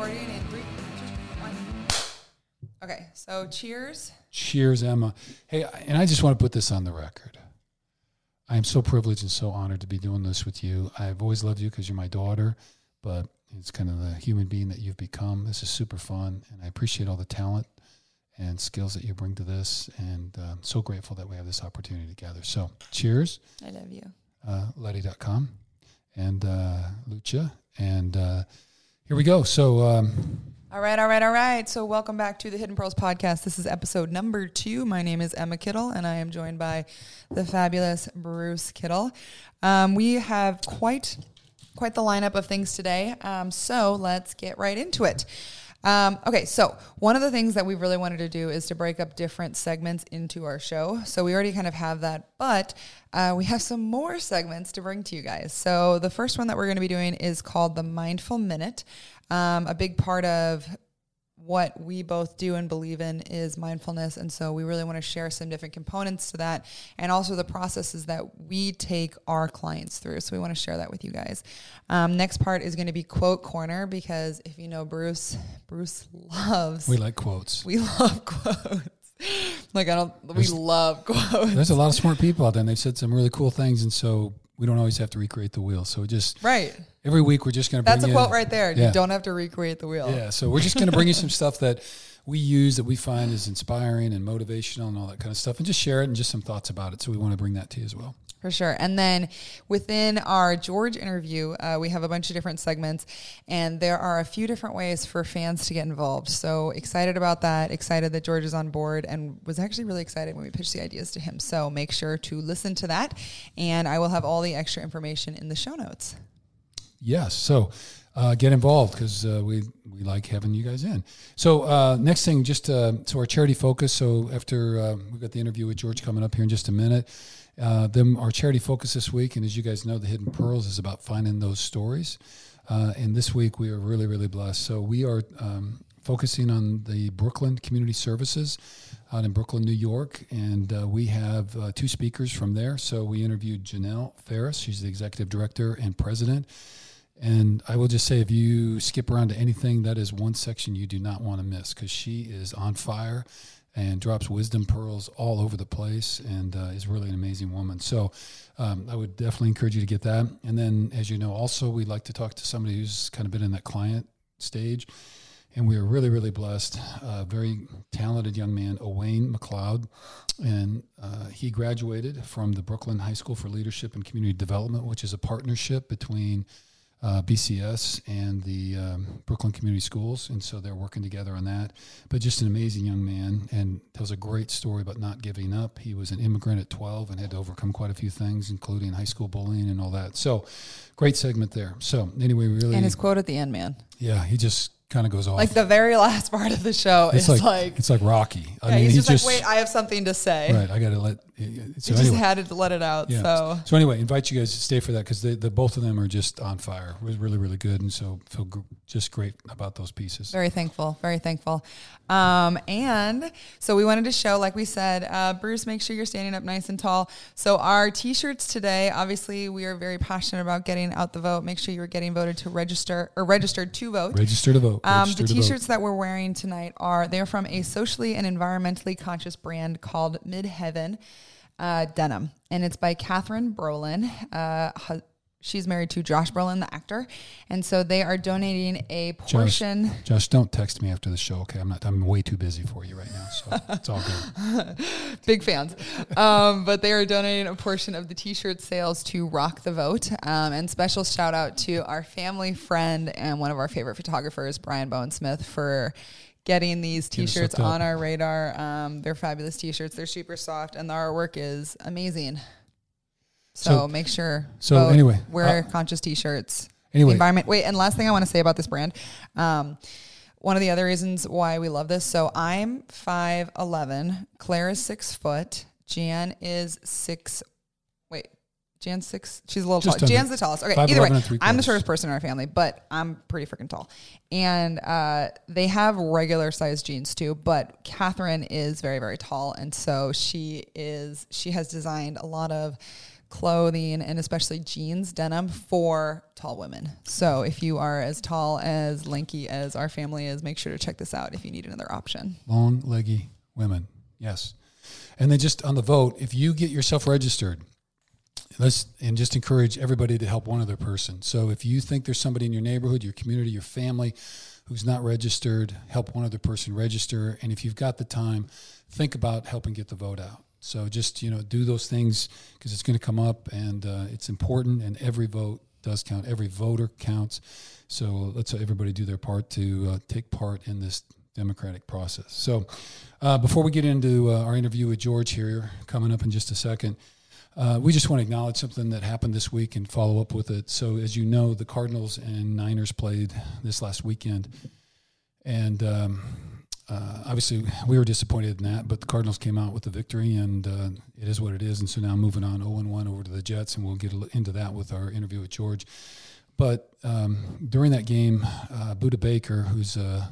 recording in three, two, one. Okay, so cheers. Cheers, Emma. Hey, and I just want to put this on the record. I am so privileged and so honored to be doing this with you. I've always loved you because you're my daughter, but it's kind of the human being that you've become. This is super fun, and I appreciate all the talent and skills that you bring to this. And uh, I'm so grateful that we have this opportunity together. So, cheers. I love you. Uh, Letty.com and uh, Lucha. And uh, here we go. So, um, All right, all right, all right. So, welcome back to the Hidden Pearls podcast. This is episode number two. My name is Emma Kittle, and I am joined by the fabulous Bruce Kittle. Um, we have quite quite the lineup of things today. Um, so, let's get right into it. Um, okay, so one of the things that we really wanted to do is to break up different segments into our show. So we already kind of have that, but uh, we have some more segments to bring to you guys. So the first one that we're going to be doing is called the Mindful Minute. Um, a big part of what we both do and believe in is mindfulness. And so we really want to share some different components to that and also the processes that we take our clients through. So we want to share that with you guys. Um, next part is going to be quote corner because if you know Bruce, Bruce loves, we like quotes. we love quotes. Like I don't, we love quotes. There's a lot of smart people out there, and they've said some really cool things, and so we don't always have to recreate the wheel. So just Right. every week, we're just going to bring That's a you, quote right there. Yeah. You don't have to recreate the wheel. Yeah, so we're just going to bring you some stuff that we use that we find is inspiring and motivational and all that kind of stuff, and just share it and just some thoughts about it. So we want to bring that to you as well. For sure. And then within our George interview, uh, we have a bunch of different segments, and there are a few different ways for fans to get involved. So excited about that. Excited that George is on board, and was actually really excited when we pitched the ideas to him. So make sure to listen to that, and I will have all the extra information in the show notes. Yes. So uh, get involved because uh, we we like having you guys in. So uh, next thing, just uh, so our charity focus. So after uh, we've got the interview with George coming up here in just a minute. Uh, then our charity focus this week, and as you guys know, the Hidden Pearls is about finding those stories. And this week we are really really blessed. So we are. Um, Focusing on the Brooklyn Community Services out in Brooklyn, New York. And uh, we have uh, two speakers from there. So we interviewed Janelle Farris. She's the executive director and president. And I will just say, if you skip around to anything, that is one section you do not want to miss because she is on fire and drops wisdom pearls all over the place and uh, is really an amazing woman. So um, I would definitely encourage you to get that. And then, as you know, also we'd like to talk to somebody who's kind of been in that client stage. And we are really, really blessed. A very talented young man, Owain McLeod, and uh, he graduated from the Brooklyn High School for Leadership and Community Development, which is a partnership between uh, BCS and the um, Brooklyn Community Schools, and so they're working together on that. But just an amazing young man, and tells a great story about not giving up. He was an immigrant at 12 and had to overcome quite a few things, including high school bullying and all that. So, great segment there. So, anyway, really, And his quote at the end, man. yeah, he just kind of goes off. Like the very last part of the show it's is like, like, it's like Rocky. I yeah, mean, he's he just, just like, wait, I have something to say. right. I got to let. So just anyway, had to let it out. yeah. So So anyway, invite you guys to stay for that because the, the both of them are just on fire. It was really really good, and so feel gr- just great about those pieces. Very thankful, very thankful. Um, and so we wanted to show, like we said, uh, Bruce, make sure you're standing up nice and tall. So our t-shirts today, obviously, we are very passionate about getting out the vote. Make sure you're getting voted to register or registered to vote. Register to vote. Um, Register the t-shirts that we're wearing tonight are they're from a socially and environmentally conscious brand called Midheaven uh, Denim, and it's by Kathryn Brolin. Uh, hu- she's married to Josh Brolin, the actor, and so they are donating a Josh, portion. Josh, don't text me after the show. Okay, I'm not. I'm way too busy for you right now, so it's all good. big fans. Um, but they are donating a portion of the t-shirt sales to Rock the Vote. Um, and special shout out to our family friend and one of our favorite photographers, Brian Bowen Smith, for getting these t-shirts on our radar. Um, they're fabulous t-shirts. They're super soft and the artwork is amazing. So, So- make sure. so anyway, wear uh, conscious t-shirts. Anyway. environment. Wait, and last thing I want to say about this brand. Um, one of the other reasons why we love this. So I'm five eleven. Claire is six foot. Jan is six. Jan's six. She's a little Just tall. Jan's the tallest. Okay, 5'11" either way, I'm the shortest person in our family, but I'm pretty freaking tall. And uh, they have regular size jeans too, but Kathryn is very very tall, and so she is. She has designed a lot of clothing and especially jeans, denim for tall women. So if you are as tall as lanky as our family is, make sure to check this out if you need another option. Long, leggy women. Yes. And then just on the vote, if you get yourself registered, let's and just encourage everybody to help one other person. So if you think there's somebody in your neighborhood, your community, your family who's not registered, help one other person register. And if you've got the time, think about helping get the vote out. So just you know do those things because it's going to come up and uh, it's important. And every vote does count. Every voter counts. So let's everybody do their part to uh, take part in this democratic process. So uh, before we get into uh, our interview with George here, coming up in just a second. Uh, we just want to acknowledge something that happened this week and follow up with it. So, as you know, the Cardinals and Niners played this last weekend, and um, uh, obviously we were disappointed in that, but the Cardinals came out with the victory, and uh, it is what it is. And so now moving on 0 1 over to the Jets, and we'll get into that with our interview with George. But um, during that game, uh, Budda Baker, who's a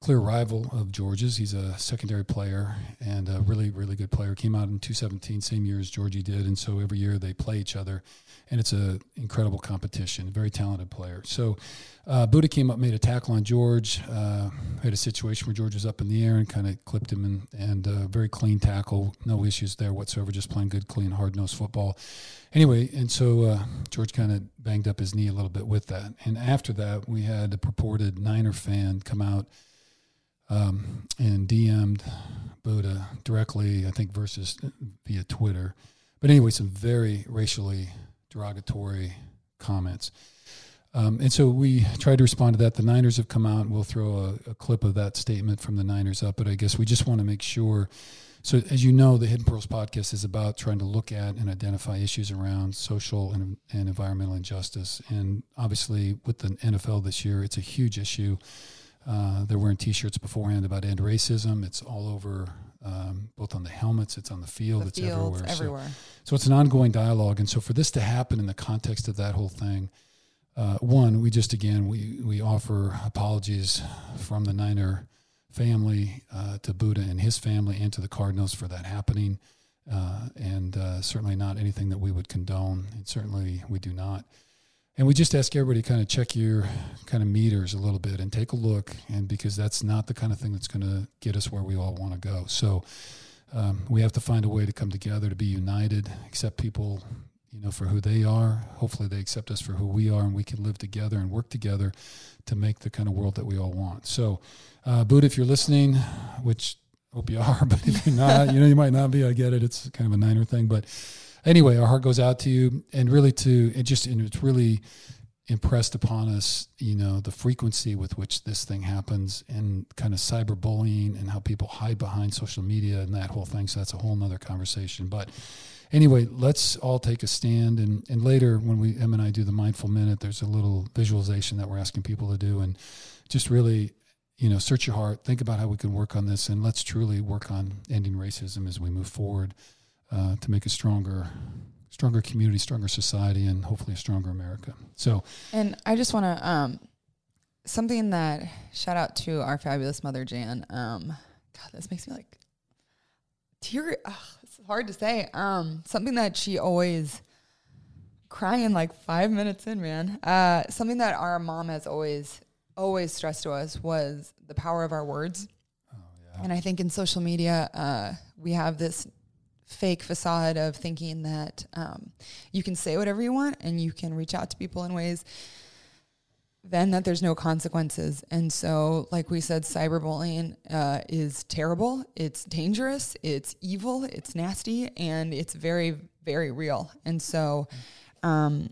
clear rival of George's, he's a secondary player and a really, really good player, came out in 2017, same year as Georgie did. And so every year they play each other, and it's an incredible competition, very talented player. So uh, Budda came up, made a tackle on George. Uh, had a situation where George was up in the air and kind of clipped him, and, and uh, very clean tackle, no issues there whatsoever. Just playing good, clean, hard nosed football. Anyway, and so uh, George kind of banged up his knee a little bit with that. And after that, we had a purported Niner fan come out um, and DM'd Budda directly, I think, versus via Twitter. But anyway, some very racially derogatory comments. Um, and so we tried to respond to that. The Niners have come out. We'll throw a, a, clip of that statement from the Niners up. But I guess we just want to make sure. So, as you know, the Hidden Pearls podcast is about trying to look at and identify issues around social and, and environmental injustice. And obviously, with the NFL this year, it's a huge issue. Uh, they're wearing T-shirts beforehand about end racism. It's all over, um, both on the helmets. It's on the field. The it's fields, everywhere. everywhere. So, so, it's an ongoing dialogue. And so, for this to happen in the context of that whole thing, uh, one, we just again we we offer apologies from the Niner family uh, to Budda and his family and to the Cardinals for that happening, uh, and uh, certainly not anything that we would condone, and certainly we do not. And we just ask everybody to kind of check your kind of meters a little bit and take a look, and because that's not the kind of thing that's going to get us where we all want to go. So um, we have to find a way to come together to be united, accept people you know, for who they are. Hopefully, they accept us for who we are, and we can live together and work together to make the kind of world that we all want. So, uh, Budda, if you're listening, which hope you are, but if you're not, you know, you might not be. I get it. It's kind of a Niner thing, but anyway, our heart goes out to you, and really to it just and it's really impressed upon us, you know, the frequency with which this thing happens and kind of cyberbullying and how people hide behind social media and that whole thing. So that's a whole nother conversation. But anyway, let's all take a stand. And, and later, when we Em and I do the mindful minute, there's a little visualization that we're asking people to do, and just really, you know, search your heart, think about how we can work on this, and let's truly work on ending racism as we move forward uh, to make a stronger. Stronger community, stronger society, and hopefully a stronger America. So, and I just want to um, something that shout out to our fabulous mother Jan. Um, God, this makes me like tear. Ugh, hard to say. Um, something that she always crying like five minutes in, man. Uh, something that our mom has always always stressed to us was the power of our words. Oh, yeah. And I think in social media, uh, we have this fake facade of thinking that um, you can say whatever you want and you can reach out to people in ways then that there's no consequences. And so, like we said, cyberbullying uh, is terrible. It's dangerous. It's evil. It's nasty, and it's very, very real. And so, um,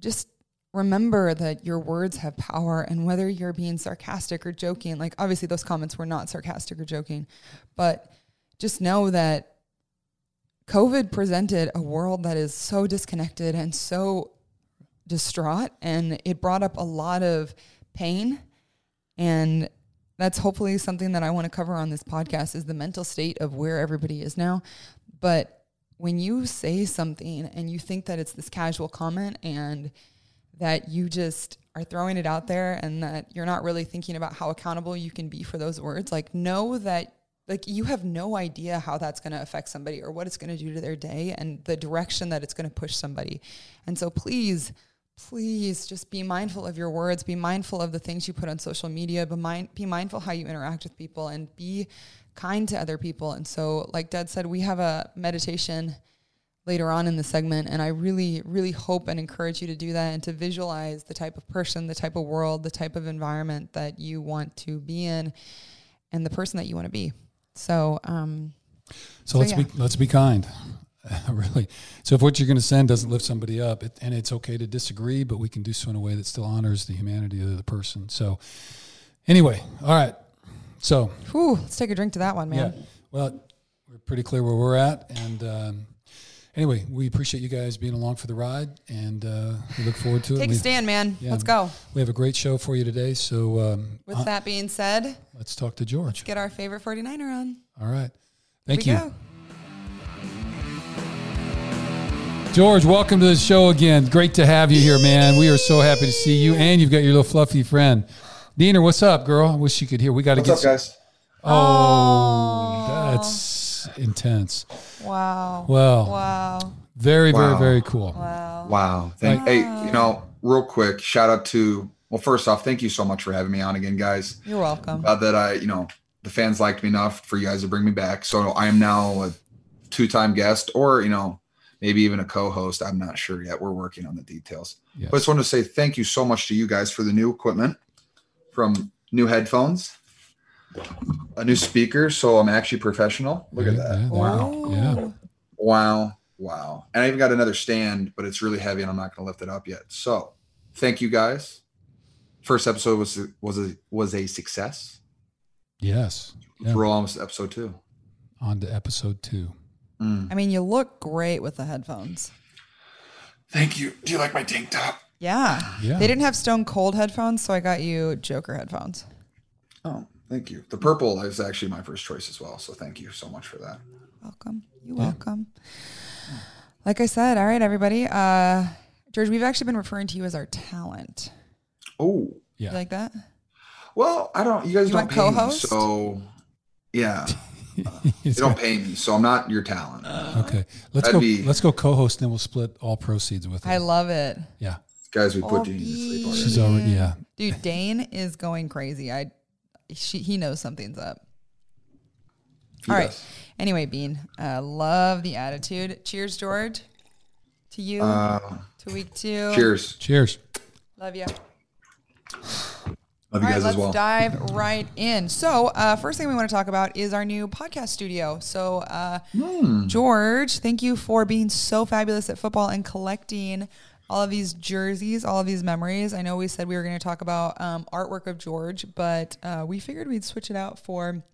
just remember that your words have power, and whether you're being sarcastic or joking, like obviously those comments were not sarcastic or joking, but just know that COVID presented a world that is so disconnected and so distraught and it brought up a lot of pain. And that's hopefully something that I want to cover on this podcast is the mental state of where everybody is now. But when you say something and you think that it's this casual comment and that you just are throwing it out there and that you're not really thinking about how accountable you can be for those words like know that like you have no idea how that's going to affect somebody or what it's going to do to their day and the direction that it's going to push somebody. And so please, please just be mindful of your words, be mindful of the things you put on social media, be, mind, be mindful how you interact with people and be kind to other people. And so like Dad said, we have a meditation later on in the segment and I really really hope and encourage you to do that and to visualize the type of person, the type of world, the type of environment that you want to be in and the person that you want to be. So, um, so, so let's yeah. be let's be kind, really. So if what you're going to send doesn't lift somebody up, it, and it's okay to disagree, but we can do so in a way that still honors the humanity of the person. So, anyway, all right. So, Whew, let's take a drink to that one, man. yeah. Well, we're pretty clear where we're at, and um, anyway, we appreciate you guys being along for the ride, and uh, we look forward to it. Take We- a stand, man. yeah. Let's go. We have a great show for you today, so um, With uh, that being said, let's talk to George. get our favorite 49er on. All right. Here Thank we you. go. George, welcome to the show again. Great to have you here, man. We are so happy to see you, and you've got your little fluffy friend. Diener, what's up, girl? I wish you could hear. We got to What's get up, guys? Oh, that's intense. Wow. Well, Wow. very, very, Wow. very cool. Wow. Wow. Thank, Hey, you know, real quick, shout out to, well, first off, thank you so much for having me on again, guys. You're welcome. Glad that I, you know, the fans liked me enough for you guys to bring me back. So I am now a two time guest or, you know, maybe even a co host. I'm not sure yet. We're working on the details. Yes. But I just want to say thank you so much to you guys for the new equipment from new headphones, a new speaker. So I'm actually professional. Look at that. yeah, Wow. Yeah. Wow. Wow. And I even got another stand, but it's really heavy and I'm not going to lift it up yet. So thank you guys. First episode was was a was a success. Yes. Yeah. We're almost at episode two. On to episode two. Mm. I mean, you look great with the headphones. Thank you. Do you like my tank top? Yeah. Yeah. They didn't have Stone Cold headphones, so I got you Joker headphones. Oh, thank you. The purple is actually my first choice as well. So thank you so much for that. Welcome. You're welcome. Like I said, all right, everybody. Uh, George, we've actually been referring to you as our talent. Oh, Yeah. You like that? well, I don't. You guys You don't pay me, co-host? so yeah, you don't pay me, so I'm not your talent. okay. Let's That'd go. be- Let's go co-host, and then we'll split all proceeds with It. I love it. Yeah. Guys, we Oh, put Dean to sleep already. She's already. Yeah. Dude, Dane is going crazy. I she, he knows something's up. He All right. does. Anyway, Bean, uh, love the attitude. Cheers, George. To you. Uh, to week two. cheers. Cheers. Love you. Love All you right, guys let's as well. dive right in. So, uh, first thing we want to talk about is our new podcast studio. So, uh, Hmm. George, thank you for being so fabulous at football and collecting all of these jerseys, all of these memories. I know we said we were going to talk about um, artwork of George, but uh, we figured we'd switch it out for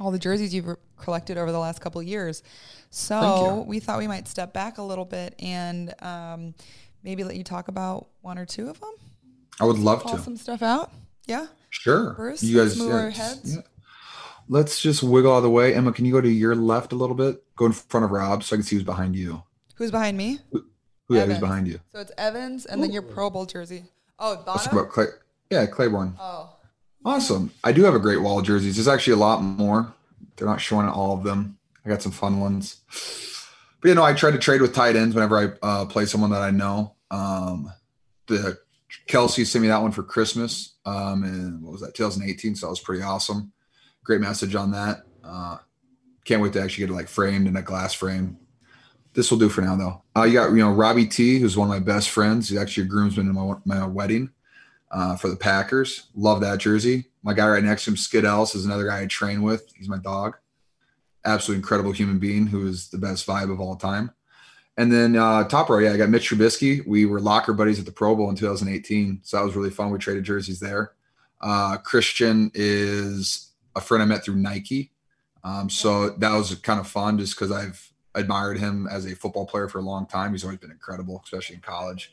all the jerseys you've re- collected over the last couple of years. So, we thought we might step back a little bit and um, maybe let you talk about one or two of them, I would love call to. some stuff out. Yeah. Sure. Bruce, you guys move yeah, our heads. yeah. Let's just wiggle out of the way. Emma, can you go to your left a little bit? Go in front of Rob so I can see who's behind you. Who's behind me? Who yeah, Evans. who's behind you? So it's Evans and then your Pro Bowl jersey. Oh, Let's talk Bono? about Clay. Yeah, Claiborne. Oh. Awesome. I do have a great wall of jerseys. There's actually a lot more. They're not showing all of them. I got some fun ones. But you know, I try to trade with tight ends whenever I uh, play someone that I know. Um, the Kelce sent me that one for Christmas. Um, and what was that? 2018. So that was pretty awesome. Great message on that. Uh, can't wait to actually get it like framed in a glass frame. This will do for now though. Uh, you got you know Robbie T, who's one of my best friends. He's actually a groomsman in my my wedding uh, for the Packers. Love that jersey. My guy right next to him, Skid Ellis, is another guy I train with. He's my dog. Absolutely incredible human being who is the best vibe of all time. And then uh, top row, yeah, I got Mitch Trubisky. We were locker buddies at the Pro Bowl in 2018, so that was really fun. We traded jerseys there. Uh, Christian is a friend I met through Nike, um, so that was kind of fun just because I've admired him as a football player for a long time. He's always been incredible, especially in college.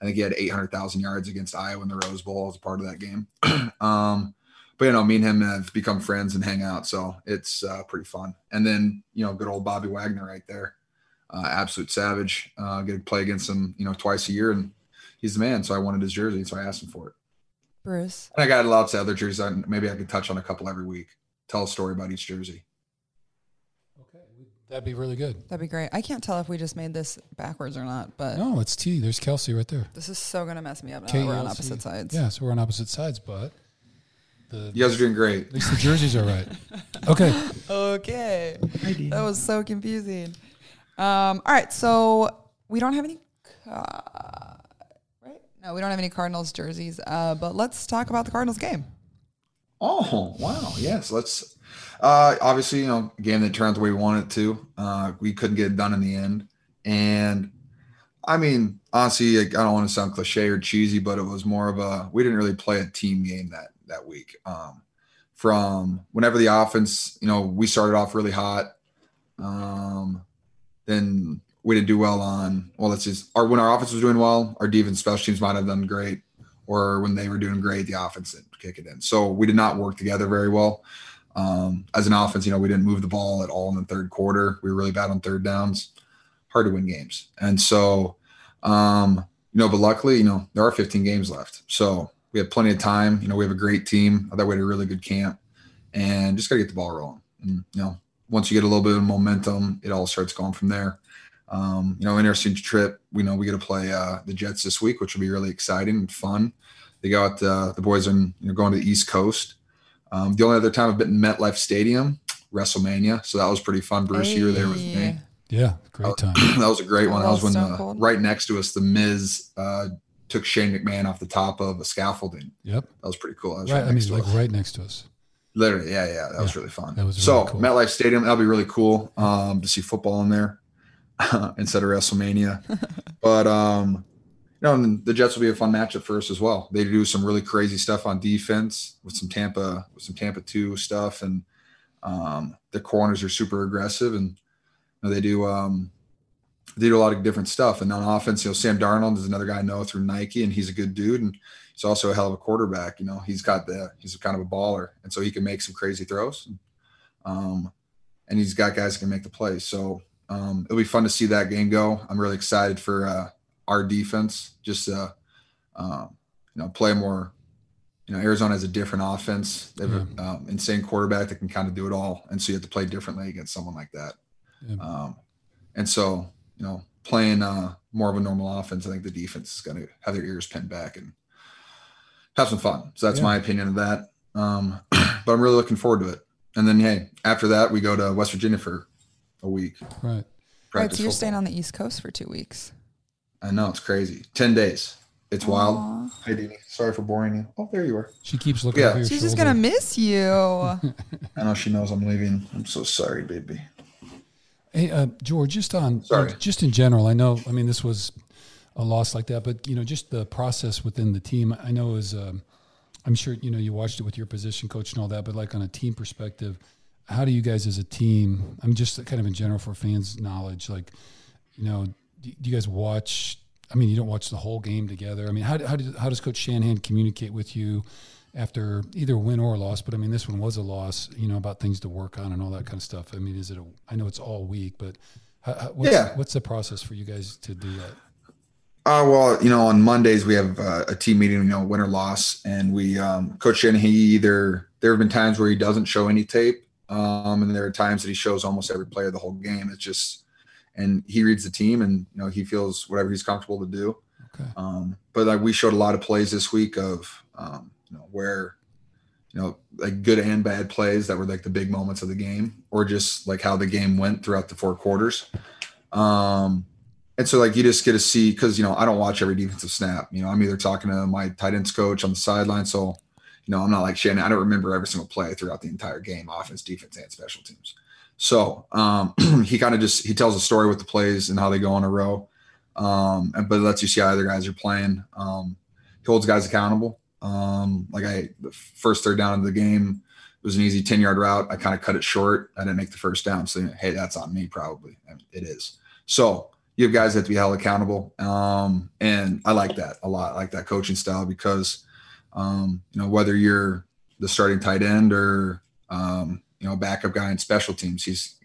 I think he had 800,000 yards against Iowa in the Rose Bowl as a part of that game. um, but you know, me and him have become friends and hang out, so it's uh, pretty fun. And then you know, good old Bobby Wagner right there, uh, absolute savage. Uh, get to play against him, you know, twice a year, and he's the man. So I wanted his jersey, so I asked him for it. Bruce. And I got lots of other jerseys. Maybe I could touch on a couple every week. Tell a story about each jersey. That'd be really good. That'd be great. I can't tell if we just made this backwards or not, but No, it's T. There's Kelce right there. this is so gonna mess me up now. that We're on KLC. opposite sides. Yeah, so we're on opposite sides, but the You guys are doing great. at least the jerseys are right. Okay. Okay. That was so confusing. Um, all right, so we don't have any, uh, right? No, we don't have any Cardinals jerseys. Uh, but let's talk about the Cardinals game. Oh wow, yes. Let's. Uh, obviously, you know, game that turned the way we wanted it to. Uh, we couldn't get it done in the end, and I mean, honestly, I don't want to sound cliche or cheesy, but it was more of a we didn't really play a team game that that week. Um, from whenever the offense, you know, we started off really hot, um, then we didn't do well on. Well, let's just our when our offense was doing well, our defense special teams might have done great or when they were doing great, the offense didn't kick it in. So we did not work together very well. Um, as an offense, you know, we didn't move the ball at all in the third quarter. We were really bad on third downs. Hard to win games. And so, um, you know, but luckily, you know, there are 15 games left. So we have plenty of time. You know, we have a great team. Thought we had a really good camp and just got to get the ball rolling. And, you know, once you get a little bit of momentum, it all starts going from there. Um, you know, interesting trip. We know we get to play uh, the Jets this week, which will be really exciting and fun. They got uh, the boys are you know, going to the East Coast. Um, the only other time I've been in MetLife Stadium, WrestleMania, so that was pretty fun. Bruce, you were there with me. Yeah, great time. that was a great one. That was when Stone the, Cold. right next to us, the Miz uh, took Shane McMahon off the top of a scaffolding. Yep. That was pretty cool. That was Right. right, I mean, next to like us. right next to us. Literally, yeah, yeah, that was really fun. that was so cool. MetLife Stadium, that'll be really cool um, to see football in there instead of WrestleMania. but um, you know, and the Jets will be a fun matchup for us as well. They do some really crazy stuff on defense with some Tampa, with some Tampa two stuff, and um, the corners are super aggressive, and you know, they do um, they do a lot of different stuff. And on offense, you know, Sam Darnold is another guy I know through Nike, and he's a good dude, and he's also a hell of a quarterback. You know, he's got the he's kind of a baller, and so he can make some crazy throws. Um, and he's got guys that can make the plays. So um, it'll be fun to see that game go. I'm really excited for uh, our defense. Just uh, um, you know, play more. You know, Arizona has a different offense. They have an um, insane quarterback that can kind of do it all, and so you have to play differently against someone like that. Yeah. Um, and so, you know, playing uh, more of a normal offense, I think the defense is going to have their ears pinned back and have some fun. So that's Yeah. my opinion of that. Um, but I'm really looking forward to it. And then, hey, after that, we go to West Virginia for a week. Right. Right, so you're football. staying on the East Coast for two weeks. I know it's crazy. Ten days. It's wild. Aw. Hey, Dini. Sorry for boring you. Oh, there you are. She keeps looking Yeah. over your She's shoulder. just gonna miss you. I know she knows I'm leaving. I'm so sorry, baby. Hey, uh, George, just on Sorry. just in general, I know. I mean, this was a loss like that, but you know, just the process within the team. I know is. Um, I'm sure you know you watched it with your position coach and all that, but like on a team perspective, how do you guys as a team? I'm just kind of in general for fans' knowledge, like you know, do, you guys watch? I mean, you don't watch the whole game together. I mean, how how, do, how does Coach Shanahan communicate with you after either win or loss? But I mean, this one was a loss. You know, about things to work on and all that kind of stuff. I mean, is it? A, I know it's all week, but how, how, what's, Yeah. what's the process for you guys to do that? Uh, well, you know, on Mondays we have uh, a team meeting, you know, win or loss, and we um, Coach Shanahan. He either there have been times where he doesn't show any tape, um, and there are times that he shows almost every play of the whole game. It's just, and he reads the team, and you know, he feels whatever he's comfortable to do. Okay. Um, but like we showed a lot of plays this week of, um, you know, where, you know, like good and bad plays that were like the big moments of the game, or just like how the game went throughout the four quarters. Um, and so like you just get to see because you know I don't watch every defensive snap. You know, I'm either talking to my tight ends coach on the sideline, so you know I'm not like Shannon. I don't remember every single play throughout the entire game, offense, defense, and special teams. So um, he kind of just he tells a story with the plays and how they go in a row, um, and but it lets you see how other guys are playing. Um, he holds guys accountable. Um, like I, the first third down of the game it was an easy ten yard route. I kind of cut it short. I didn't make the first down, so hey, that's on me probably. I mean, it is. So you have guys that have to be held accountable. Um, and I like that a lot. I like that coaching style because, um, you know, whether you're the starting tight end or, um, you know, backup guy in special teams, he's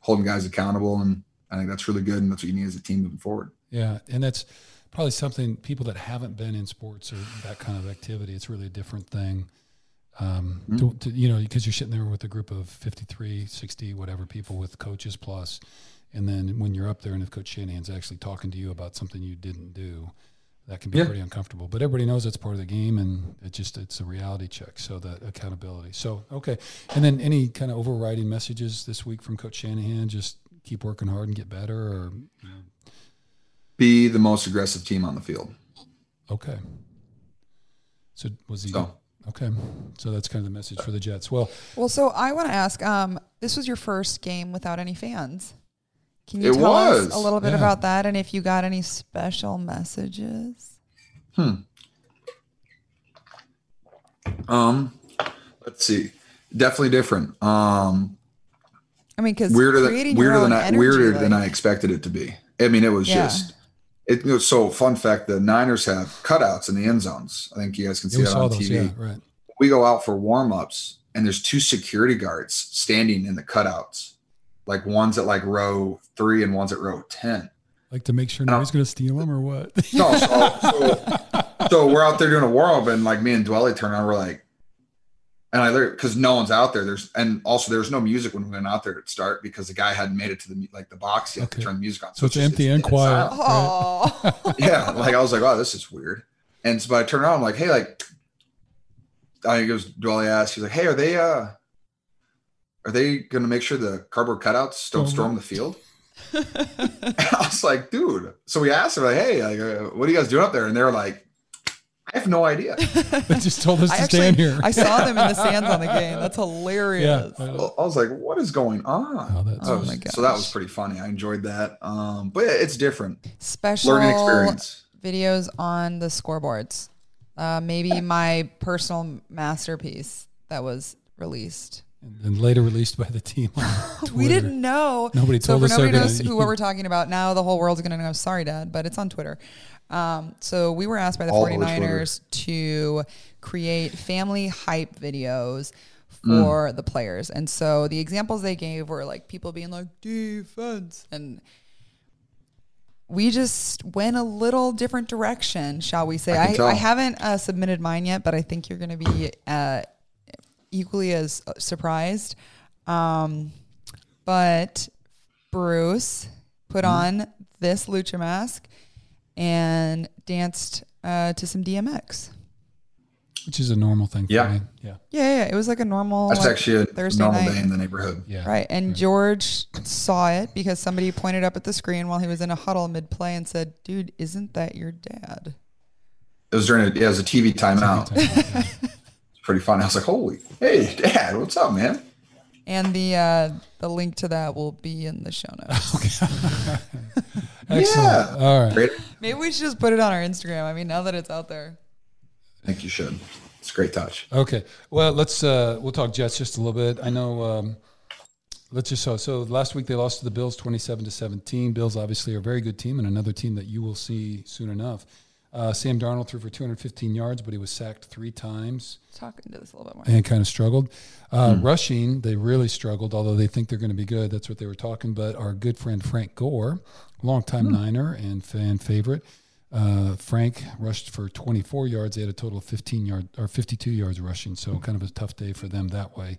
holding guys accountable. And I think that's really good. And that's what you need as a team moving forward. Yeah, and that's probably something people that haven't been in sports or that kind of activity. It's really a different thing. Um, Mhm. to, to, you know, because you're sitting there with a group of 53, 60, whatever people with coaches plus, and then when you're up there and if Coach Shanahan's actually talking to you about something you didn't do, that can be Yeah. pretty uncomfortable. But everybody knows it's part of the game, and it just it's a reality check. So that accountability. So okay, and then any kind of overriding messages this week from Coach Shanahan? Just keep working hard and get better, or you know, Be the most aggressive team on the field. okay. So was he So okay? So that's kind of the message for the Jets. Well, Well, so I want to ask. Um, this was your first game without any fans. Can you It tell us a little bit Yeah. about that, and if you got any special messages? Hmm. Um let's see. Definitely different. Um I mean, because weirder than weirder own than I, energy, weirder than I expected it to be. I mean, it was Yeah. just it was so fun fact the Niners have cutouts in the end zones. I think you guys can yeah, see we that saw on those. TV. Yeah, right. We go out for warm-ups and there's two security guards standing in the cutouts. Like one's at like row three and one's at row 10. Like to make sure No. nobody's going to steal them or what? No, so, so, so we're out there doing a warm up, and like me and Dwelley turn on, we're like, and I because no one's out there. There's and also there's no music when we went out there to start because the guy hadn't made it to the like the box yet Okay. to turn the music on. So it's just- empty and dead quiet. silent. Oh, Yeah, like I was like, oh, this is weird. And so I turn around, I'm like, hey, like, I goes Dwelley asked, he's like, hey, are they uh, are they gonna make sure the cardboard cutouts don't Oh, storm the field? I was like, dude. So we asked them, like, hey, like, uh, what are you guys doing up there? And they were like, I have no idea. they just told us I to actually stand here. I saw them in the stands on the game. That's hilarious. yeah. I I was like, what is going on? Oh, that's So, Oh my so that was pretty funny. I enjoyed that. Um, but yeah, it's different. Special Learning experience. videos on the scoreboards. Uh, maybe my personal masterpiece that was released. And then later released by the team. On Twitter. We didn't know. Nobody told for us nobody they're gonna- knows who what we're talking about now, the whole world's going to know. Sorry, Dad, but it's on Twitter. Um, so we were asked by the All over 49ers to create family hype videos Mm. for the players. And so the examples they gave were like people being like defense and we just went a little different direction, shall we say? I I. I haven't uh, submitted mine yet, but I think you're going to be uh, equally as uh, surprised. Um, but Bruce put Mm-hmm. on this lucha mask and danced uh, to some DMX. which is a normal thing. For Yeah. me. yeah, Yeah, yeah, it was like a normal. That's like, actually a Thursday normal night. day in the neighborhood. yeah. Right. And George saw it because somebody pointed up at the screen while he was in a huddle mid play and said, Dude, isn't that your dad? It was during a, yeah, it was a TV timeout. Yeah. It's pretty fun. I was like, holy, hey, dad, what's up, man? And the uh, the link to that will be in the show notes. Excellent. Yeah. All right. Great. Maybe we should just put it on our Instagram. I mean, now that it's out there. I think you should. It's a great touch. Okay. Well, let's uh, we'll talk Jets just a little bit. I know. Um, let's just so so last week they lost to the Bills, twenty-seven to seventeen. Bills obviously are a very good team and another team that you will see soon enough. Uh, Sam Darnold threw for 215 yards, but he was sacked three times Talk into this a little bit more. and kind of struggled. Uh, Rushing, they really struggled, although they think they're going to be good. That's what they were talking. But our good friend Frank Gore, longtime Niner and fan favorite, uh, Frank rushed for 24 yards. They had a total of 15 yard or 52 yards rushing, so kind of a tough day for them that way.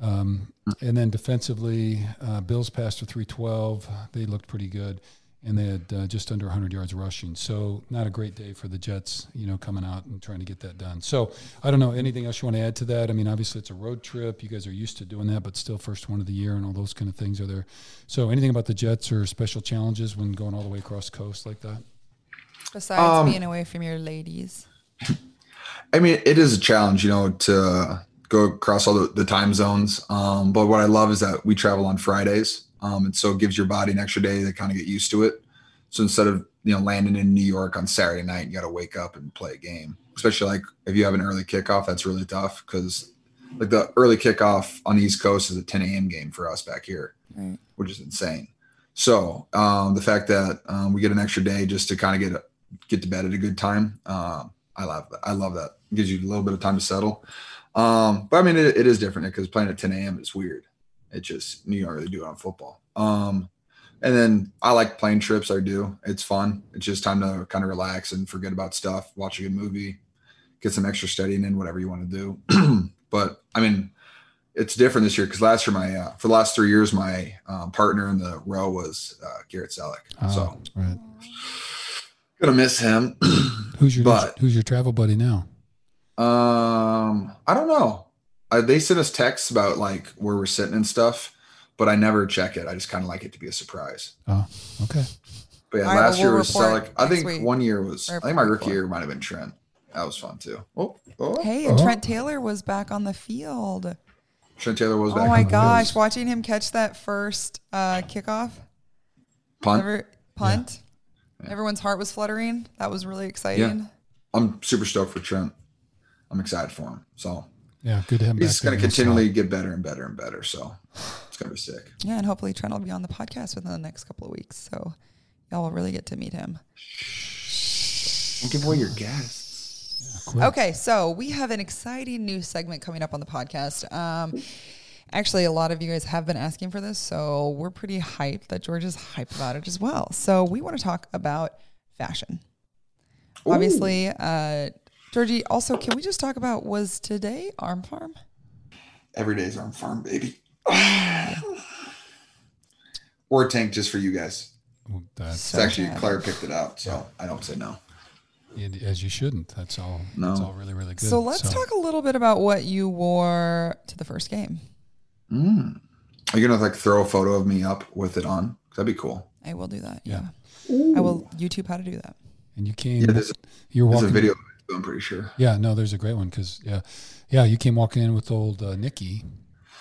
Um, and then defensively, uh, Bills passed for 312. They looked pretty good, and they had uh, just under 100 yards rushing. So not a great day for the Jets, you know, coming out and trying to get that done. So I don't know anything else you want to add to that. I mean, obviously it's a road trip. You guys are used to doing that, but still first one of the year and all those kind of things are there. So anything about the Jets or special challenges when going all the way across coast like that? Besides Um, being away from your ladies. I mean, it is a challenge, you know, to go across all the, the time zones. Um, but what I love is that we travel on Fridays. Um, and so it gives your body an extra day to kind of get used to it. So instead of, you know, landing in New York on Saturday night, you got to wake up and play a game, especially like if you have an early kickoff, that's really tough because like the early kickoff on the East Coast is a 10 a.m. game for us back here, Right. which is insane. So um, the fact that um, we get an extra day just to kind of get get to bed at a good time, um, I love that. I love that. It gives you a little bit of time to settle. Um, but I mean, it, it is different because playing at 10 a.m. is weird. It just New York, they do it on football. Um, and then I like plane trips. I do. It's fun. It's just time to kind of relax and forget about stuff. Watch a good movie, get some extra studying in, whatever you want to do. But I mean, it's different this year because last year my uh, for the last three years my um, partner in the row was uh, Garrett Celek. Oh, so right. gonna miss him. Who's your But- Who's your travel buddy now? um, I don't know. Uh, they sent us texts about like where we're sitting and stuff, but I never check it. I just kind of like it to be a surprise. Oh, okay. But yeah, All right, last well, year we'll was report Celek. I think week. one year was. Or I think my rookie report. year might have been Trent. That was fun too. Oh, oh, Hey, and oh. Trent Taylor was back on the field. Trent Taylor was back. Oh my on the gosh, field. watching him catch that first uh, kickoff, punt. ever, punt. Everyone's heart was fluttering. That was really exciting. I'm super stoked for Trent. I'm excited for him. So Yeah, good to have him he's going to continually get better and better and better. So it's going to be sick. Yeah, and hopefully Trent will be on the podcast within the next couple of weeks. So y'all will really get to meet him. Don't give away your guests. Quick. Okay, so we have an exciting new segment coming up on the podcast. Um, actually, a lot of you guys have been asking for this, so we're pretty hyped that George is hyped about it as well. So we want to talk about fashion. Obviously, uh, Georgie. Also, can we just talk about was today Arm Farm? Every day's Arm farm, baby. or a tank just for you guys. Well, That's It's actually bad. Claire picked it out, so I don't say no. as you shouldn't. That's all. No. That's all really really good. So let's talk a little bit about what you wore to the first game. Mm. Are you gonna like throw a photo of me up with it on? That'd be cool. I will do that. Yeah. Yeah. I will YouTube how to do that. And you came. Yeah, there's, you're there's a video. I'm pretty sure. Yeah, no, there's a great one because yeah, yeah, you came walking in with old uh, Nikki.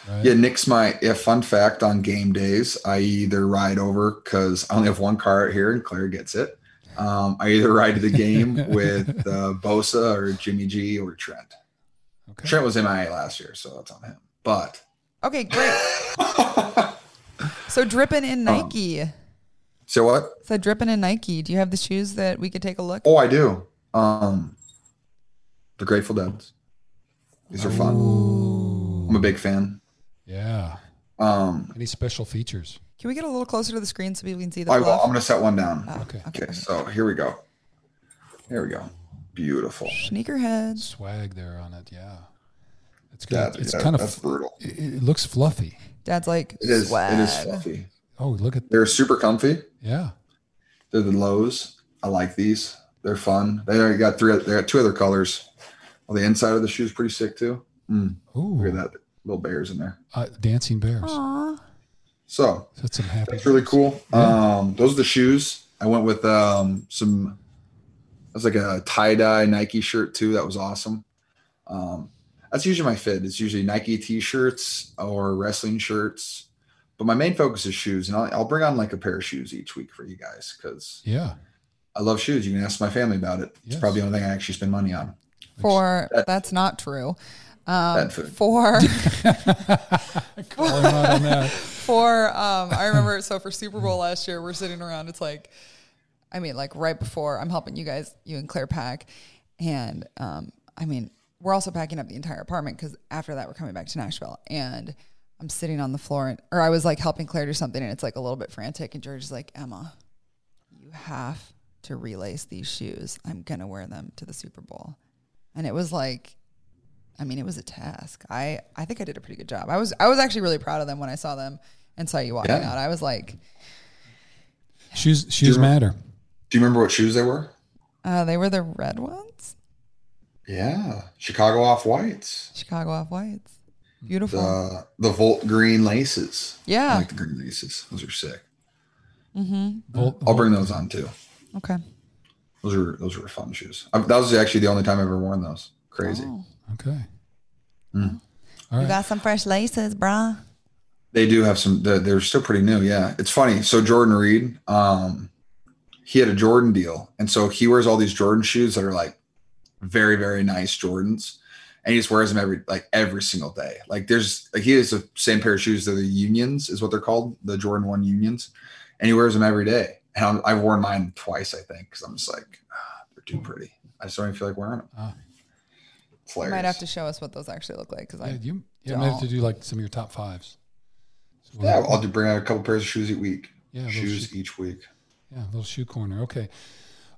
Right? Yeah, Nick's my yeah, fun fact on game days. I either ride over because I only have one car out here and Claire gets it. Um, I either ride to the game with uh, Bosa or Jimmy G or Trent. Okay. Trent was MIA last year, so that's on him. But Okay, great. So dripping in Nike. so what? So dripping in Nike. Do you have the shoes that we could take a look? Oh, I do. Um, the Grateful Dead. These are fun. I'm a big fan. Yeah. Um, Any special features? Can we get a little closer to the screen so people can see the I will. I'm gonna set one down. Oh, Okay. okay. Okay, so here we go. Here we go. Beautiful. Sneakerhead. Swag there on it. Yeah. It's good. That, it's yeah, kind of. that's brutal. It, it looks fluffy. Dad's like It is. swag. It is fluffy. Oh, look at They're super comfy. yeah. They're the lows. I like these. They're fun. They already got three. They got two other colors. Well, the inside of the shoe is pretty sick too. Mm, Ooh, look at that little bears in there. Uh, dancing bears. Aw. So That's some happy. that's really bears. cool. Um, those are the shoes. I went with um, some. It was like a tie dye Nike shirt too. That was awesome. Um, that's usually my fit. It's usually Nike t-shirts or wrestling shirts. But my main focus is shoes, and I'll, I'll bring on like a pair of shoes each week for you guys because Yeah. I love shoes. You can ask my family about it. It's Yes. probably the only thing I actually spend money on. For That- that's not true. Um, That for Call him out on that. for um, I remember so for Super Bowl last year, we're sitting around. It's like, I mean, like right before I'm helping you guys, you and Claire pack, and um, I mean, we're also packing up the entire apartment because after that we're coming back to Nashville, and I'm sitting on the floor, and, or I was like helping Claire do something, and it's like a little bit frantic, and George is like, Emma, you have to relace these shoes. I'm gonna wear them to the Super Bowl, and it was like. I mean, it was a task. I, I think I did a pretty good job. I was I was actually really proud of them when I saw them and saw you walking Yeah. out. I was like, Shoes shoes matter. Do you remember what shoes they were? uh, they were the red ones, Yeah, Chicago off whites. Chicago off whites, beautiful. The the Volt green laces. Yeah, I yeah. like the green laces. Those are sick. Volt- I'll bring those on too. Okay. Those are those were fun shoes. I, that was actually the only time I've ever worn those. Crazy. Oh. Okay. Mm. All You right. got some fresh laces, brah. They do have some. They're, they're still pretty new. Yeah, it's funny. So Jordan Reed, um, he had a Jordan deal, and so he wears all these Jordan shoes that are like very very nice Jordans, and he just wears them every like every single day. Like there's like he has the same pair of shoes. They're the Unions, is what they're called, the Jordan One Unions, and he wears them every day. And I'm, I've worn mine twice, I think, because I'm just like ah, they're too pretty. I just don't even feel like wearing them. Ah. It's You hilarious. might have to show us what those actually look like because Yeah, I you yeah, might have to don't. do like some of your top fives. So we'll- Yeah, I'll do bring out a couple pairs of shoes each week. Yeah, those shoes shoe- each week. Yeah, little shoe corner. Okay.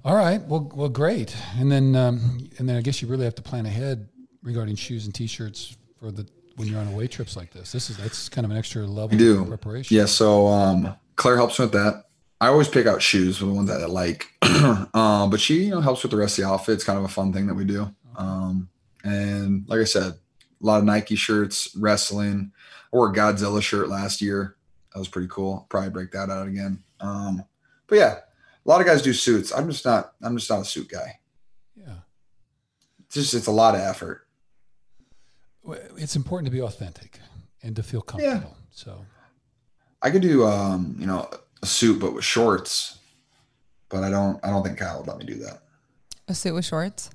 All right. Well, well, great. And then, um, and then I guess you really have to plan ahead regarding shoes and t-shirts for for the when you're on away trips like this? This is that's kind of an extra level We do. of preparation. Yeah, so um, Claire helps me with that. I always pick out shoes for the ones that I like, um, but she you know helps with the rest of the outfit. It's kind of a fun thing that we do. Um, and like I said, a lot of Nike shirts, wrestling. I wore a Godzilla shirt last year. That was pretty cool. Probably break that out again. Um, but yeah, a lot of guys do suits. I'm just not. I'm just not a suit guy. Yeah. It's just it's a lot of effort. It's important to be authentic and to feel comfortable. So I could do um, you know a suit but with shorts, but I don't. I don't think Kyle would let me do that. A suit with shorts.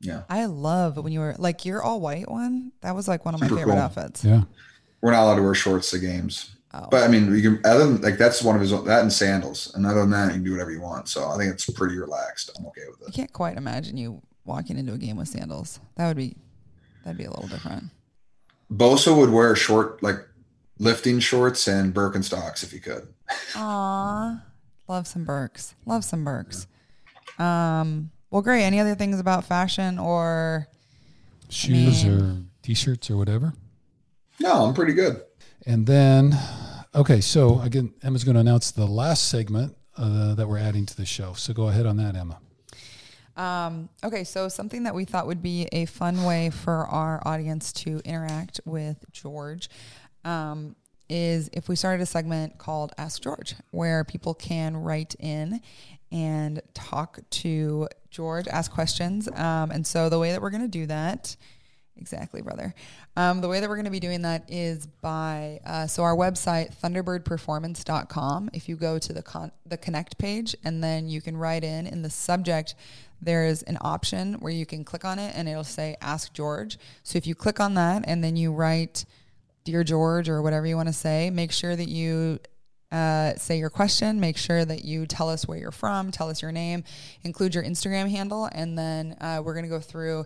Yeah. I love when you were like your all white one. That was like one of my Super favorite cool. outfits. yeah. we're not allowed to wear shorts to games. Oh. But I mean, we can other than like that's one of his that and sandals. And other than that, you can do whatever you want. So I think it's pretty relaxed. I'm okay with it. I can't quite imagine you walking into a game with sandals. That would be that'd be a little different. Bosa would wear short like lifting shorts and Birkenstocks if he could. Aw. Love some Birks. Love some Birks. Um well great. Any other things about fashion or Shoes mean- or t-shirts or whatever. No, I'm pretty good. And then, okay, so again, Emma's going to announce the last segment uh, that we're adding to the show. So go ahead on that, Emma. Um, okay, so something that we thought would be a fun way for our audience to interact with George um, is if we started a segment called Ask George, where people can write in and talk to George, ask questions. Um, and so the way that we're going to do that, exactly, brother. Um, the way that we're going to be doing that is by uh, so our website thunderbirdperformance.com. If you go to the con- the connect page and then you can write in in the subject, there is an option where you can click on it and it'll say Ask George. So if you click on that and then you write Dear George or whatever you want to say, make sure that you uh, say your question. Make sure that you tell us where you're from, tell us your name, include your Instagram handle, and then uh, we're going to go through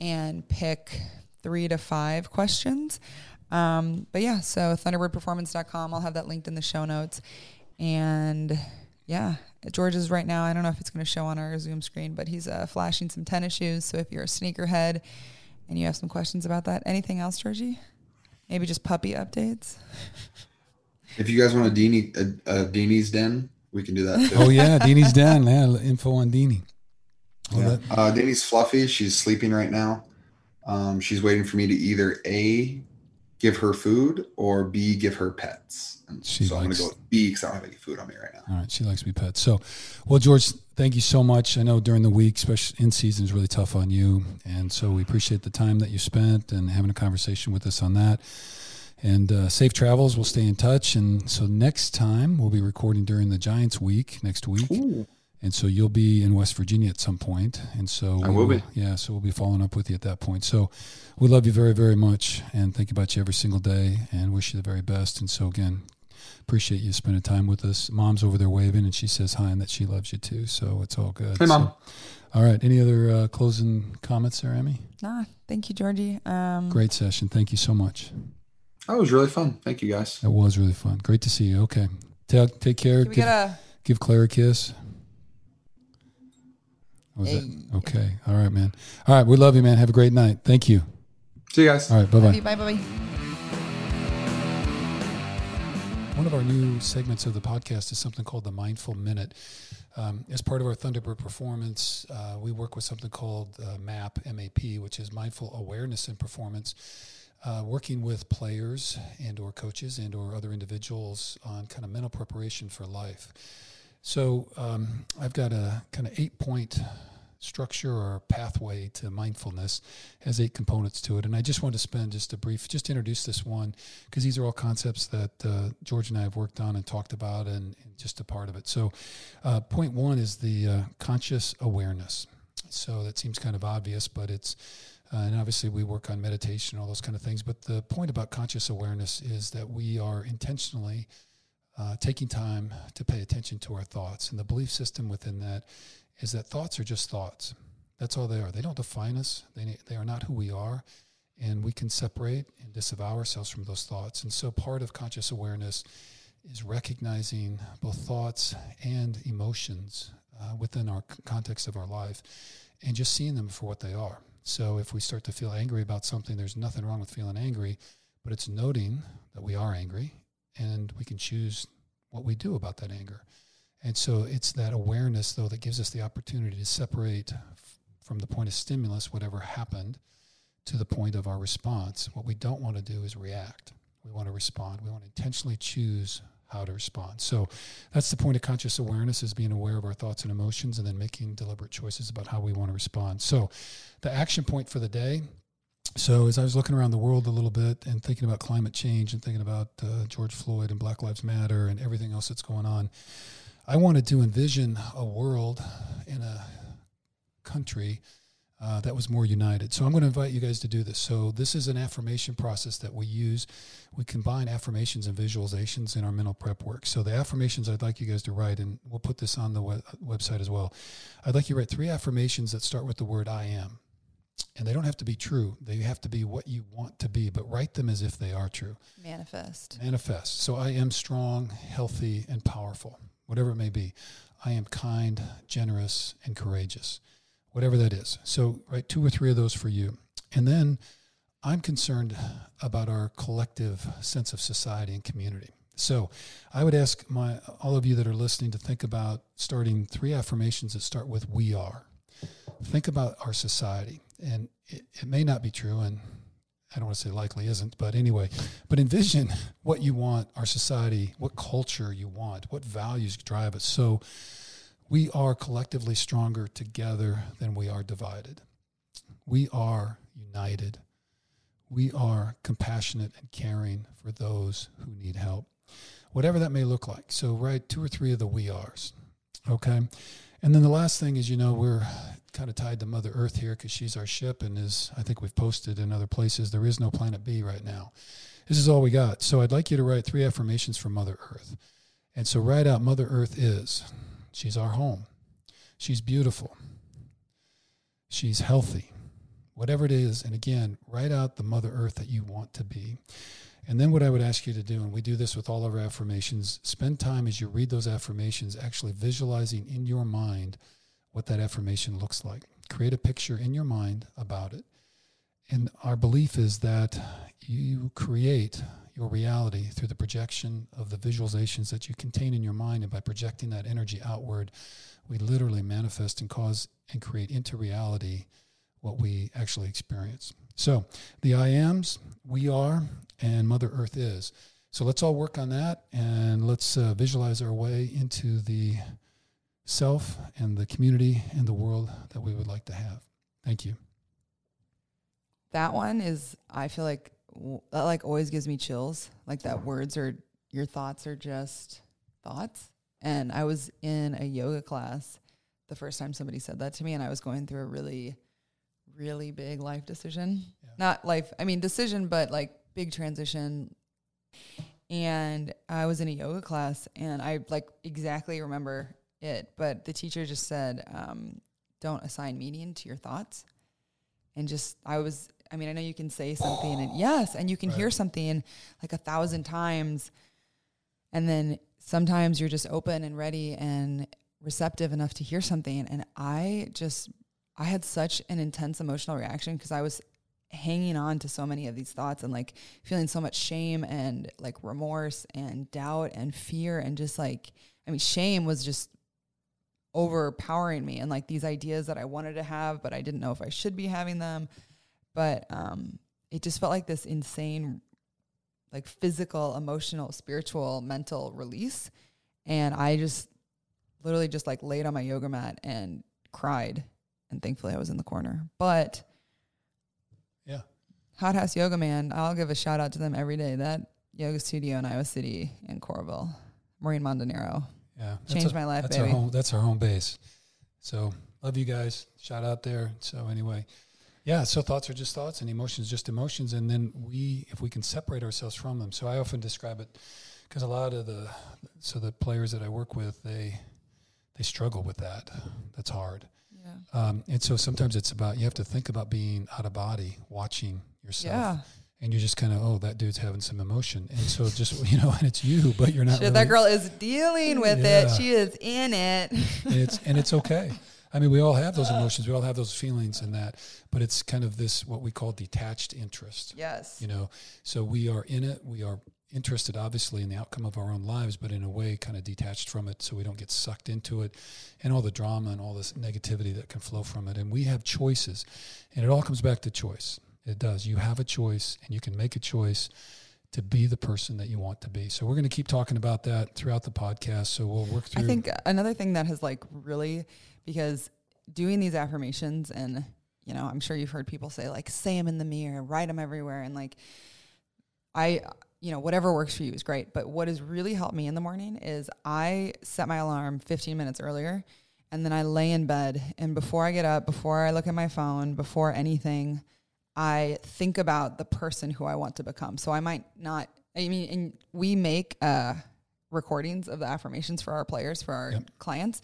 and pick three to five questions. Um, but yeah, so thunderbirdperformance.com. I'll have that linked in the show notes. And yeah, George is right now. I don't know if it's going to show on our Zoom screen, but he's uh, flashing some tennis shoes. So if you're a sneakerhead and you have some questions about that, anything else, Georgie? Maybe just puppy updates. If you guys want a Deanie a, a Deanie's den, we can do that too. Oh, yeah, Deanie's Den. Yeah, info on Deanie. Yeah. that, Uh, Deanie's fluffy. She's sleeping right now. Um, she's waiting for me to either A, give her food, or B, give her pets. And She so I'm going likes- to go with B because I don't have any food on me right now. all right, she likes to be pet. So, well, George, thank you so much. I know during the week, especially in season, is really tough on you. And so we appreciate the time that you spent and having a conversation with us on that. And uh, safe travels. We'll stay in touch. And so next time we'll be recording during the Giants week next week. Ooh. And so you'll be in West Virginia at some point. And so I will be. Yeah. So we'll be following up with you at that point. So we love you very, very much and think about you every single day and wish you the very best. And so again, appreciate you spending time with us. Mom's over there waving and she says hi and that she loves you too. So it's all good. Hey, So- Mom. all right. Any other uh, closing comments there, Emmy? Nah, thank you, Georgie. Um, Great session. Thank you so much. That was really fun. Thank you guys. That was really fun. Great to see you. Okay. Take, take care. We Give, get a give Claire a kiss. Was Hey. that okay? All right, man. All right, we love you, man. Have a great night. Thank you. See you guys. All right, bye love One of our new segments of the podcast is something called the Mindful Minute. Um, as part of our Thunderbird performance, uh, we work with something called uh, MAP, M-A-P, which is Mindful Awareness and Performance, uh, working with players and or coaches and or other individuals on kind of mental preparation for life. So um, I've got a kind of eight-point structure or pathway to mindfulness has eight components to it. And i just wanted to spend just a brief just introduce this one because these are all concepts that uh, george and i have worked on and talked about and, and just a part of it. So uh, point one is the uh, conscious awareness. So that seems kind of obvious but it's uh, and obviously we work on meditation all those kind of things but the point about conscious awareness is that we are intentionally uh, taking time to pay attention to our thoughts. And the belief system within that is that thoughts are just thoughts. That's all they are. They don't define us. They they are not who we are, and we can separate and disavow ourselves from those thoughts. And so, part of conscious awareness is recognizing both thoughts and emotions uh, within our context of our life, and just seeing them for what they are. So if we start to feel angry about something, there's nothing wrong with feeling angry, but it's noting that we are angry and we can choose what we do about that anger. And so it's that awareness, though, that gives us the opportunity to separate f- from the point of stimulus, whatever happened, to the point of our response. What we don't want to do is react. We want to respond. We want to intentionally choose how to respond. So that's the point of conscious awareness is being aware of our thoughts and emotions and then making deliberate choices about how we want to respond. So the action point for the day. So as I was looking around the world a little bit and thinking about climate change and thinking about uh, George Floyd and Black Lives Matter and everything else that's going on, I wanted to envision a world in a country uh, that was more united. So I'm going to invite you guys to do this. So this is an affirmation process that we use. We combine affirmations and visualizations in our mental prep work. So the affirmations I'd like you guys to write, and we'll put this on the web- website as well. I'd like you to write three affirmations that start with the word I am. And they don't have to be true. They have to be what you want to be, but write them as if they are true. Manifest. Manifest. So I am strong, healthy, and powerful, whatever it may be. I am kind, generous, and courageous whatever that is. So, write two or three of those for you. And then I'm concerned about our collective sense of society and community. So, I would ask my all of you that are listening to think about starting three affirmations that start with we are. Think about our society. And it, it may not be true and I don't want to say likely isn't, but anyway, but envision what you want our society, what culture you want, what values drive us. So we are collectively stronger together than we are divided. We are united. We are compassionate and caring for those who need help, whatever that may look like. So, write two or three of the we are's. Okay. And then the last thing is, you know, we're kind of tied to Mother Earth here because she's our ship, and as I think we've posted in other places, there is no planet B right now. This is all we got. So, I'd like you to write three affirmations for Mother Earth. And so, write out Mother Earth is. She's our home. She's beautiful. She's healthy. Whatever it is, and again, write out the Mother Earth that you want to be. And then what I would ask you to do, and we do this with all of our affirmations, spend time as you read those affirmations actually visualizing in your mind what that affirmation looks like. Create a picture in your mind about it. And our belief is that you create your reality through the projection of the visualizations that you contain in your mind. And by projecting that energy outward, we literally manifest and cause and create into reality what we actually experience. So the I ams, we are, and Mother Earth is. So let's all work on that and let's uh, visualize our way into the self and the community and the world that we would like to have. Thank you. That one is, I feel like, that like always gives me chills. Like that words are, your thoughts are just thoughts. And I was in a yoga class the first time somebody said that to me, and I was going through a really, really big life decision. Yeah. Not life, I mean, decision, but like big transition. And I was in a yoga class, and I like exactly remember it, but the teacher just said, um, don't assign meaning to your thoughts. And just, I was, I mean, I know you can say something, and yes, and you can right. hear something like a thousand times. And then sometimes you're just open and ready and receptive enough to hear something. And I just, I had such an intense emotional reaction because I was hanging on to so many of these thoughts and like feeling so much shame and like remorse and doubt and fear and just like, I mean, shame was just overpowering me and like these ideas that I wanted to have, but I didn't know if I should be having them. But um, it just felt like this insane like physical, emotional, spiritual, mental release. And I just literally just like laid on my yoga mat and cried. And thankfully I was in the corner. But yeah. Hot House Yoga Man, I'll give a shout out to them every day. That yoga studio in Iowa City in Coralville, Maureen Montanero. Yeah. Changed a, my life, that's baby. Our home, that's our home base. So love you guys. Shout out there. So anyway, yeah, so thoughts are just thoughts and emotions just emotions. And then we, if we can separate ourselves from them. So I often describe it because a lot of the, so the players that I work with, they, they struggle with that. That's hard. Yeah. Um, and so sometimes it's about, you have to think about being out of body, watching yourself. Yeah. And you're just kind of, oh, that dude's having some emotion. And so just, you know, and it's you, but you're not. Shit, really, that girl is dealing with yeah. it. She is in it. and it's, and it's okay. I mean, we all have those emotions, we all have those feelings and that, but it's kind of this what we call detached interest. Yes. You know, so we are in it, we are interested obviously in the outcome of our own lives, but in a way kind of detached from it so we don't get sucked into it and all the drama and all this negativity that can flow from it. And we have choices. And it all comes back to choice. It does. You have a choice and you can make a choice to be the person that you want to be. So we're going to keep talking about that throughout the podcast. So we'll work through I think another thing that has like really because doing these affirmations and you know, I'm sure you've heard people say like say them in the mirror, write them everywhere and like I you know, whatever works for you is great, but what has really helped me in the morning is I set my alarm 15 minutes earlier and then I lay in bed and before I get up, before I look at my phone, before anything, I think about the person who I want to become. So I might not I mean, and we make uh recordings of the affirmations for our players, for our Yep. clients.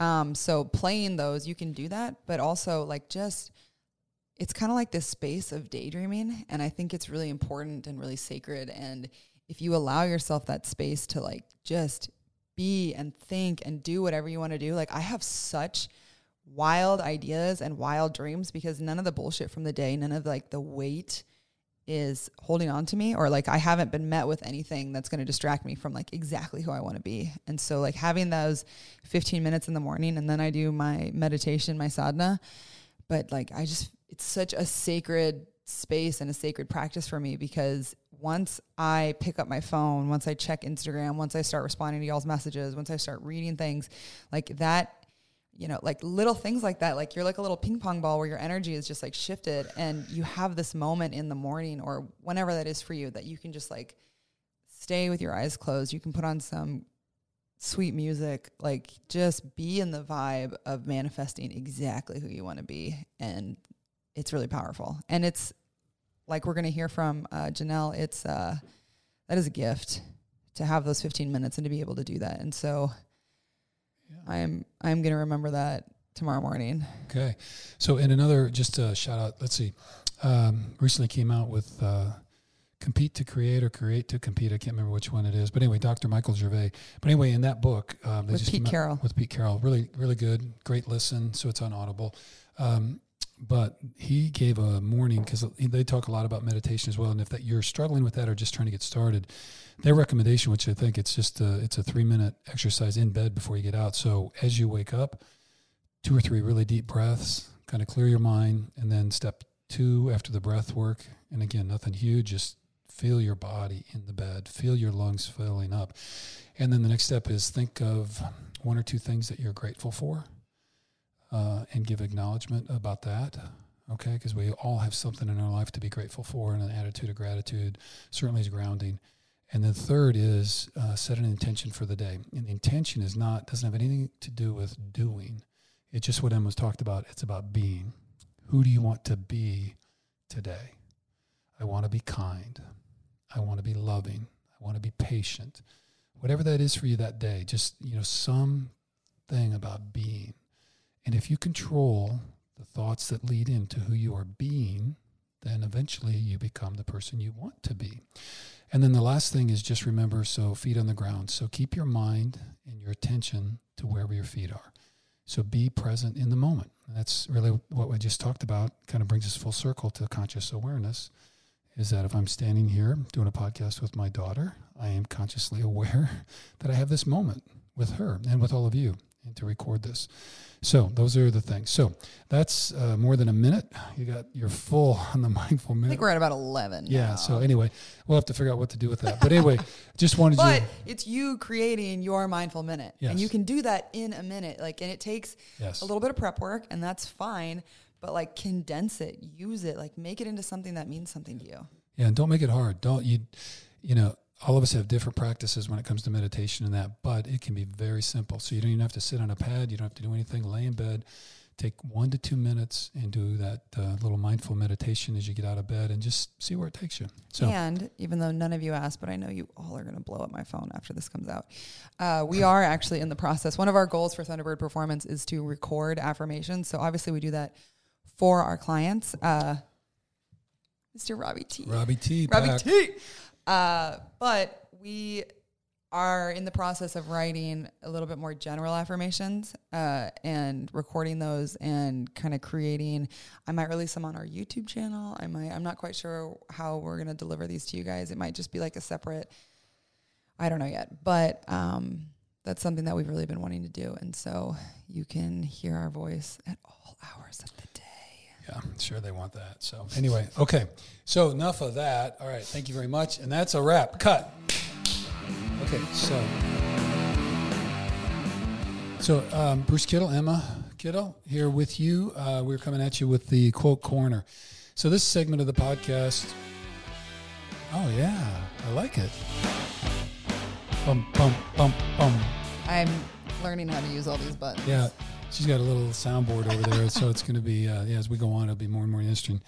Um, so playing those, you can do that, but also like just it's kind of like this space of daydreaming, and I think it's really important and really sacred. And if you allow yourself that space to like just be and think and do whatever you want to do, like I have such wild ideas and wild dreams because none of the bullshit from the day, none of like the weight is holding on to me or like I haven't been met with anything that's going to distract me from like exactly who I want to be. And so like having those 15 minutes in the morning and then I do my meditation, my sadhana, but like I just it's such a sacred space and a sacred practice for me because once I pick up my phone, once I check Instagram, once I start responding to y'all's messages, once I start reading things, like that you know, like little things like that. Like you're like a little ping pong ball where your energy is just like shifted and you have this moment in the morning or whenever that is for you that you can just like stay with your eyes closed. You can put on some sweet music, like just be in the vibe of manifesting exactly who you want to be. And it's really powerful. And it's like we're going to hear from uh, Janelle, it's uh, that is a gift to have those 15 minutes and to be able to do that. And so I am I'm going to remember that tomorrow morning. Okay. So, in another, just a shout out, let's see, um, recently came out with uh, Compete to Create or Create to Compete. I can't remember which one it is. But anyway, Dr. Michael Gervais. But anyway, in that book, um, they With just Pete Carroll. With Pete Carroll. Really, really good. Great listen. So, it's on Audible. Um, but he gave a morning because they talk a lot about meditation as well. And if that you're struggling with that or just trying to get started, their recommendation, which I think it's just a, it's a three minute exercise in bed before you get out. So as you wake up, two or three really deep breaths, kind of clear your mind, and then step two after the breath work. And again, nothing huge, just feel your body in the bed, feel your lungs filling up. And then the next step is think of one or two things that you're grateful for uh, and give acknowledgement about that. Okay, because we all have something in our life to be grateful for, and an attitude of gratitude certainly is grounding. And then third is uh, set an intention for the day. And the intention is not doesn't have anything to do with doing. It's just what Emma's talked about. It's about being. Who do you want to be today? I want to be kind. I want to be loving. I want to be patient. Whatever that is for you that day, just you know, some thing about being. And if you control the thoughts that lead into who you are being, then eventually you become the person you want to be. And then the last thing is just remember so feet on the ground. So keep your mind and your attention to wherever your feet are. So be present in the moment. And that's really what we just talked about, kind of brings us full circle to conscious awareness. Is that if I'm standing here doing a podcast with my daughter, I am consciously aware that I have this moment with her and with all of you and to record this. So those are the things. So that's uh, more than a minute. You got your full on the mindful minute. I think we're at about 11. Yeah. now. So anyway, we'll have to figure out what to do with that. But anyway, just wanted to But you. it's you creating your mindful minute. And you can do that in a minute. Like and it takes Yes. a little bit of prep work and that's fine, but like condense it, use it, like make it into something that means something to you. Yeah, and don't make it hard. Don't you? You know, all of us have different practices when it comes to meditation and that, but it can be very simple. So you don't even have to sit on a pad. You don't have to do anything. Lay in bed. Take one to two minutes and do that uh, little mindful meditation as you get out of bed, and just see where it takes you. So And even though none of you asked, but I know you all are going to blow up my phone after this comes out. Uh, we are actually in the process. One of our goals for Thunderbird Performance is to record affirmations. So obviously we do that for our clients. Uh, Mr. Robbie T. Robbie T. Robbie back. T. Uh, but we are in the process of writing a little bit more general affirmations uh, and recording those and kind of creating. I might release them on our YouTube channel. I might. I'm not quite sure how we're gonna deliver these to you guys. It might just be like a separate. I don't know yet, but um, that's something that we've really been wanting to do, and so you can hear our voice at all hours of the. Yeah, I'm sure they want that. So anyway, okay. So enough of that. All right, thank you very much, and that's a wrap. Cut. Okay, so so um, Bruce Kittle, Emma Kittle, here with you. Uh, we're coming at you with the quote corner. So this segment of the podcast. Oh yeah, I like it. Bum bum bum bum. I'm learning how to use all these buttons. Yeah, she's got a little soundboard over there, so it's going to be uh, yeah. As we go on, it'll be more and more interesting.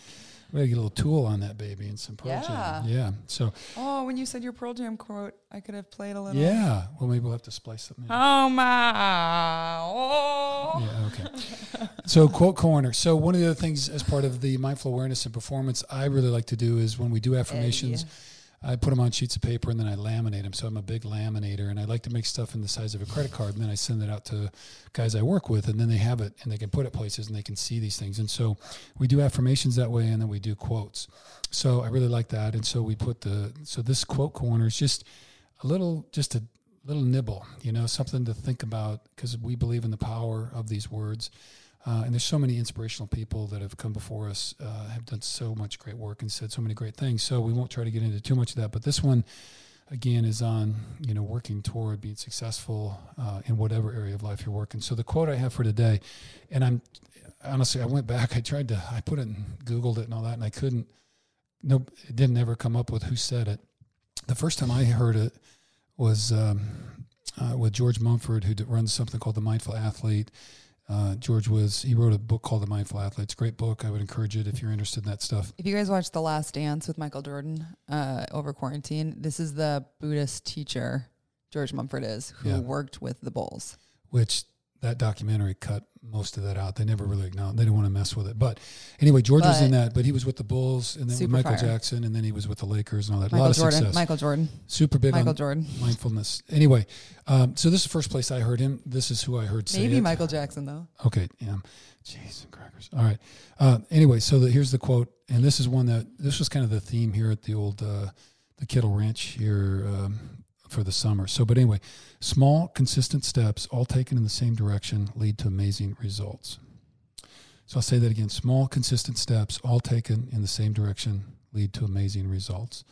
We got to get a little tool on that baby and some Pearl Yeah. Jam. Yeah. So Oh, when you said your Pearl Jam quote, I could have played a little. yeah. Well, maybe we'll have to splice something. In. Oh my! Oh. Yeah, okay. So, quote corner. So, one of the other things as part of the mindful awareness and performance I really like to do is when we do affirmations, I put them on sheets of paper and then I laminate them. So, I'm a big laminator and I like to make stuff in the size of a credit card. And then I send it out to guys I work with and then they have it and they can put it places and they can see these things. And so, we do affirmations that way and then we do quotes. So, I really like that. And so, we put the, so this quote corner is just a little, just a little nibble, you know, something to think about because we believe in the power of these words. Uh, and there's so many inspirational people that have come before us, uh, have done so much great work and said so many great things. So we won't try to get into too much of that. But this one, again, is on you know working toward being successful uh, in whatever area of life you're working. So the quote I have for today, and I'm honestly, I went back, I tried to, I put it in, Googled it and all that, and I couldn't. No, it didn't ever come up with who said it. The first time I heard it was um, uh, with George Mumford, who runs something called the Mindful Athlete. Uh, George was he wrote a book called The Mindful Athlete. It's a great book. I would encourage it if you're interested in that stuff. If you guys watched The Last Dance with Michael Jordan uh, over quarantine, this is the Buddhist teacher George Mumford is, who Yeah. worked with the Bulls. Which that documentary cut most of that out. They never really acknowledged. They didn't want to mess with it. But anyway, George was in that. But he was with the Bulls, and then with Michael fire. Jackson, and then he was with the Lakers and all that. a Michael lot of Jordan. success. Michael Jordan. Super big Michael Jordan. mindfulness. Anyway, um, so this is the first place I heard him. This is who I heard say Maybe it. Michael Jackson though. Okay, yeah. Jeez, and crackers. All right. Uh, anyway, so the, here's the quote, and this is one that this was kind of the theme here at the old uh, the Kittle Ranch here um, for the summer. So, but anyway, small, consistent steps, all taken in the same direction, lead to amazing results. So I'll say that again: small, consistent steps, all taken in the same direction, lead to amazing results.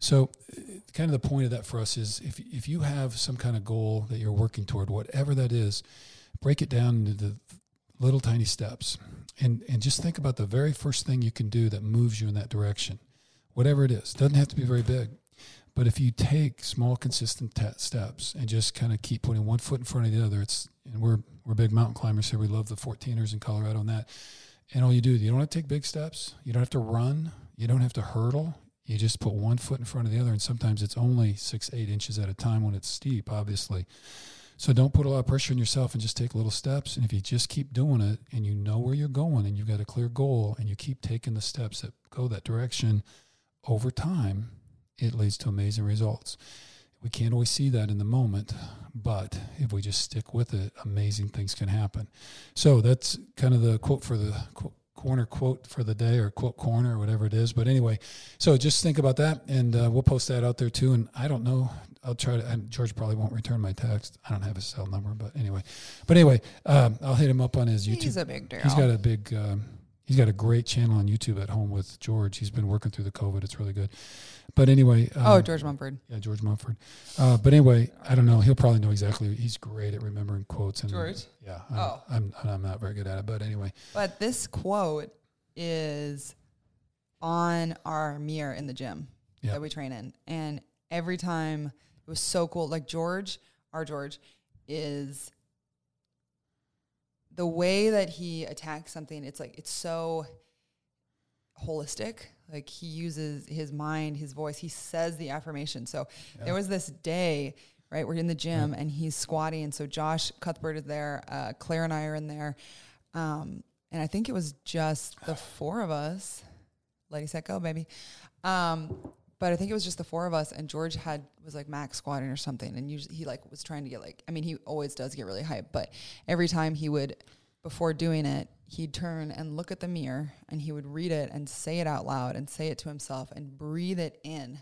So, uh, kind of the point of that for us is if if you have some kind of goal that you're working toward, whatever that is, break it down into the little tiny steps and and just think about the very first thing you can do that moves you in that direction whatever it is doesn't have to be very big but if you take small consistent te- steps and just kind of keep putting one foot in front of the other it's and we're we're big mountain climbers here. We love the 14ers in colorado and that. And all you do you don't have to take big steps. You don't have to run. You don't have to hurdle. You just put one foot in front of the other and sometimes it's only six eight inches at a time when it's steep obviously. So don't put a lot of pressure on yourself and just take little steps. And if you just keep doing it and you know where you're going and you've got a clear goal and you keep taking the steps that go that direction over time, it leads to amazing results. We can't always see that in the moment, but if we just stick with it, amazing things can happen. So that's kind of the quote for the qu- corner quote for the day or quote corner or whatever it is. But anyway, so just think about that and uh, we'll post that out there too. And I don't know, I'll try to, and George probably won't return my text. I don't have his cell number, but anyway, but anyway, um, I'll hit him up on his YouTube. He's a big deal. He's got a big. Um, he's got a great channel on YouTube at home with George. He's been working through the COVID. It's really good. But anyway, um, oh, George Mumford. yeah, George Mumford. Uh, but anyway, I don't know. He'll probably know exactly. He's great at remembering quotes. And George? Yeah. I'm, Oh. I'm, I'm not very good at it. But anyway, But this quote is on our mirror in the gym Yeah. that we train in. And every time it was so cool. Like George, our George, is the way that he attacks something, it's like it's so holistic. Like he uses his mind, his voice, he says the affirmation. So there was this day, right? We're in the gym and he's squatting. And so Josh Cuthbert is there, uh, Claire and I are in there. Um, and I think it was just the four of us. Lady set go, baby. Um, but I think it was just the four of us, and George had was like max squatting or something, and usually he like was trying to get like I mean he always does get really hyped, but every time he would before doing it, he'd turn and look at the mirror and he would read it and say it out loud and say it to himself and breathe it in,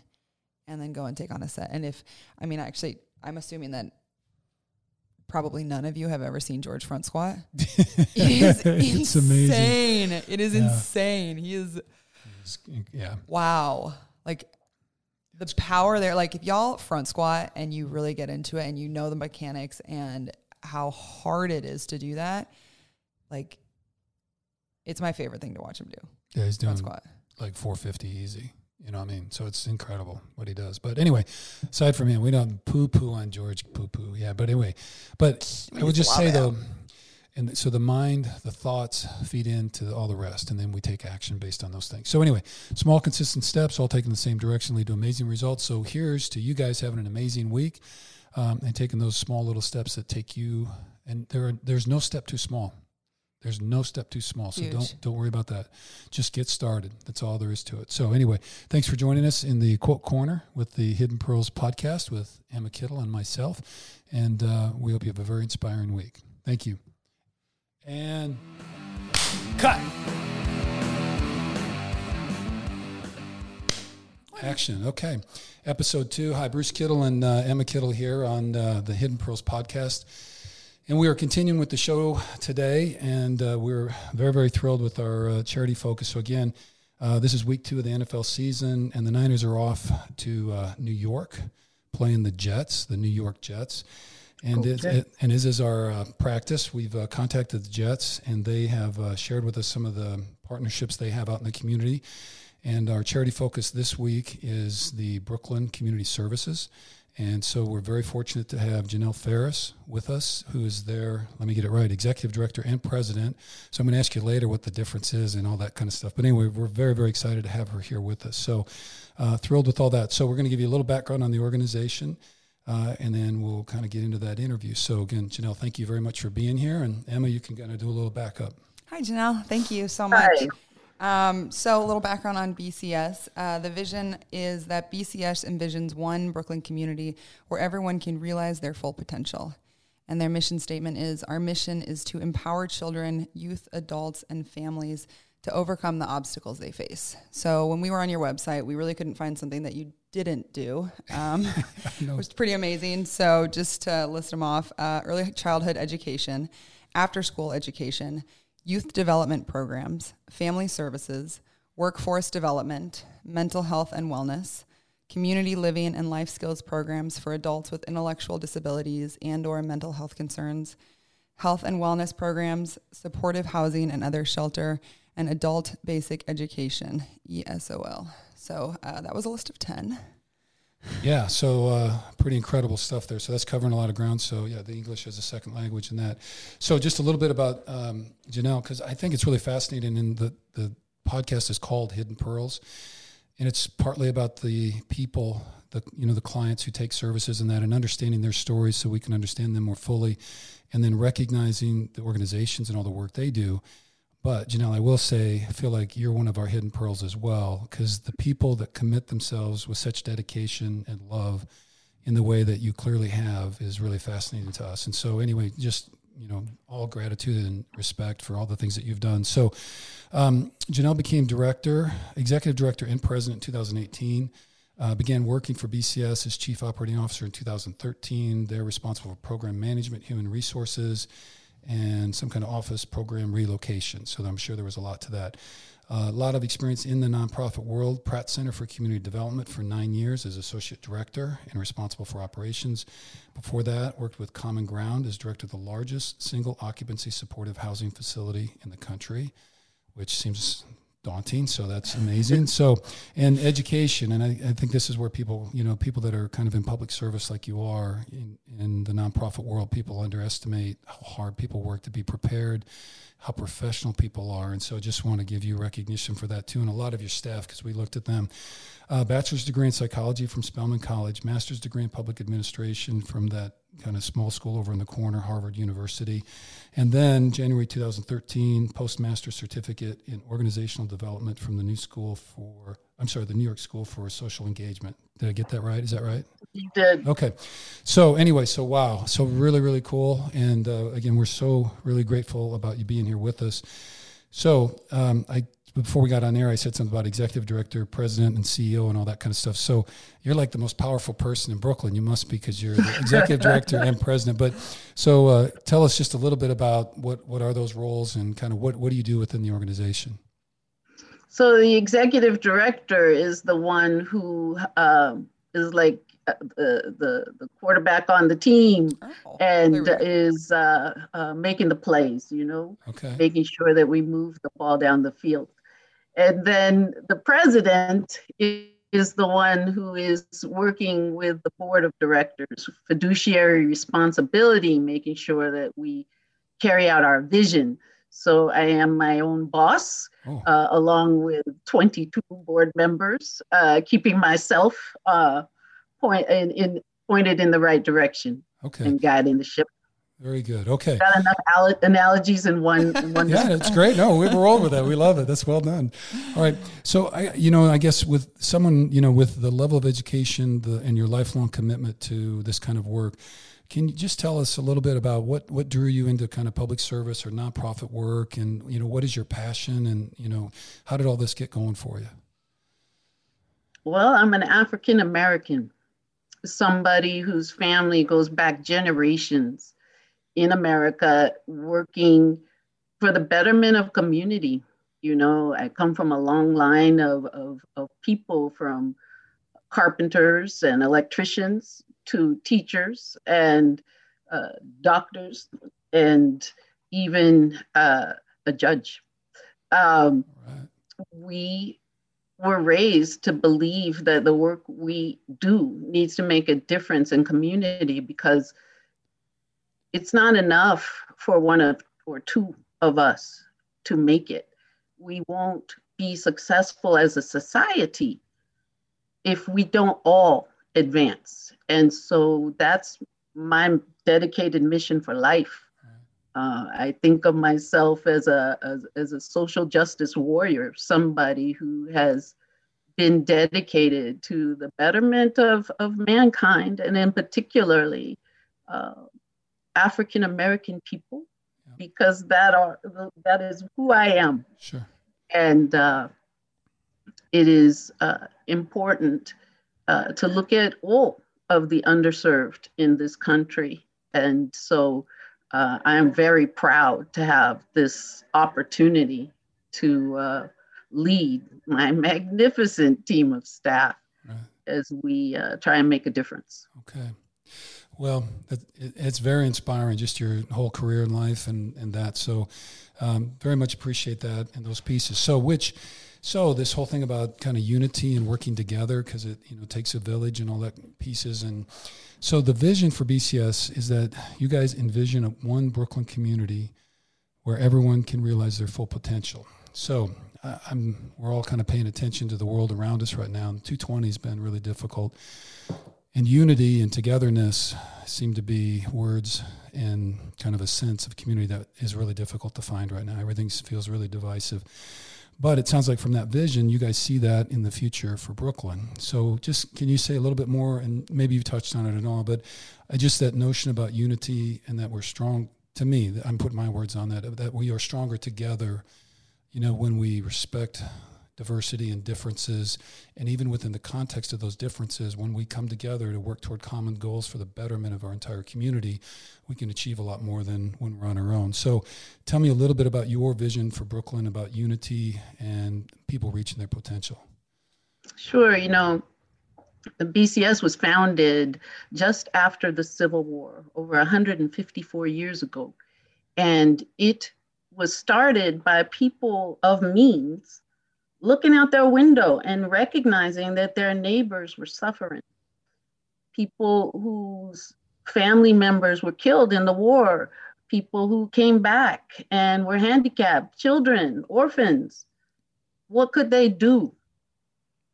and then go and take on a set. And if I mean actually, I'm assuming that probably none of you have ever seen George front squat. it is It's insane. amazing. It is Yeah. insane. He is Yeah. wow. Like the power there. Like if y'all front squat and you really get into it and you know the mechanics and how hard it is to do that, like it's my favorite thing to watch him do. Yeah, he's doing squat. like 450 easy. You know what I mean? So it's incredible what he does. But anyway, aside from him, we don't poo poo on George poo poo. Yeah, but anyway, but I would just say though, and so the mind, the thoughts feed into all the rest, and then we take action based on those things. So anyway, small consistent steps, all taking the same direction, lead to amazing results. So here's to you guys having an amazing week, um, and taking those small little steps that take you. And there, are, there's no step too small. There's no step too small. So Huge. don't don't worry about that. Just get started. That's all there is to it. So anyway, thanks for joining us in the quote corner with the Hidden Pearls podcast with Emma Kittle and myself. And uh, we hope you have a very inspiring week. Thank you. And cut. Action. Okay. Episode two. Hi, Bruce Kittle and uh, Emma Kittle here on uh, the Hidden Pearls podcast. And we are continuing with the show today, and uh, we're very, very thrilled with our uh, charity focus. So, again, uh, this is week two of the NFL season, and the Niners are off to uh, New York playing the Jets, the New York Jets. And, it, it- and as is our uh, practice, we've uh, contacted the Jets, and they have uh, shared with us some of the partnerships they have out in the community. And our charity focus this week is the Brooklyn Community Services. And so we're very fortunate to have Janelle Farris with us, who is their, let me get it right, executive director and president. So I'm going to ask you later what the difference is and all that kind of stuff. But anyway, we're very, very excited to have her here with us. So uh, thrilled with all that. So we're going to give you a little background on the organization. Uh, and then we'll kind of get into that interview. So again, Janelle, thank you very much for being here. And Emma, you can kind of do a little backup. Hi, Janelle. Thank you so much. Um, so, a little background on BCS. Uh, the vision is that BCS envisions one Brooklyn community where everyone can realize their full potential. And their mission statement is Our mission is to empower children, youth, adults, and families to overcome the obstacles they face. So, when we were on your website, we really couldn't find something that you didn't do, um, which was pretty amazing. So, just to list them off uh, early childhood education, after school education, youth development programs, family services, workforce development, mental health and wellness, community living and life skills programs for adults with intellectual disabilities and or mental health concerns, health and wellness programs, supportive housing and other shelter, and adult basic education, ESOL. So uh, that was a list of 10. Yeah, so uh, pretty incredible stuff there. So that's covering a lot of ground. So yeah, the English as a second language and that. So just a little bit about um, Janelle, because I think it's really fascinating. And the the podcast is called Hidden Pearls, and it's partly about the people, the you know the clients who take services and that, and understanding their stories so we can understand them more fully, and then recognizing the organizations and all the work they do. But Janelle, I will say, I feel like you're one of our hidden pearls as well, because the people that commit themselves with such dedication and love in the way that you clearly have is really fascinating to us. And so, anyway, just you know, all gratitude and respect for all the things that you've done. So, um, Janelle became director, executive director, and president in 2018. Uh, began working for BCS as chief operating officer in 2013. They're responsible for program management, human resources, and some kind of office program relocation. So I'm sure there was a lot to that. Uh, a lot of experience in the nonprofit world. Pratt Center for Community Development for nine years as associate director and responsible for operations. Before that, worked with Common Ground as director of the largest single occupancy supportive housing facility in the country, which seems daunting. So that's amazing. so, and education, and I, I think this is where people, you know, people that are kind of in public service like you are in, in the nonprofit world, people underestimate how hard people work to be prepared, how professional people are. And so I just want to give you recognition for that too. And a lot of your staff, because we looked at them. Uh, bachelor's degree in psychology from Spelman College, master's degree in public administration from that kind of small school over in the corner, Harvard University. And then January 2013, postmaster certificate in organizational development from the New School for, I'm sorry, the New York School for Social Engagement. Did I get that right? Is that right? You did. Okay. So anyway, so wow, so really, really cool. And uh, again, we're so really grateful about you being here with us. So um, I before we got on air, I said something about executive director, president, and CEO, and all that kind of stuff. So you're like the most powerful person in Brooklyn. You must be because you're the executive director and president. But so uh, tell us just a little bit about what what are those roles and kind of what what do you do within the organization? So the executive director is the one who uh, is like uh, the, the, the quarterback on the team oh, and is uh, uh, making the plays, you know, okay. making sure that we move the ball down the field. And then the president is the one who is working with the board of directors, fiduciary responsibility, making sure that we carry out our vision. So I am my own boss, oh. uh, along with 22 board members, uh, keeping myself uh, point in, in, pointed in the right direction okay. and guiding the ship. Very good. Okay. Got enough al- analogies in one. In one yeah, it's great. No, we roll with that. We love it. That's well done. All right. So I, you know, I guess with someone, you know, with the level of education the, and your lifelong commitment to this kind of work, can you just tell us a little bit about what what drew you into kind of public service or nonprofit work, and you know, what is your passion, and you know, how did all this get going for you? Well, I'm an African American, somebody whose family goes back generations in America working for the betterment of community. You know, I come from a long line of, of, of people from carpenters and electricians to teachers and uh, doctors and even uh, a judge. Um, right. We were raised to believe that the work we do needs to make a difference in community because it's not enough for one of or two of us to make it. We won't be successful as a society if we don't all advance. And so that's my dedicated mission for life. Uh, I think of myself as a as, as a social justice warrior, somebody who has been dedicated to the betterment of, of mankind, and in particularly uh, African American people yeah. because that are that is who I am. Sure. And uh, it is uh, important uh, to look at all of the underserved in this country, and so uh, I am very proud to have this opportunity to uh, lead my magnificent team of staff right. as we uh, try and make a difference. Okay. Well, it, it's very inspiring, just your whole career in life and, and that. So, um, very much appreciate that and those pieces. So, which, so this whole thing about kind of unity and working together because it you know takes a village and all that pieces. And so, the vision for BCS is that you guys envision a one Brooklyn community where everyone can realize their full potential. So, I'm we're all kind of paying attention to the world around us right now. And 220 has been really difficult and unity and togetherness seem to be words and kind of a sense of community that is really difficult to find right now. Everything feels really divisive. But it sounds like from that vision, you guys see that in the future for Brooklyn. So, just can you say a little bit more? And maybe you've touched on it at all, but uh, just that notion about unity and that we're strong. To me, I'm putting my words on that. That we are stronger together. You know, when we respect diversity and differences. And even within the context of those differences, when we come together to work toward common goals for the betterment of our entire community, we can achieve a lot more than when we're on our own. So tell me a little bit about your vision for Brooklyn, about unity and people reaching their potential. Sure. You know, the BCS was founded just after the Civil War, over 154 years ago. And it was started by people of means looking out their window and recognizing that their neighbors were suffering. People whose family members were killed in the war, people who came back and were handicapped, children, orphans. What could they do?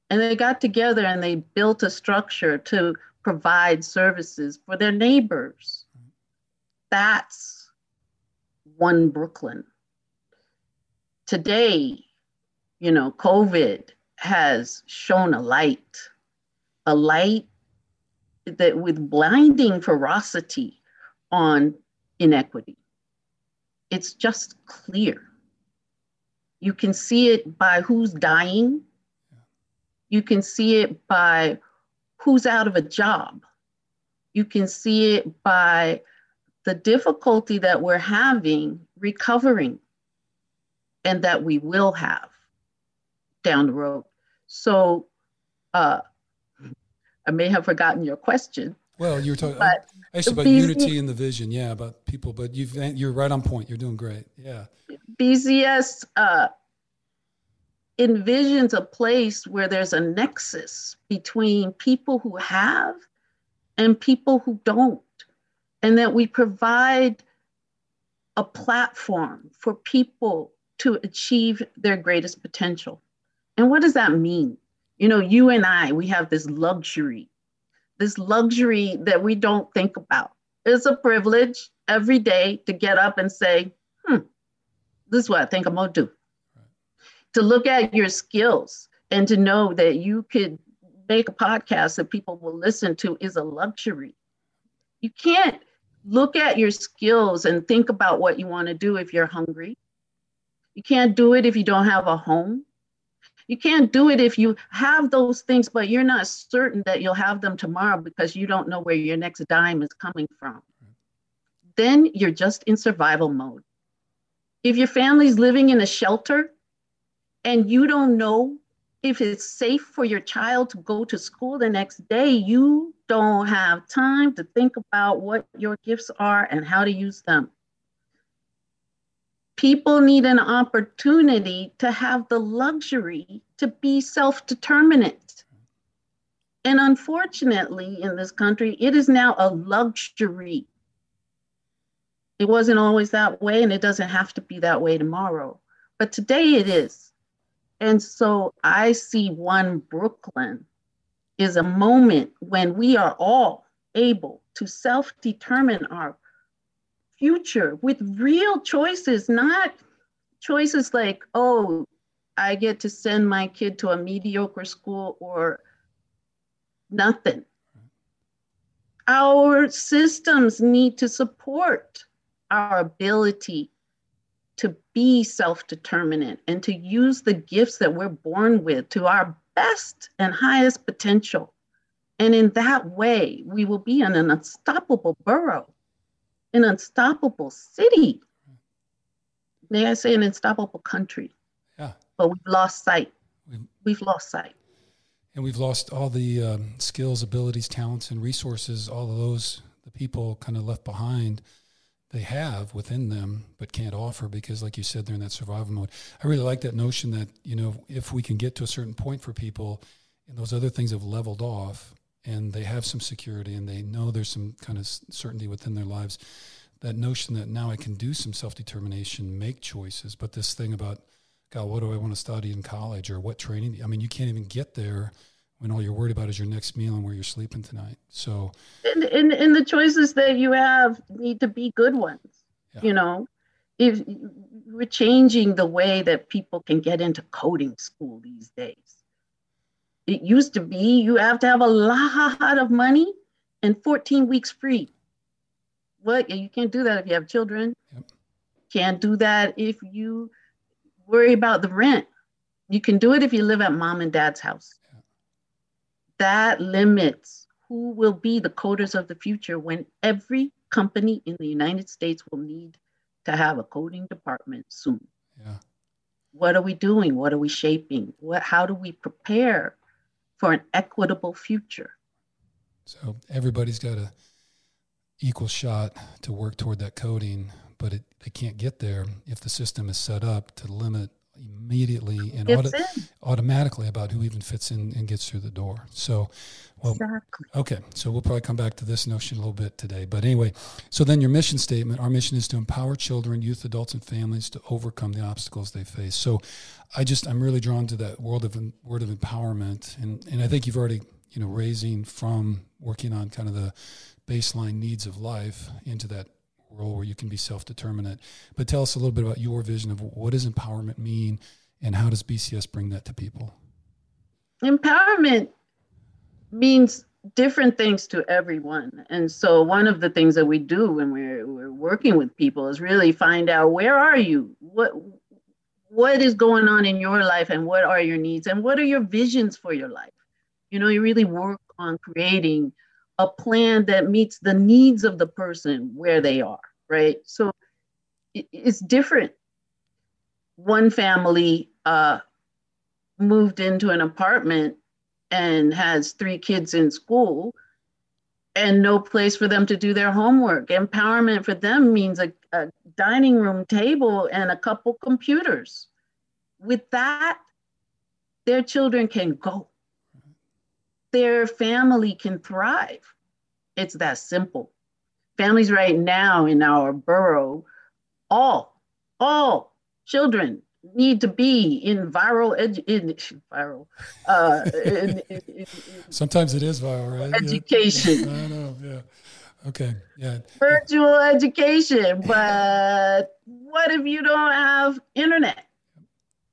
And they got together and they built a structure to provide services for their neighbors. That's one Brooklyn. Today, you know, COVID has shown a light, a light that with blinding ferocity on inequity. It's just clear. You can see it by who's dying. You can see it by who's out of a job. You can see it by the difficulty that we're having recovering and that we will have down the road. So uh, I may have forgotten your question. Well, you were talking actually about unity and the vision, yeah, about people. But you've you're right on point. You're doing great. Yeah. BCS uh, envisions a place where there's a nexus between people who have and people who don't, and that we provide a platform for people to achieve their greatest potential. And what does that mean? You know, you and I, we have this luxury, this luxury that we don't think about. It's a privilege every day to get up and say, hmm, this is what I think I'm gonna do to look at your skills and to know that you could make a podcast that people will listen to is a luxury. You can't look at your skills and think about what you want to do if you're hungry. You can't do it if you don't have a home. You can't do it if you have those things, but you're not certain that you'll have them tomorrow because you don't know where your next dime is coming from. Then you're just in survival mode. If your family's living in a shelter, and you don't know if it's safe for your child to go to school the next day, you don't have time to think about what your gifts are and how to use them. People need an opportunity to have the luxury to be self determinant. And unfortunately, in this country, it is now a luxury. It wasn't always that way, and it doesn't have to be that way tomorrow. But today it is. And so I see one Brooklyn is a moment when we are all able to self determine our future with real choices, not choices like, oh, I get to send my kid to a mediocre school or nothing. Our systems need to support our ability to be self determinant and to use the gifts that we're born with to our best and highest potential. And in that way, we will be in an unstoppable borough, an unstoppable city. May I say, an unstoppable country? Yeah. But we've lost sight. We've, lost sight. And we've lost all the um, skills, abilities, talents, and resources, all of those, the people kind of left behind they have within them but can't offer because like you said they're in that survival mode i really like that notion that you know if we can get to a certain point for people and those other things have leveled off and they have some security and they know there's some kind of certainty within their lives that notion that now i can do some self-determination make choices but this thing about god what do i want to study in college or what training i mean you can't even get there when all you're worried about is your next meal and where you're sleeping tonight. So, and, and, and the choices that you have need to be good ones. Yeah. You know, if we're changing the way that people can get into coding school these days. It used to be you have to have a lot of money and 14 weeks free. What you can't do that if you have children. Yep. Can't do that if you worry about the rent. You can do it if you live at mom and dad's house that limits who will be the coders of the future when every company in the United States will need to have a coding department soon. Yeah. What are we doing? What are we shaping? What how do we prepare for an equitable future? So everybody's got a equal shot to work toward that coding, but it, they can't get there if the system is set up to limit immediately and auto- automatically about who even fits in and gets through the door. So, well, exactly. okay. So we'll probably come back to this notion a little bit today. But anyway, so then your mission statement, our mission is to empower children, youth, adults, and families to overcome the obstacles they face. So I just, I'm really drawn to that world of word of empowerment. And, and I think you've already, you know, raising from working on kind of the baseline needs of life into that role where you can be self-determinate. But tell us a little bit about your vision of what does empowerment mean and how does BCS bring that to people? Empowerment means different things to everyone. And so one of the things that we do when we're, we're working with people is really find out where are you? What what is going on in your life and what are your needs and what are your visions for your life? You know, you really work on creating a plan that meets the needs of the person where they are, right? So it, it's different. One family uh, moved into an apartment and has three kids in school and no place for them to do their homework. Empowerment for them means a, a dining room table and a couple computers. With that, their children can go. Their family can thrive. It's that simple. Families right now in our borough, all, all children need to be in viral edu- in viral uh, in, in, in, sometimes it is viral right? Education. Yeah. i know yeah. Okay yeah. Virtual education but what if you don't have internet?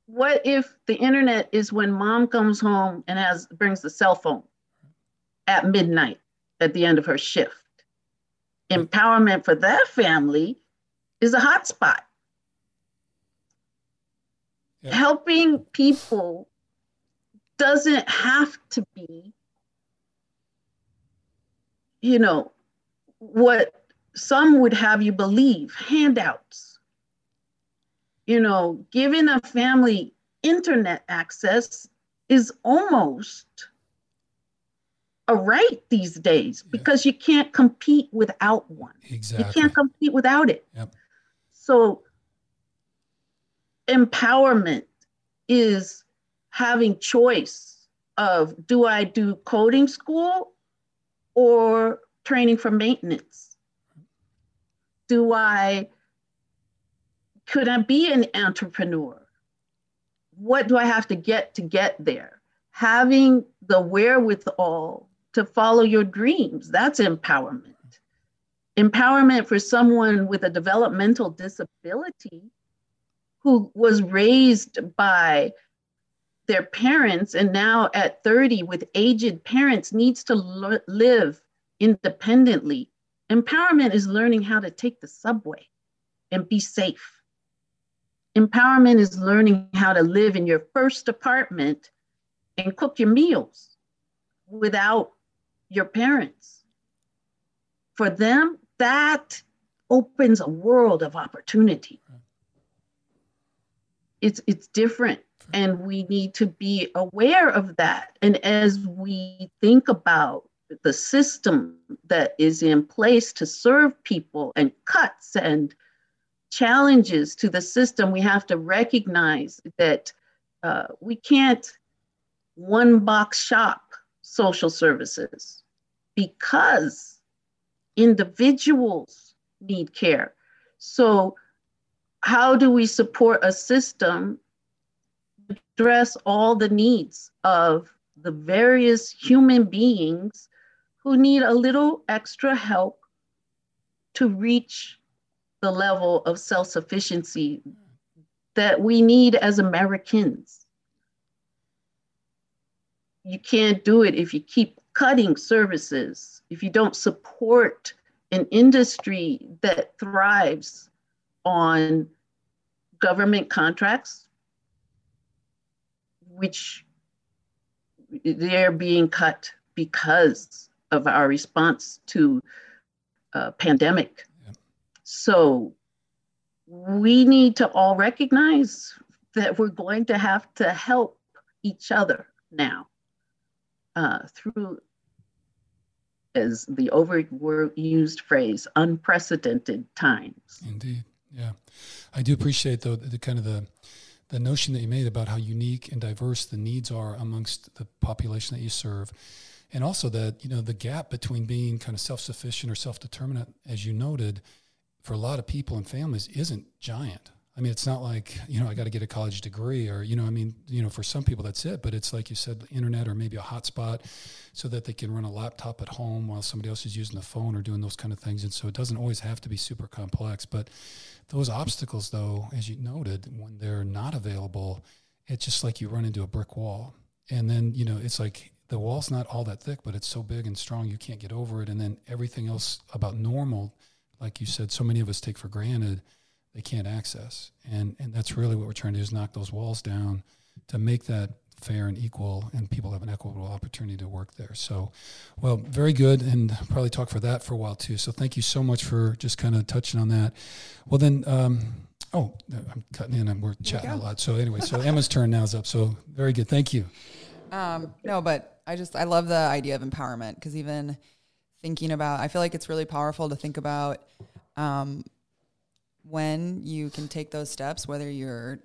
What if the internet is when mom comes home and has brings the cell phone at midnight at the end of her shift? Empowerment for that family is a hotspot helping people doesn't have to be you know what some would have you believe handouts. You know giving a family internet access is almost a right these days because you can't compete without one. Exactly. you can't compete without it. Yep. so empowerment is having choice of do I do coding school or training for maintenance? Do I could I be an entrepreneur? What do I have to get to get there? Having the wherewithal to follow your dreams, that's empowerment. Empowerment for someone with a developmental disability who was raised by their parents and now at 30 with aged parents needs to l- live independently. Empowerment is learning how to take the subway and be safe. Empowerment is learning how to live in your first apartment and cook your meals without your parents. For them, that opens a world of opportunity it's it's different. And we need to be aware of that. And as we think about the system that is in place to serve people and cuts and challenges to the system we have to recognize that uh, we can't one box shop social services because individuals need care. So how do we support a system address all the needs of the various human beings who need a little extra help to reach the level of self-sufficiency that we need as Americans. You can't do it if you keep cutting services, if you don't support an industry that thrives on government contracts, which they're being cut because of our response to a pandemic. Yeah. So we need to all recognize that we're going to have to help each other now uh, through, as the overused phrase, unprecedented times. Indeed. Yeah, I do appreciate though the, the kind of the the notion that you made about how unique and diverse the needs are amongst the population that you serve, and also that you know the gap between being kind of self sufficient or self determinate, as you noted, for a lot of people and families isn't giant. I mean, it's not like, you know, I got to get a college degree or, you know, I mean, you know, for some people that's it, but it's like you said, internet or maybe a hotspot so that they can run a laptop at home while somebody else is using the phone or doing those kind of things. And so it doesn't always have to be super complex. But those obstacles, though, as you noted, when they're not available, it's just like you run into a brick wall. And then, you know, it's like the wall's not all that thick, but it's so big and strong you can't get over it. And then everything else about normal, like you said, so many of us take for granted they can't access. And and that's really what we're trying to do is knock those walls down to make that fair and equal and people have an equitable opportunity to work there. So well, very good and probably talk for that for a while too. So thank you so much for just kind of touching on that. Well then um, oh I'm cutting in and we're chatting a lot. So anyway, so Emma's turn now is up. So very good. Thank you. Um, no, but I just I love the idea of empowerment because even thinking about I feel like it's really powerful to think about um, when you can take those steps, whether you're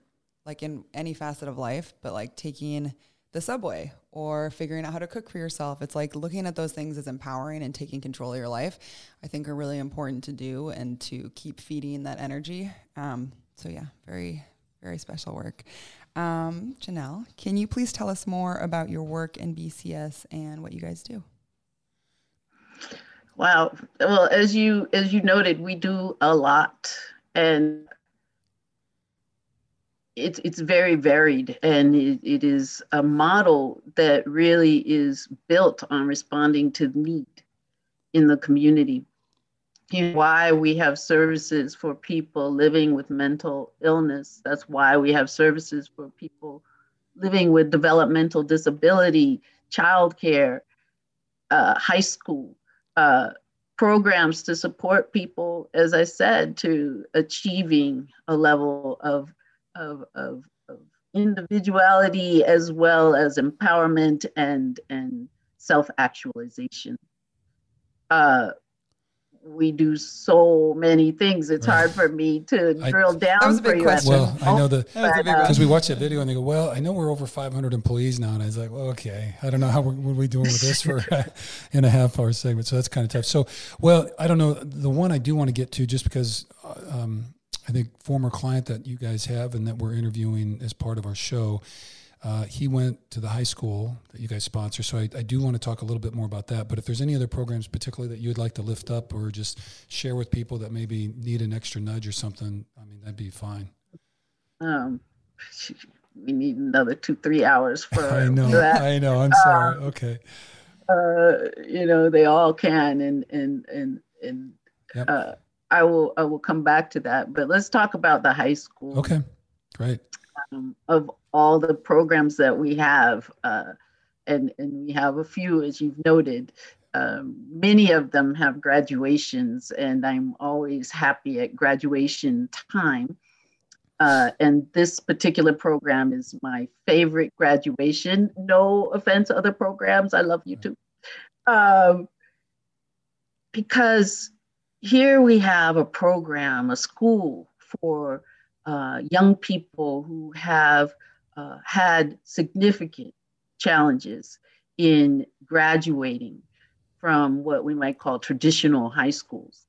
like in any facet of life, but like taking the subway or figuring out how to cook for yourself. It's like looking at those things as empowering and taking control of your life, I think are really important to do and to keep feeding that energy. Um, so, yeah, very, very special work. Um, Janelle, can you please tell us more about your work in BCS and what you guys do? Wow. Well, as you as you noted, we do a lot and it's it's very varied and it, it is a model that really is built on responding to need in the community. You know, why we have services for people living with mental illness. That's why we have services for people living with developmental disability childcare uh, high school uh, programs to support people, as I said, to achieving a level of, of, of, of individuality as well as empowerment and, and self actualization. Uh, we do so many things. It's hard for me to I, drill down. That was a big question. Well, I know the because we watch that video and they go, "Well, I know we're over 500 employees now," and I was like, "Well, okay, I don't know how we're, what are we doing with this for in a half hour segment." So that's kind of tough. So, well, I don't know. The one I do want to get to, just because uh, um, I think former client that you guys have and that we're interviewing as part of our show uh, he went to the high school that you guys sponsor, so I, I, do want to talk a little bit more about that. But if there's any other programs, particularly that you would like to lift up or just share with people that maybe need an extra nudge or something, I mean, that'd be fine. Um, we need another two, three hours for I know, that. I know. I'm sorry. Um, okay. Uh, you know, they all can, and and and and yep. uh, I will I will come back to that. But let's talk about the high school. Okay, great. Um, of all the programs that we have, uh, and, and we have a few, as you've noted. Um, many of them have graduations, and I'm always happy at graduation time. Uh, and this particular program is my favorite graduation. No offense other programs, I love you too. Um, because here we have a program, a school for uh, young people who have uh, had significant challenges in graduating from what we might call traditional high schools.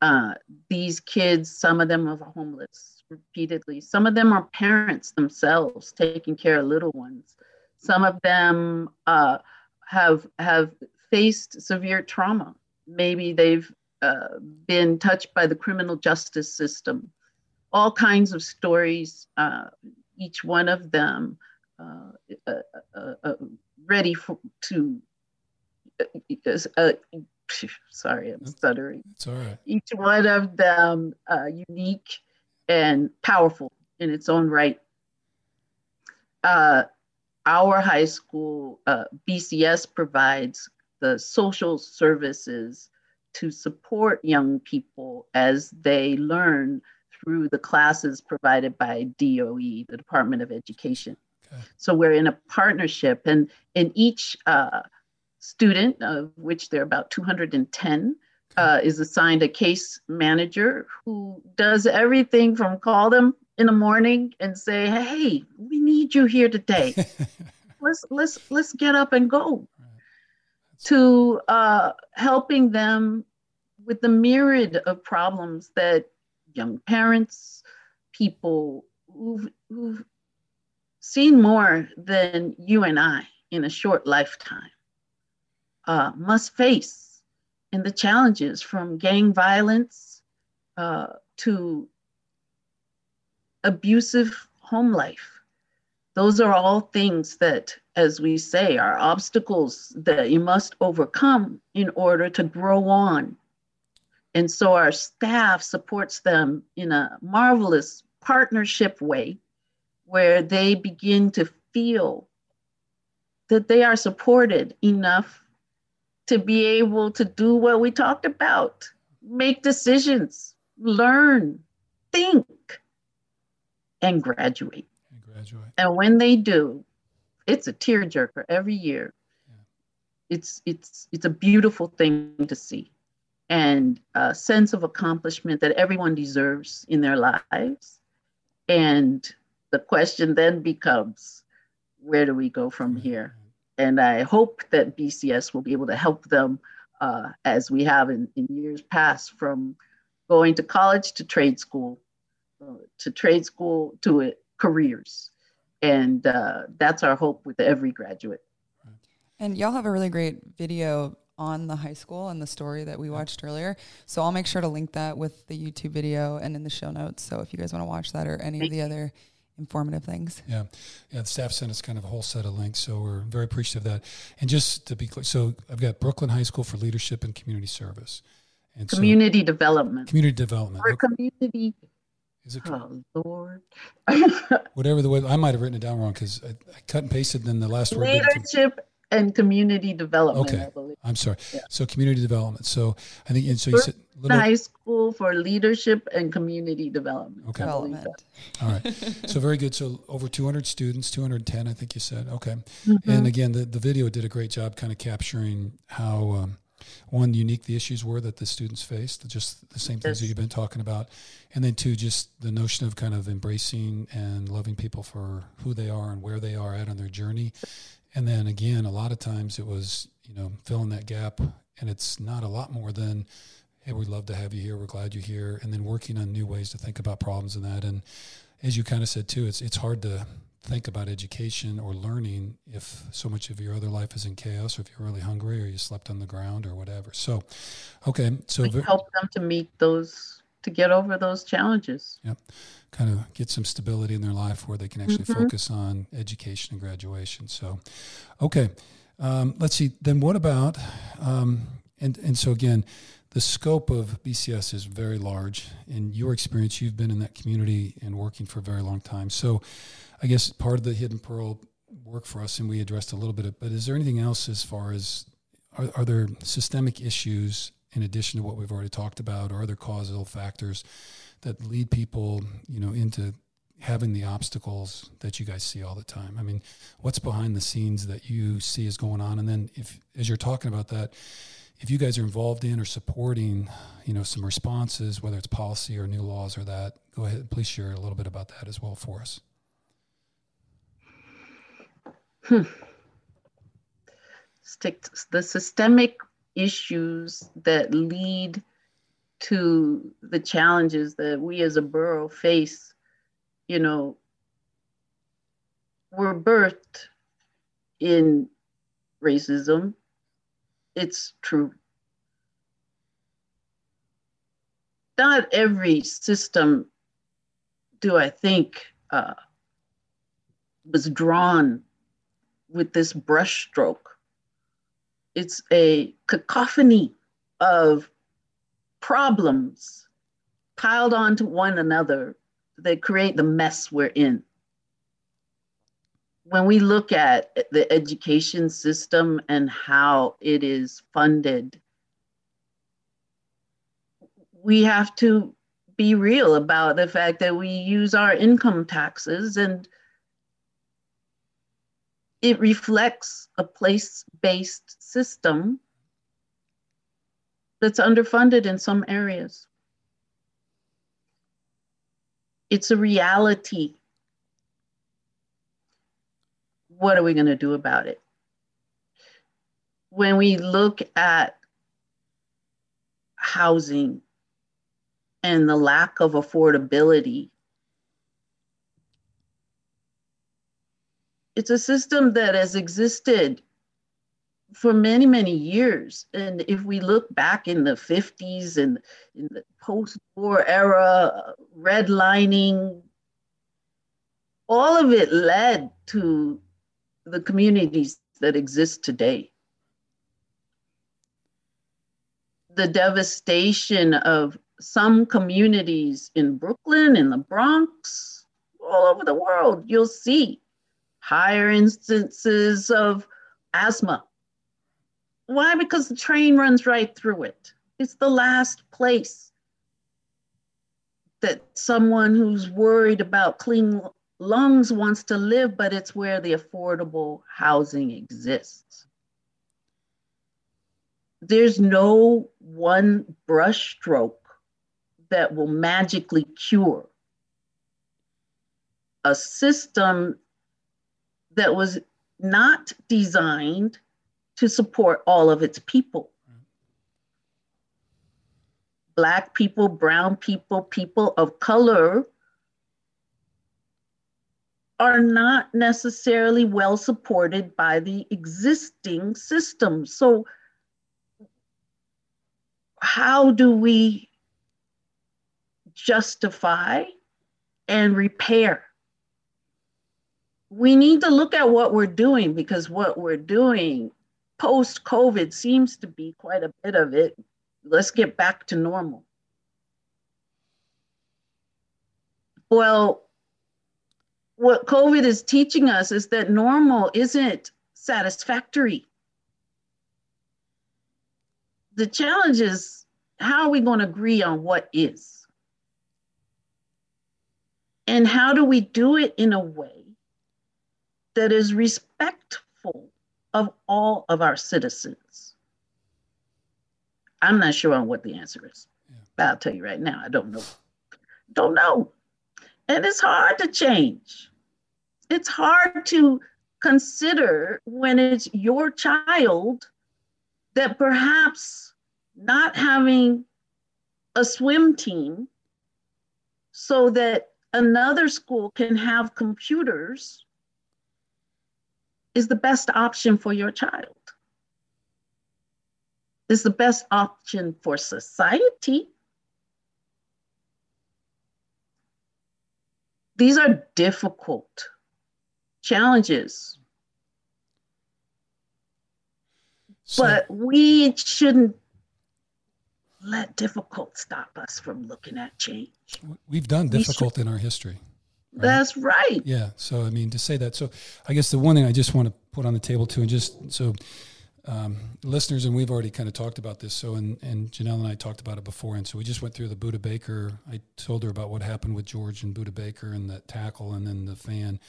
Uh, these kids, some of them are homeless repeatedly. Some of them are parents themselves taking care of little ones. Some of them uh, have have faced severe trauma. Maybe they've uh, been touched by the criminal justice system. All kinds of stories uh, each one of them uh, uh, uh, uh ready for, to, uh, sorry, I'm stuttering. It's all right. Each one of them unique and powerful in its own right. our high school, BCS provides the social services to support young people as they learn through the classes provided by DOE, the Department of Education. Okay. So we're in a partnership, and in each uh, student, of which there are about 210, uh, is assigned a case manager who does everything from call them in the morning and say, "Hey, we need you here today. let's let's let's get up and go." To uh, helping them with the myriad of problems that young parents, people who've, who've seen more than you and I in a short lifetime uh, must face in the challenges from gang violence uh, to abusive home life. Those are all things that, as we say, are obstacles that you must overcome in order to grow on. And so our staff supports them in a marvelous partnership way where they begin to feel that they are supported enough to be able to do what we talked about make decisions, learn, think, and graduate. And graduate. And when they do, it's a tearjerker every year. Yeah. It's it's it's a beautiful thing to see, and a sense of accomplishment that everyone deserves in their lives. And the question then becomes, where do we go from here? And I hope that BCS will be able to help them uh, as we have in, in years past from going to college to trade school, uh, to trade school to it, careers. And uh, that's our hope with every graduate. And y'all have a really great video on the high school and the story that we watched earlier. So I'll make sure to link that with the YouTube video and in the show notes. So if you guys want to watch that or any of the other informative things. Yeah. Yeah. The staff sent us kind of a whole set of links. So we're very appreciative of that. And just to be clear, so I've got Brooklyn High School for Leadership and Community Service. And community so, development. Community development. For okay. community. Is it? Oh Lord. Whatever the way I might have written it down wrong because I, I, cut and pasted. Then the last word. Leadership and community development. Okay, I'm sorry. Yeah. So community development. So I think, and so you said little, high school for leadership and community development. Okay. Development. All right. so very good. So over 200 students, 210, I think you said. Okay. Mm-hmm. And again, the, the video did a great job kind of capturing how, um, one, unique the issues were that the students faced, just the same things yes. that you've been talking about. And then two, just the notion of kind of embracing and loving people for who they are and where they are at on their journey and then again, a lot of times it was, you know, filling that gap. And it's not a lot more than, hey, we'd love to have you here. We're glad you're here. And then working on new ways to think about problems and that. And as you kind of said too, it's it's hard to think about education or learning if so much of your other life is in chaos or if you're really hungry or you slept on the ground or whatever. So, okay. So help them to meet those, to get over those challenges. Yep kind of get some stability in their life where they can actually mm-hmm. focus on education and graduation. So, okay, um, let's see. Then what about, um, and, and so again, the scope of BCS is very large. In your experience, you've been in that community and working for a very long time. So, I guess part of the Hidden Pearl work for us, and we addressed a little bit of, but is there anything else as far as, are, are there systemic issues in addition to what we've already talked about, or other causal factors that lead people, you know, into having the obstacles that you guys see all the time? I mean, what's behind the scenes that you see is going on? And then if as you're talking about that, if you guys are involved in or supporting, you know, some responses, whether it's policy or new laws or that, go ahead, please share a little bit about that as well for us. Hmm. Stick the systemic issues that lead to the challenges that we as a borough face, you know, we're birthed in racism. It's true. Not every system, do I think, uh, was drawn with this brushstroke. It's a cacophony of problems piled onto one another that create the mess we're in. When we look at the education system and how it is funded, we have to be real about the fact that we use our income taxes and it reflects a place based system that's underfunded in some areas. It's a reality. What are we going to do about it? When we look at housing and the lack of affordability it's a system that has existed for many, many years. And if we look back in the 50s and in the post war era, redlining, all of it led to the communities that exist today. The devastation of some communities in Brooklyn, in the Bronx, all over the world, you'll see higher instances of asthma. Why? Because the train runs right through it. It's the last place that someone who's worried about clean lungs wants to live, but it's where the affordable housing exists. There's no one brushstroke that will magically cure a system that was not designed to support all of its people. Black people, brown people, people of color are not necessarily well supported by the existing system. So, how do we justify and repair? We need to look at what we're doing because what we're doing post COVID seems to be quite a bit of it. Let's get back to normal. Well, what COVID is teaching us is that normal isn't satisfactory. The challenge is how are we going to agree on what is? And how do we do it in a way that is respectful of all of our citizens? I'm not sure on what the answer is. Yeah. I'll tell you right now, I don't know. Don't know. And it's hard to change. It's hard to consider when it's your child that perhaps not having a swim team so that another school can have computers is the best option for your child. Is the best option for society these are difficult challenges. So, but we shouldn't let difficult stop us from looking at change. We've done difficult we in our history. That's right. Yeah. So, I mean, to say that. So, I guess the one thing I just want to put on the table too, and just so um, listeners, and we've already kind of talked about this. So, and, and Janelle and I talked about it before. And so we just went through the Budda Baker. I told her about what happened with George and Budda Baker and that tackle and then the fan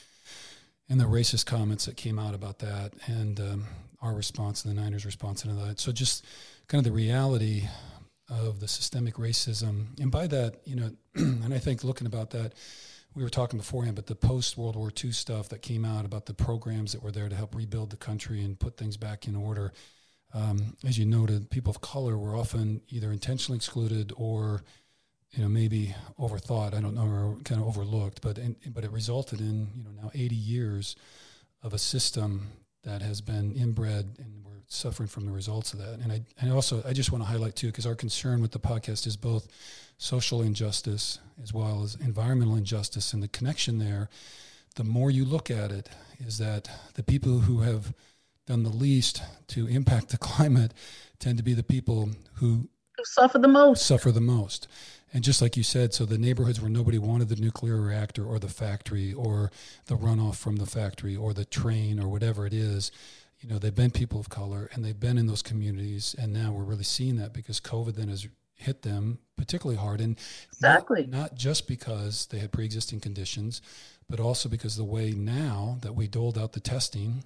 and the racist comments that came out about that and um, our response and the Niners' response to that. So, just kind of the reality of the systemic racism. And by that, you know, and I think looking about that, we were talking beforehand, but the post World War II stuff that came out about the programs that were there to help rebuild the country and put things back in order. Um, as you noted, people of color were often either intentionally excluded or, you know, maybe overthought. I don't know, or kind of overlooked. But but it resulted in you know now 80 years of a system that has been inbred, and suffering from the results of that. And I and also I just want to highlight too, because our concern with the podcast is both social injustice as well as environmental injustice and the connection there the more you look at it is that the people who have done the least to impact the climate tend to be the people who suffer the most suffer the most and just like you said so the neighborhoods where nobody wanted the nuclear reactor or the factory or the runoff from the factory or the train or whatever it is you know they've been people of color and they've been in those communities and now we're really seeing that because covid then has hit them particularly hard. And exactly. Not, not, just because they had pre existing conditions, but also because the way now that we doled out the testing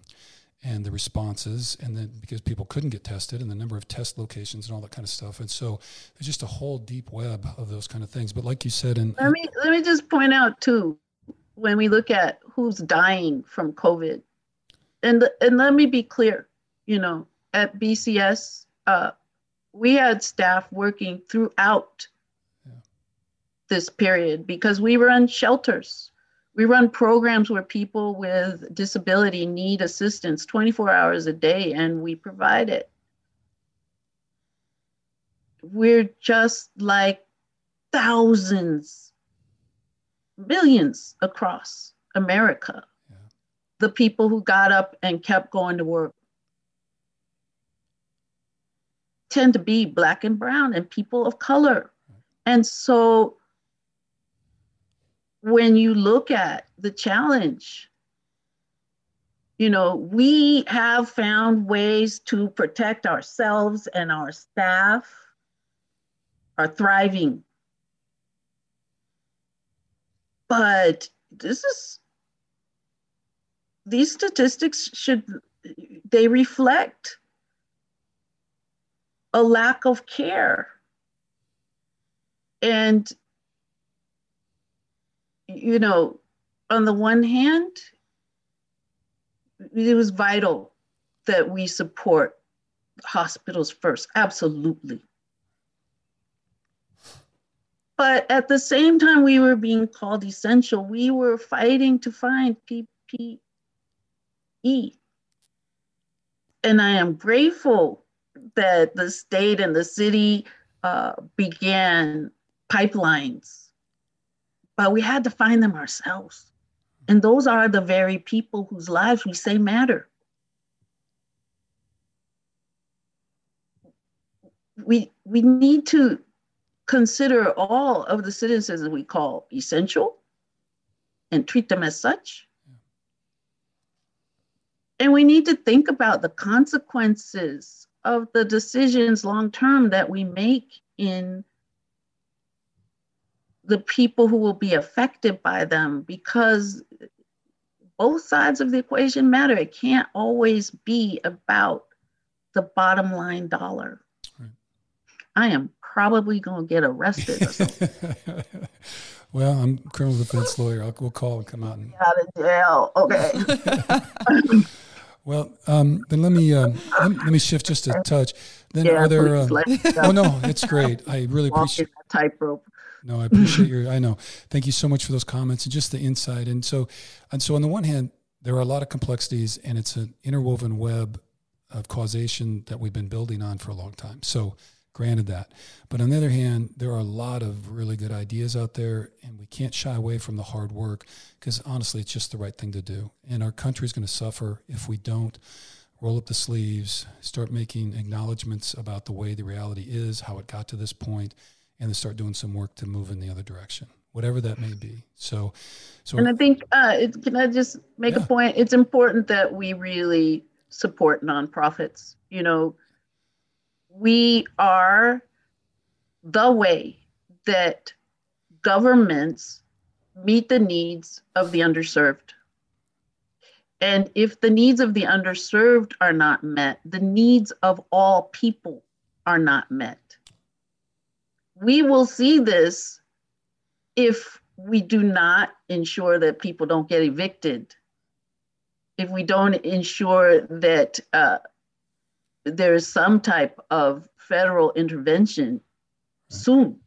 and the responses, and then because people couldn't get tested, and the number of test locations and all that kind of stuff. And so there's just a whole deep web of those kind of things. But like you said, and let me let me just point out too, when we look at who's dying from COVID, and and let me be clear, you know, at BCS, uh, we had staff working throughout this period because we run shelters. We run programs where people with disability need assistance 24 hours a day, and we provide it. We're just like thousands, millions across America. The people who got up and kept going to work tend to be black and brown and people of color. And so when you look at the challenge, you know, we have found ways to protect ourselves and our staff are thriving. But this is, these statistics should, they reflect a lack of care. And, you know, on the one hand, it was vital that we support hospitals first, absolutely. But at the same time, we were being called essential. We were fighting to find PPE. And I am grateful that the state and the city uh, began pipelines, but we had to find them ourselves. And those are the very people whose lives we say matter. We, we need to consider all of the citizens we call essential and treat them as such. And we need to think about the consequences of the decisions long term that we make in the people who will be affected by them because both sides of the equation matter. It can't always be about the bottom line dollar. Right. I am probably going to get arrested or something. well, I'm criminal defense lawyer. I'll, we'll call and come out and get out of jail. Okay. Well, um, then let me, uh, let, let me shift just a touch. Then yeah, are there? Uh, oh no, it's great. I really appreciate tightrope. No, I appreciate your. I know. Thank you so much for those comments and just the insight. And so, and so on the one hand, there are a lot of complexities, and it's an interwoven web of causation that we've been building on for a long time. So Granted that. But on the other hand, there are a lot of really good ideas out there, and we can't shy away from the hard work because honestly, it's just the right thing to do. And our country is going to suffer if we don't roll up the sleeves, start making acknowledgments about the way the reality is, how it got to this point, and then start doing some work to move in the other direction, whatever that may be. So, so and I think, uh, it, can I just make yeah. a point? It's important that we really support nonprofits. You know, we are the way that governments meet the needs of the underserved. And if the needs of the underserved are not met, the needs of all people are not met. We will see this if we do not ensure that people don't get evicted, if we don't ensure that uh, there is some type of federal intervention soon.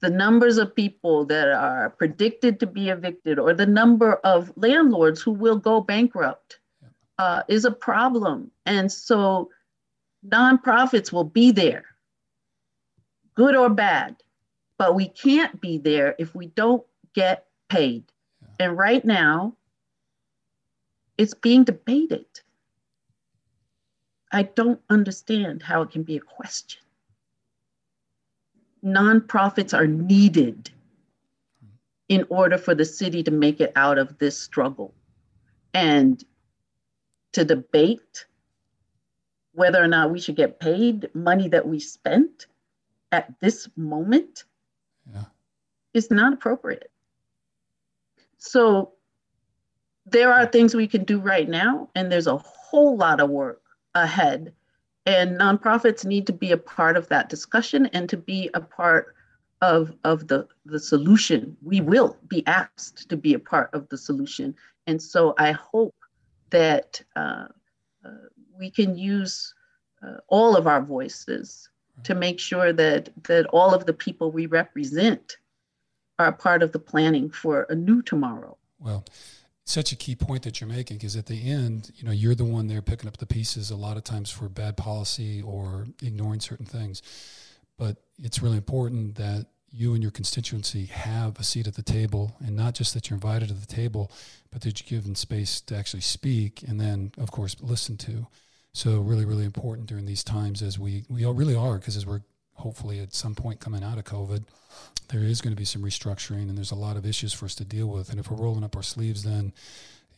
The numbers of people that are predicted to be evicted or the number of landlords who will go bankrupt uh, is a problem. And so nonprofits will be there, good or bad, but we can't be there if we don't get paid. And right now, it's being debated. I don't understand how it can be a question. Nonprofits are needed in order for the city to make it out of this struggle. And to debate whether or not we should get paid money that we spent at this moment yeah. is not appropriate. So there are things we can do right now, and there's a whole lot of work ahead. And nonprofits need to be a part of that discussion and to be a part of, of the, the solution. We will be asked to be a part of the solution. And so I hope that uh, uh, we can use uh, all of our voices to make sure that, that all of the people we represent are part of the planning for a new tomorrow. Well, such a key point that you're making because at the end, you know, you're the one there picking up the pieces a lot of times for bad policy or ignoring certain things. But it's really important that you and your constituency have a seat at the table and not just that you're invited to the table, but that you're given space to actually speak and then, of course, listen to. So really, really important during these times as we, we all really are because as we're hopefully at some point coming out of COVID, there is going to be some restructuring and there's a lot of issues for us to deal with. And if we're rolling up our sleeves, then,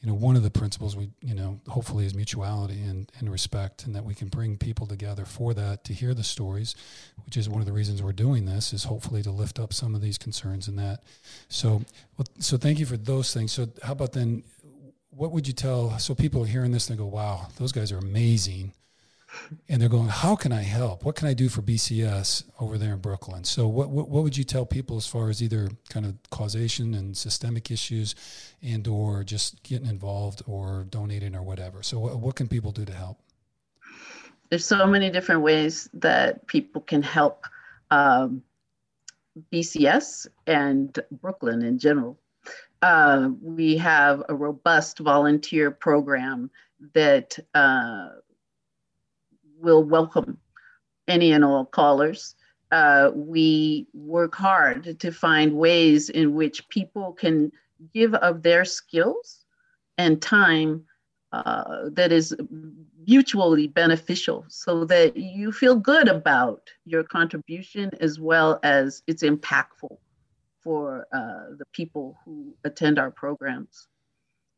you know, one of the principles we, you know, hopefully is mutuality and, and respect and that we can bring people together for that to hear the stories, which is one of the reasons we're doing this is hopefully to lift up some of these concerns and that. So, so thank you for those things. So how about then, what would you tell, so people are hearing this and they go, wow, those guys are amazing and they're going, "How can I help? What can I do for BCS over there in Brooklyn?" So, what, what what, would you tell people as far as either kind of causation and systemic issues, and or just getting involved or donating or whatever? So, what, what can people do to help? There's so many different ways that people can help um, BCS and Brooklyn in general. Uh, we have a robust volunteer program that uh, will welcome any and all callers. Uh, we work hard to find ways in which people can give of their skills and time uh, that is mutually beneficial so that you feel good about your contribution as well as it's impactful for uh, the people who attend our programs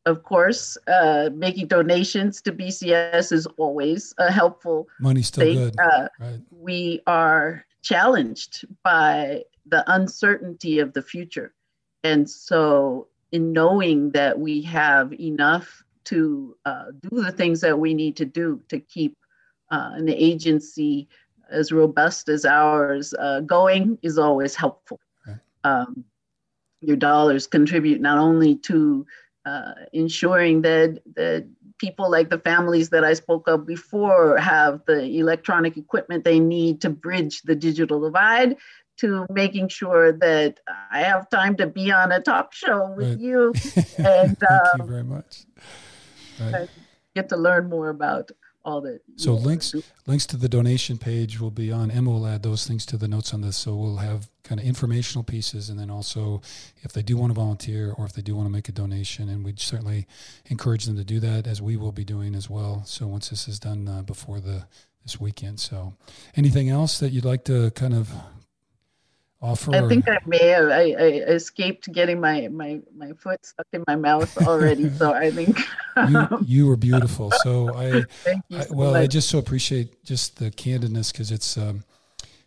of course, uh, making donations to BCS is always a helpful. Money's still thing. good. Uh, right. We are challenged by the uncertainty of the future, and so in knowing that we have enough to uh, do the things that we need to do to keep uh, an agency as robust as ours uh, going is always helpful. Um, your dollars contribute not only to uh, ensuring that that people like the families that I spoke of before have the electronic equipment they need to bridge the digital divide to making sure that I have time to be on a talk show with right. you and Thank um, you very much. Right. get to learn more about all that. So links links to the donation page will be on, and we'll add those things to the notes on this. So we'll have kind of informational pieces, and then also if they do want to volunteer or if they do want to make a donation, and we'd certainly encourage them to do that, as we will be doing as well. So once this is done uh, before the this weekend. So anything else that you'd like to kind of offer? I think I may have. I, I, escaped getting my, my, my foot stuck in my mouth already. so I think you, you, were beautiful. So I, I so well, much. I just so appreciate just the candidness because it's um,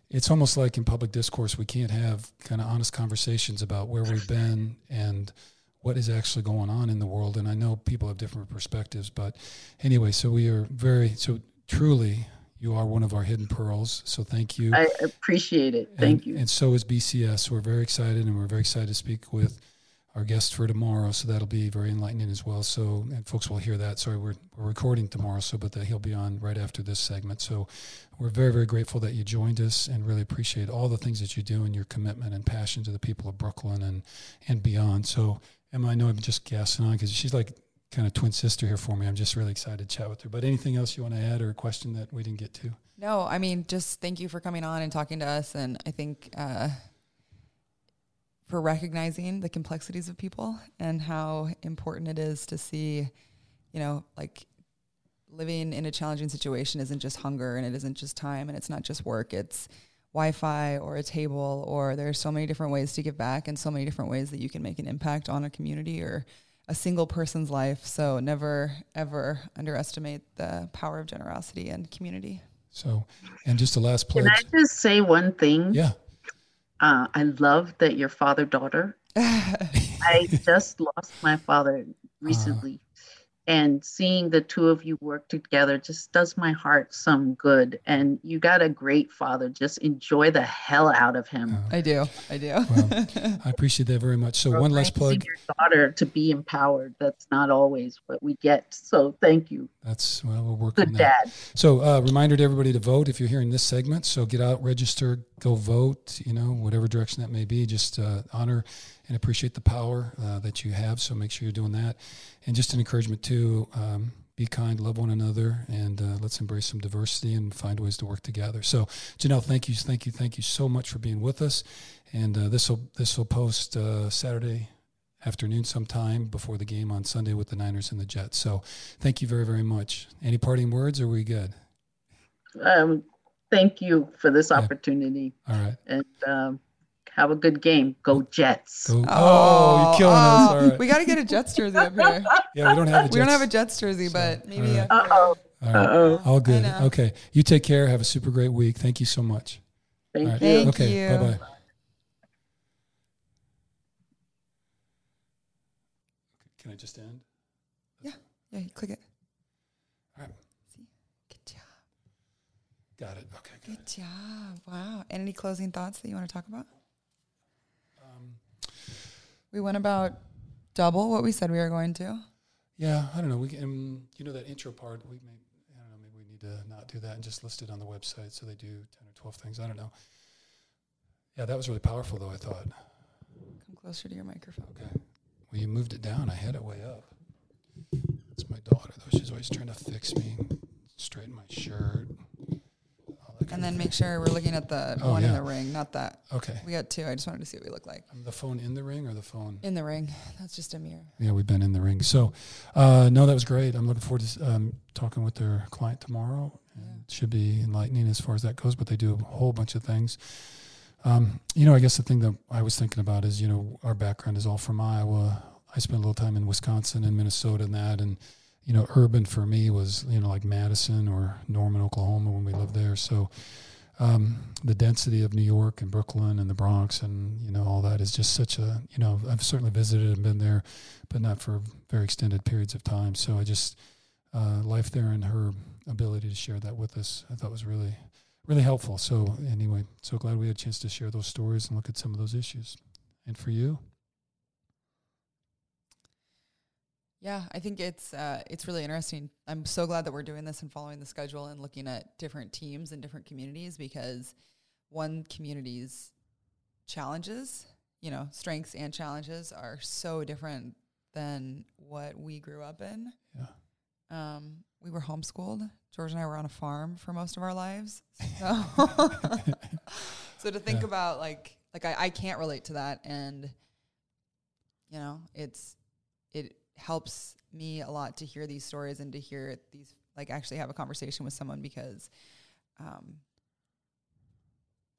it's almost like in public discourse we can't have kind of honest conversations about where we've been and what is actually going on in the world. And I know people have different perspectives, but anyway, so we are very so truly you are one of our hidden pearls. So thank you. I appreciate it. Thank and, you. And so is BCS. We're very excited and we're very excited to speak with our guest for tomorrow. So that'll be very enlightening as well. So, and folks will hear that. Sorry, we're, we're recording tomorrow, so, but that he'll be on right after this segment. So we're very, very grateful that you joined us and really appreciate all the things that you do and your commitment and passion to the people of Brooklyn and, and beyond. So, Emma, I know I'm just gassing on because she's like kind of twin sister here for me. I'm just really excited to chat with her. But anything else you want to add or a question that we didn't get to? No, I mean, just thank you for coming on and talking to us. And I think uh, for recognizing the complexities of people and how important it is to see, you know, like living in a challenging situation isn't just hunger and it isn't just time and it's not just work. It's Wi-Fi or a table or there's so many different ways to give back and so many different ways that you can make an impact on a community or a single person's life. So never, ever underestimate the power of generosity and community. So, and just the last pledge. Can I just say one thing? Yeah. Uh, I love that your father daughter. I just lost my father recently. And seeing the two of you work together just does my heart some good. And you got a great father. Just enjoy the hell out of him. Uh, i do. I do. well, i appreciate that very much. So one last plug. your daughter to be empowered. That's not always what we get. So thank you. That's well we're working good dad. So uh, reminder to everybody to vote if you're hearing this segment. So get out register go vote. You know, whatever direction that may be. Just uh, honor and appreciate the power uh, that you have. So make sure you're doing that. And just an encouragement to Um, be kind, love one another, and uh, let's embrace some diversity and find ways to work together. So, Janelle, thank you, thank you, thank you so much for being with us. And uh, this will this will post uh, Saturday afternoon sometime before the game on Sunday with the Niners and the Jets. So, thank you very very much. Any parting words? Or are we good? Um, thank you for this opportunity. All right. And um, have a good game. Go Jets. Go. Oh, you're killing us. All right. We got to get a Jets jersey up here. Yeah, we don't have a Jets. We don't have a Jets jersey, but maybe. all right. after- Uh oh. All right. Uh-oh. All good. Okay. You take care. Have a super great week. Thank you so much. Thank All right. you. Thank okay. you. Bye bye. Can I just end? Yeah, you click it. All right. See? Good job. Got it. Okay. Good. Good job. Wow. And any closing thoughts that you want to talk about? Um, We went about double what we said we were going to. yeah, I don't know. We can, um, you know, that intro part. We may, I don't know. Maybe we need to not do that and just list it on the website so they do ten or twelve things. I don't know. Yeah, that was really powerful, though. I thought. Come closer to your microphone. Okay. Well, you moved it down. I had it way up. It's my daughter, though. She's always trying to fix me, straighten my shirt. All that kind And then make sure we're looking at the Oh, one in the ring, not that. Okay. We got two. I just wanted to see what we look like. Um, the phone in the ring or the phone? In the ring. That's just a mirror. Yeah, we've been in the ring. So, uh, no, that was great. I'm looking forward to um, talking with their client tomorrow. Yeah. it should be enlightening as far as that goes, but they do a whole bunch of things. Um, you know, I guess the thing that I was thinking about is, you know, our background is all from Iowa. I spent a little time in Wisconsin and Minnesota and that. And, you know, urban for me was, you know, like Madison or Norman, Oklahoma when we lived there. So, um, the density of New York and Brooklyn and the Bronx and you know all that is just such a you know I've certainly visited and been there, but not for very extended periods of time. So I just uh, life there and her ability to share that with us I thought was really really helpful. So anyway, so glad we had a chance to share those stories and look at some of those issues. And for you, Yeah, I think it's uh, it's really interesting. I'm so glad that we're doing this and following the schedule and looking at different teams and different communities because one community's challenges, you know, strengths and challenges are so different than what we grew up in. yeah, Um, we were homeschooled. George and I were on a farm for most of our lives. So, so to think Yeah. about like like I, I can't relate to that and you know, it's it helps me a lot to hear these stories and to hear these like actually have a conversation with someone because um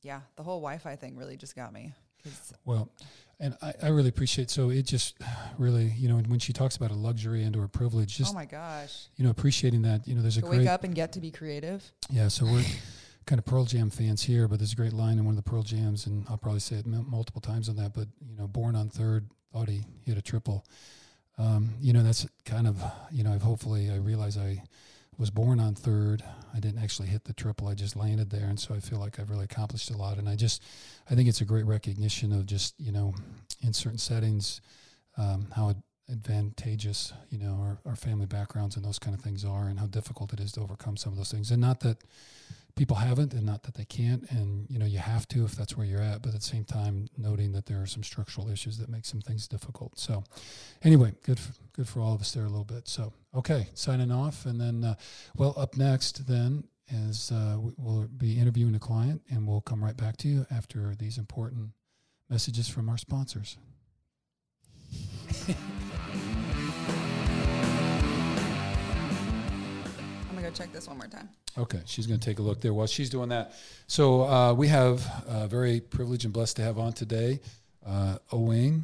yeah, the whole Wi-Fi thing really just got me well, and I, I really appreciate. So it just really you know when she talks about a luxury and or a privilege, just oh my gosh. you know appreciating that you know there's a wake up and get to be creative. Yeah, so we're kind of Pearl Jam fans here, but there's a great line in one of the Pearl Jams, and I'll probably say it m- multiple times on that. But you know, born on third, thought he hit a triple. Um, you know, that's kind of you know, I've hopefully I realize I was born on third. I didn't actually hit the triple. I just landed there, and so I feel like I've really accomplished a lot. And I just, I think it's a great recognition of just you know, in certain settings, um, how advantageous you know our, our family backgrounds and those kind of things are, and how difficult it is to overcome some of those things. And not that people haven't, and not that they can't, and you know you have to if that's where you're at. But at the same time, noting that there are some structural issues that make some things difficult. So, anyway, good for, good for all of us there a little bit. So, okay, signing off, and then uh, well, up next then is uh, we- we'll be interviewing a client, and we'll come right back to you after these important messages from our sponsors. I'm gonna check this one more time. Okay, she's going to take a look there while she's doing that. So uh, we have uh, very privileged and blessed to have on today uh, Owain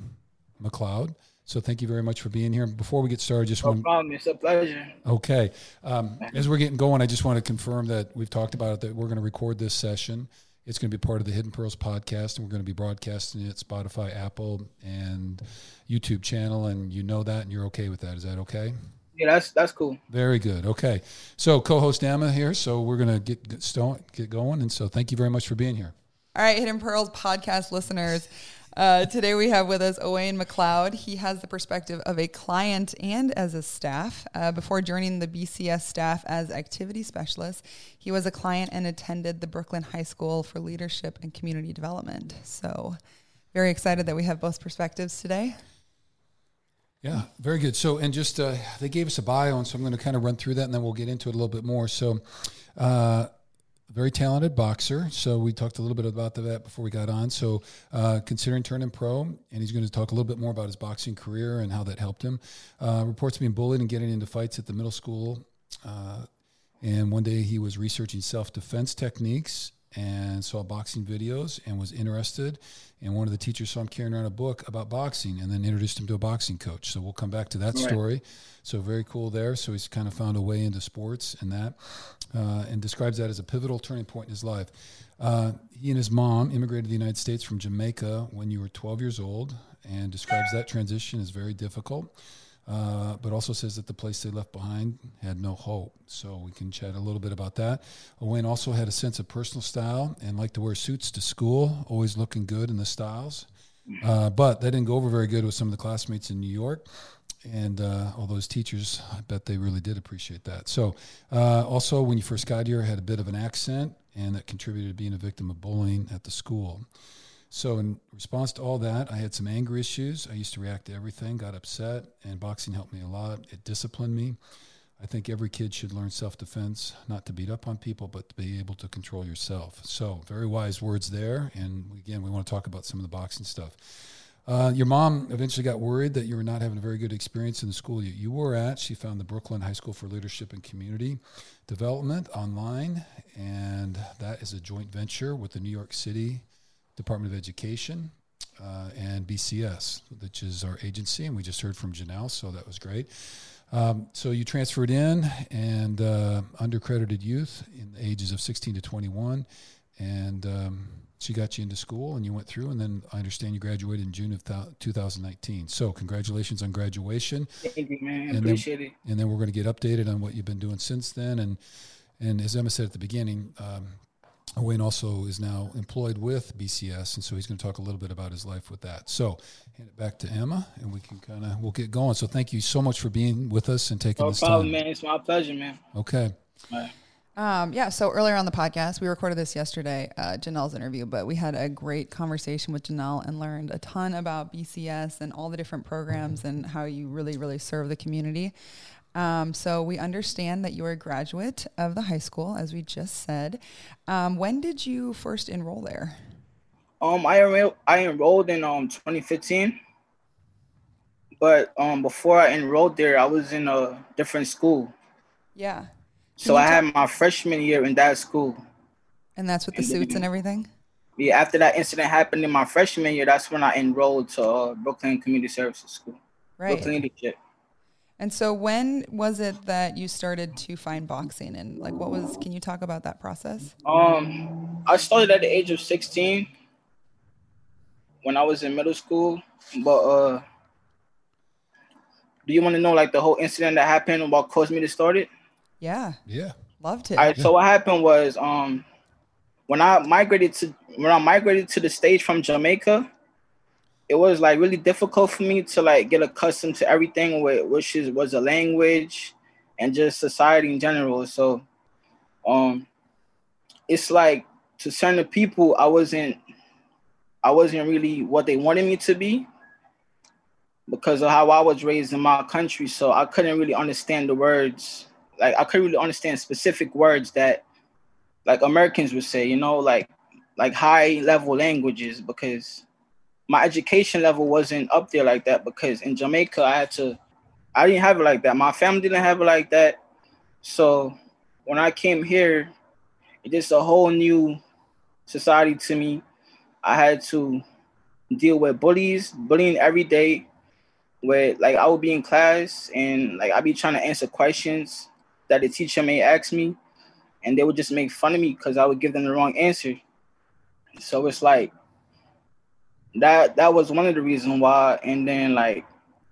McLeod. So thank you very much for being here. Before we get started, just No want problem. It's a pleasure. okay. Um, as we're getting going, I just want to confirm that we've talked about it that we're going to record this session. It's going to be part of the Hidden Pearls podcast, and we're going to be broadcasting it Spotify, Apple, and YouTube channel. And you know that, and you're okay with that. Is that okay? Yeah, that's that's cool. Very good. Okay. So co-host Emma here. So we're gonna get get, sto- get going, and so thank you very much for being here. All right, Hidden Pearls podcast listeners. Uh, today we have with us Owain McLeod. He has the perspective of a client and as a staff. Uh, before joining the BCS staff as activity specialist, he was a client and attended the Brooklyn High School for Leadership and Community Development. So, very excited that we have both perspectives today. Yeah, very good. So, and just uh, they gave us a bio, and so I'm going to kind of run through that, and then we'll get into it a little bit more. So, uh, very talented boxer. So we talked a little bit about that before we got on. So uh, considering turning pro, and he's going to talk a little bit more about his boxing career and how that helped him. Uh, reports being bullied and getting into fights at the middle school. Uh, and one day he was researching self defense techniques and saw boxing videos and was interested. And one of the teachers saw him carrying around a book about boxing and then introduced him to a boxing coach. So we'll come back to that right. story. So very cool there. So he's kind of found a way into sports and that, uh, and describes that as a pivotal turning point in his life. Uh, he and his mom immigrated to the United States from Jamaica when you were 12 years old, and describes that transition as very difficult. Uh, but also says that the place they left behind had no hope. So we can chat a little bit about that. Owen also had a sense of personal style and liked to wear suits to school, always looking good in the styles. Uh, but that didn't go over very good with some of the classmates in New York. And uh, all those teachers, I bet they really did appreciate that. So, uh, also, when you first got here, had a bit of an accent, and that contributed to being a victim of bullying at the school. So, in response to all that, I had some anger issues. I used to react to everything, got upset, and boxing helped me a lot. It disciplined me. I think every kid should learn self defense, not to beat up on people, but to be able to control yourself. So, very wise words there. And again, we want to talk about some of the boxing stuff. Uh, your mom eventually got worried that you were not having a very good experience in the school you, you were at. She found the Brooklyn High School for Leadership and Community Development online, and that is a joint venture with the New York City Department of Education uh, and BCS, which is our agency. And we just heard from Janelle, so that was great. Um, so you transferred in and uh, undercredited youth in the ages of 16 to 21. And um, she got you into school and you went through. And then I understand you graduated in June of th- 2019. So congratulations on graduation. Thank you, man. And Appreciate then, it. And then we're going to get updated on what you've been doing since then. And and as Emma said at the beginning, um, Wayne also is now employed with BCS, and so he's going to talk a little bit about his life with that. So, hand it back to Emma, and we can kind of we'll get going. So, thank you so much for being with us and taking no this problem, time. man. It's my pleasure, man. Okay. Um, yeah, so earlier on the podcast, we recorded this yesterday, uh, Janelle's interview, but we had a great conversation with Janelle and learned a ton about BCS and all the different programs and how you really, really serve the community. Um, so we understand that you're a graduate of the high school, as we just said. Um, when did you first enroll there? Um, I enrolled, I enrolled in um 2015, but um before I enrolled there, I was in a different school. Yeah. So I had my freshman year in that school. And that's with the suits and everything. Yeah, after that incident happened in my freshman year, that's when I enrolled to uh, Brooklyn Community Services School. Right. Brooklyn Leadership. And so when was it that you started to find boxing and like what was can you talk about that process? Um I started at the age of 16 when I was in middle school, but uh do you want to know like the whole incident that happened and what caused me to start it? Yeah. Yeah. Loved it. All right, so what happened was um when I migrated to when I migrated to the States from Jamaica, it was like really difficult for me to like get accustomed to everything which is was a language and just society in general. So um it's like to certain people I wasn't I wasn't really what they wanted me to be because of how I was raised in my country. So I couldn't really understand the words. Like I couldn't really understand specific words that like Americans would say, you know, like like high level languages because my education level wasn't up there like that because in Jamaica I had to I didn't have it like that. My family didn't have it like that. So when I came here, it's just a whole new society to me. I had to deal with bullies, bullying every day. Where like I would be in class and like I'd be trying to answer questions that the teacher may ask me, and they would just make fun of me because I would give them the wrong answer. So it's like that that was one of the reasons why and then like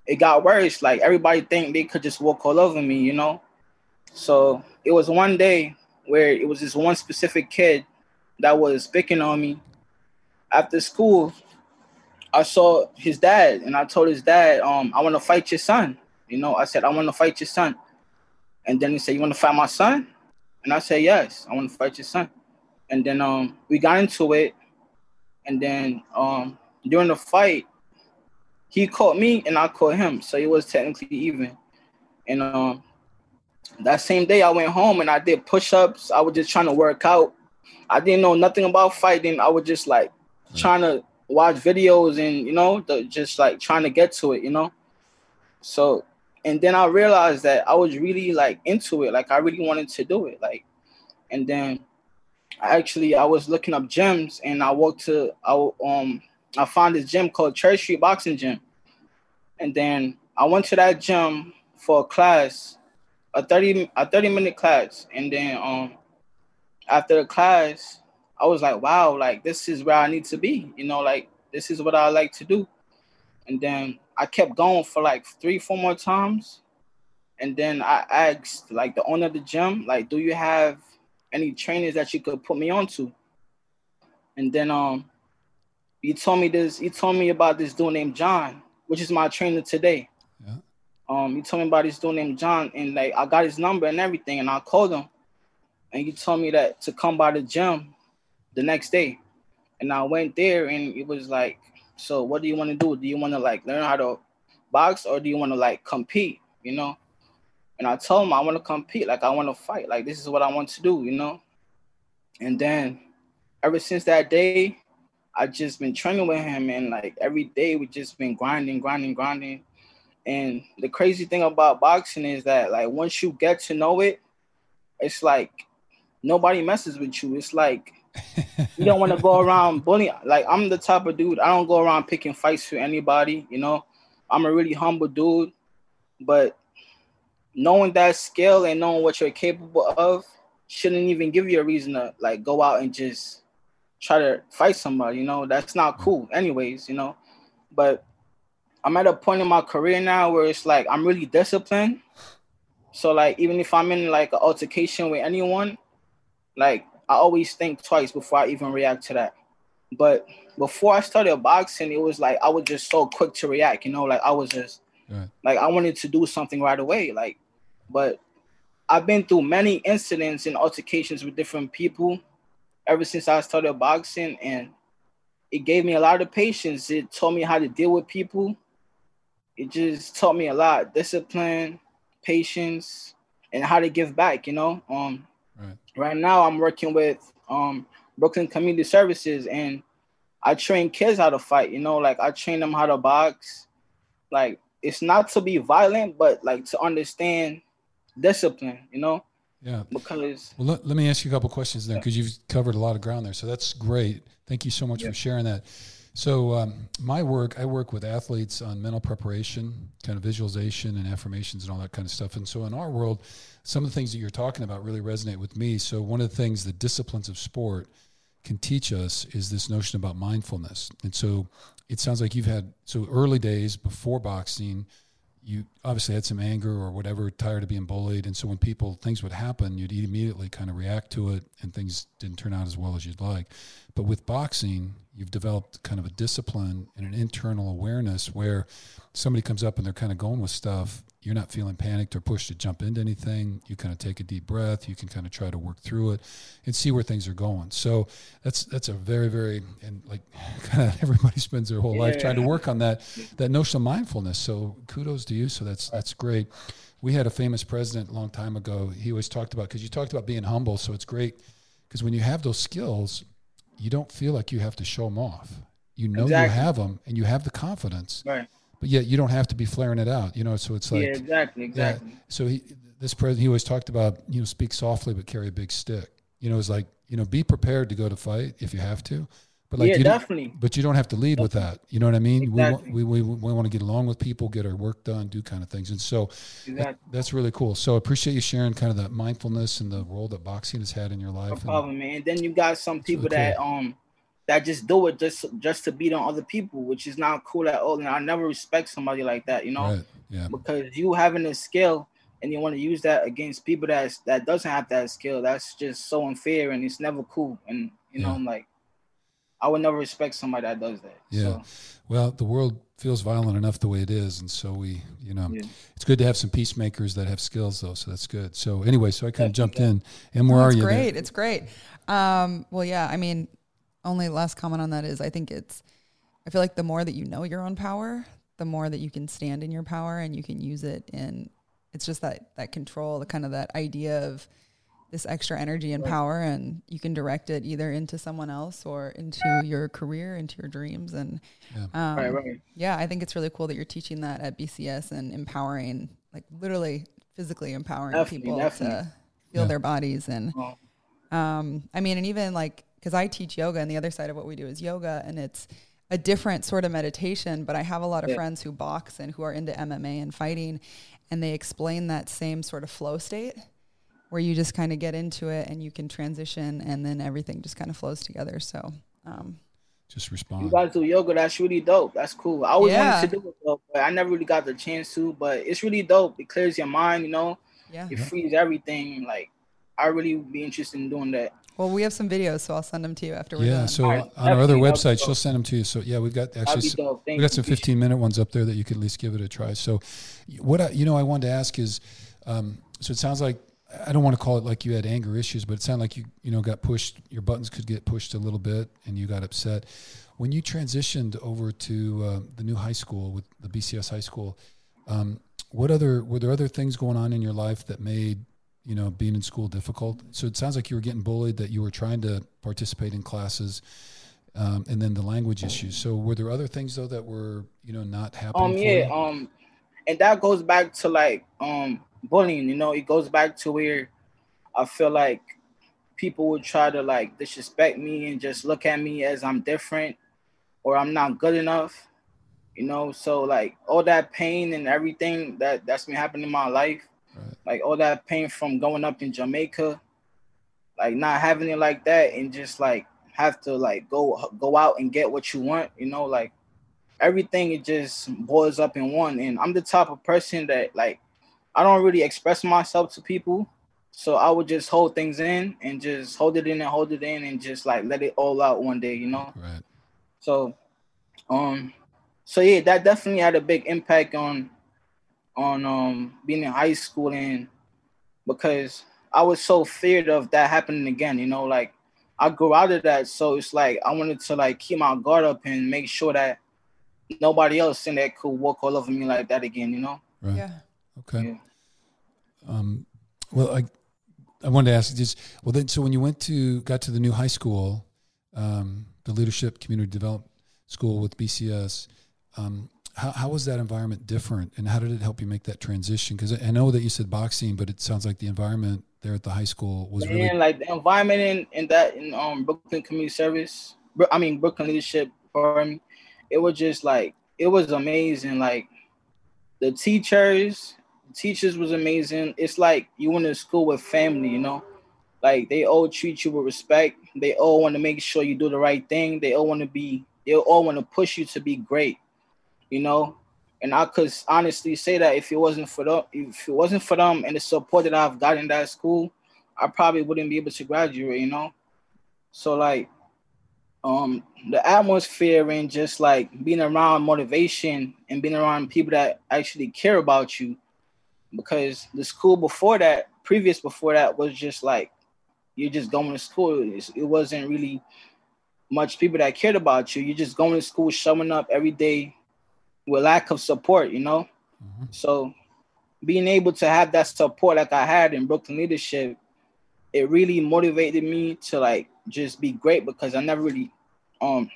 it got worse like everybody think they could just walk all over me you know so it was one day where it was this one specific kid that was picking on me after school I saw his dad, and I told his dad, um, I want to fight your son. You know, I said I want to fight your son, and then he said, "You want to fight my son?" And I said, "Yes, I want to fight your son." And then um, we got into it, and then um, during the fight, he caught me and I caught him, so it was technically even. And um, that same day, I went home and I did push-ups. I was just trying to work out. I didn't know nothing about fighting. I was just like trying to watch videos and you know, the, just like trying to get to it, you know. So, and then I realized that I was really like into it. Like I really wanted to do it. Like, and then I actually I was looking up gyms and I walked to I um I found this gym called Cherry Street Boxing Gym. And then I went to that gym for a class, a 30 a 30 minute class. And then um after the class, I was like, wow, like this is where I need to be. You know, like this is what I like to do. And then I kept going for like three, four more times. And then I asked like the owner of the gym, like, do you have any trainers that you could put me onto? And then um he told me this, he told me about this dude named John, which is my trainer today. Yeah. Um, he told me about this dude named John, and like I got his number and everything, and I called him, and he told me that to come by the gym the next day, and I went there, and it was like, so what do you want to do? Do you want to like learn how to box, or do you want to like compete? You know, and I told him I want to compete, like I want to fight, like this is what I want to do, you know, and then ever since that day, I just been training with him, and like every day we just been grinding, grinding, grinding. And the crazy thing about boxing is that like once you get to know it, it's like nobody messes with you. It's like you don't want to go around bullying. Like I'm the type of dude I don't go around picking fights for anybody. You know, I'm a really humble dude, but knowing that skill and knowing what you're capable of shouldn't even give you a reason to like go out and just try to fight somebody, you know, that's not mm. cool anyways, you know. But I'm at a point in my career now where it's like I'm really disciplined. So like even if I'm in like an altercation with anyone, like I always think twice before I even react to that. But before I started boxing, it was like I was just so quick to react, you know, like I was just Right. like I wanted to do something right away. Like, but I've been through many incidents and altercations with different people ever since I started boxing, and it gave me a lot of patience. It taught me how to deal with people. It just taught me a lot: discipline, patience, and how to give back. You know, um, Right. right now I'm working with um Brooklyn Community Services, and I train kids how to fight. You know, like I train them how to box. Like it's not to be violent, but like to understand discipline. You know, Yeah. because Well, let, let me ask you a couple questions there because you've covered a lot of ground there. So that's great. Thank you so much for sharing that. So um, my work, I work with athletes on mental preparation, kind of visualization and affirmations and all that kind of stuff. And so in our world, some of the things that you're talking about really resonate with me. So one of the things the disciplines of sport can teach us is this notion about mindfulness. And so it sounds like you've had so early days before boxing, you obviously had some anger or whatever, tired of being bullied, and so when people things would happen, you'd immediately kind of react to it, and things didn't turn out as well as you'd like. But with boxing, you've developed kind of a discipline and an internal awareness where somebody comes up and they're kind of going with stuff. You're not feeling panicked or pushed to jump into anything. You kind of take a deep breath. You can kind of try to work through it and see where things are going. So that's that's a very very and like kind of everybody spends their whole life trying to work on that that notion of mindfulness. So kudos to you. So that's that's great. We had a famous president a long time ago. He always talked about because you talked about being humble. So it's great because when you have those skills, you don't feel like you have to show them off. You know you have them and you have the confidence, right. But yet you don't have to be flaring it out. You know, so it's like yeah, exactly, yeah. exactly. So he, this president, he always talked about, you know, speak softly but carry a big stick. You know, it's like, you know, be prepared to go to fight if you have to, but like, yeah, you definitely. but you don't have to lead with that. You know what I mean? Exactly. We, we, we, we want to get along with people, get our work done, do kind of things. And so that, Exactly. that's really cool. So I appreciate you sharing kind of that mindfulness and the role that boxing has had in your life. No And- problem, man. Then you got some people really that um that just do it just just to beat on other people, which is not cool at all. And I never respect somebody like that, you know, right. Yeah. because you having a skill and you want to use that against people that that doesn't have that skill. That's just so unfair and it's never cool. And you know, I'm like, I would never respect somebody that does that. Yeah. So, Well, the world feels violent enough the way it is, and so we, you know, Yeah. it's good to have some peacemakers that have skills, though. So that's good. So anyway, so I kind of jumped in. And where No, are you? great. there? It's great. Um, well, yeah. I mean, only last comment on that is I think it's. I feel like the more that you know your own power, the more that you can stand in your power and you can use it in. It's just that that control, the kind of that idea of this extra energy and power, and you can direct it either into someone else or into your career, into your dreams, and um, right, right. yeah, I think it's really cool that you're teaching that at BCS and empowering, like literally physically empowering Definitely, people definitely. to feel Yeah. their bodies and um, I mean, and even like, because I teach yoga, and the other side of what we do is yoga, and it's a different sort of meditation. But I have a lot of Yeah. friends who box and who are into MMA and fighting, and they explain that same sort of flow state where you just kind of get into it and you can transition, and then everything just kind of flows together. So, um, Just respond. you respond. guys do yoga. That's really dope. That's cool. I always Yeah. wanted to do it, though, but I never really got the chance to. But it's really dope. It clears your mind. You know, yeah. it frees everything. Like, I really would be interested in doing that. Well, we have some videos, so I'll send them to you after we're Yeah. done. So All right, on our other that'd be website, dope. she'll send them to you. So yeah, we've got actually be s- dope. Thank we got some 15 minute ones up there that you could at least give it a try. So what I, you know, I wanted to ask is, um, so it sounds like I don't want to call it like you had anger issues, but it sounded like you you know got pushed. Your buttons could get pushed a little bit, and you got upset when you transitioned over to uh, the new high school with the BCS high school. Um, what other were there other things going on in your life that made you know being in school difficult? So it sounds like you were getting bullied, that you were trying to participate in classes, um, and then the language issues. So were there other things though that were you know not happening? Um, yeah, um, and that goes back to like um bullying. You know, it goes back to where I feel like people would try to like disrespect me and just look at me as I'm different or I'm not good enough. You know, so like all that pain and everything that that's been happening in my life. Like all that pain from going up in Jamaica, like not having it like that and just like have to like go go out and get what you want. You know, like everything it just boils up in one and i'm the type of person that like i don't really express myself to people so i would just hold things in and just hold it in and hold it in and just like let it all out one day you know right. so um so yeah that definitely had a big impact on on um being in high school and because i was so feared of that happening again you know like i grew out of that so it's like i wanted to like keep my guard up and make sure that nobody else in there could walk all over me like that again you know Right. Yeah. Okay. Um, well, I I wanted to ask you just well then so when you went to got to the new high school, um, the leadership community development school with BCS, um, how how was that environment different and how did it help you make that transition? Because I know that you said boxing, but it sounds like the environment there at the high school was really like the environment in, in that in um Brooklyn Community Service, I mean Brooklyn Leadership Forum, it was just like it was amazing. Like the teachers, teachers was amazing. It's like you went to school with family, you know. Like they all treat you with respect. They all want to make sure you do the right thing. They all want to be. They all want to push you to be great, you know. And I could honestly say that if it wasn't for them, if it wasn't for them and the support that I've got in that school, I probably wouldn't be able to graduate, you know. So like, um, the atmosphere and just like being around motivation and being around people that actually care about you, because the school before that, previous before that, was just like you're just going to school. It wasn't really much people that cared about you. You're just going to school, showing up every day with lack of support, you know. Mhm. So being able to have that support like I had in Brooklyn leadership, it really motivated me to like just be great because I never really um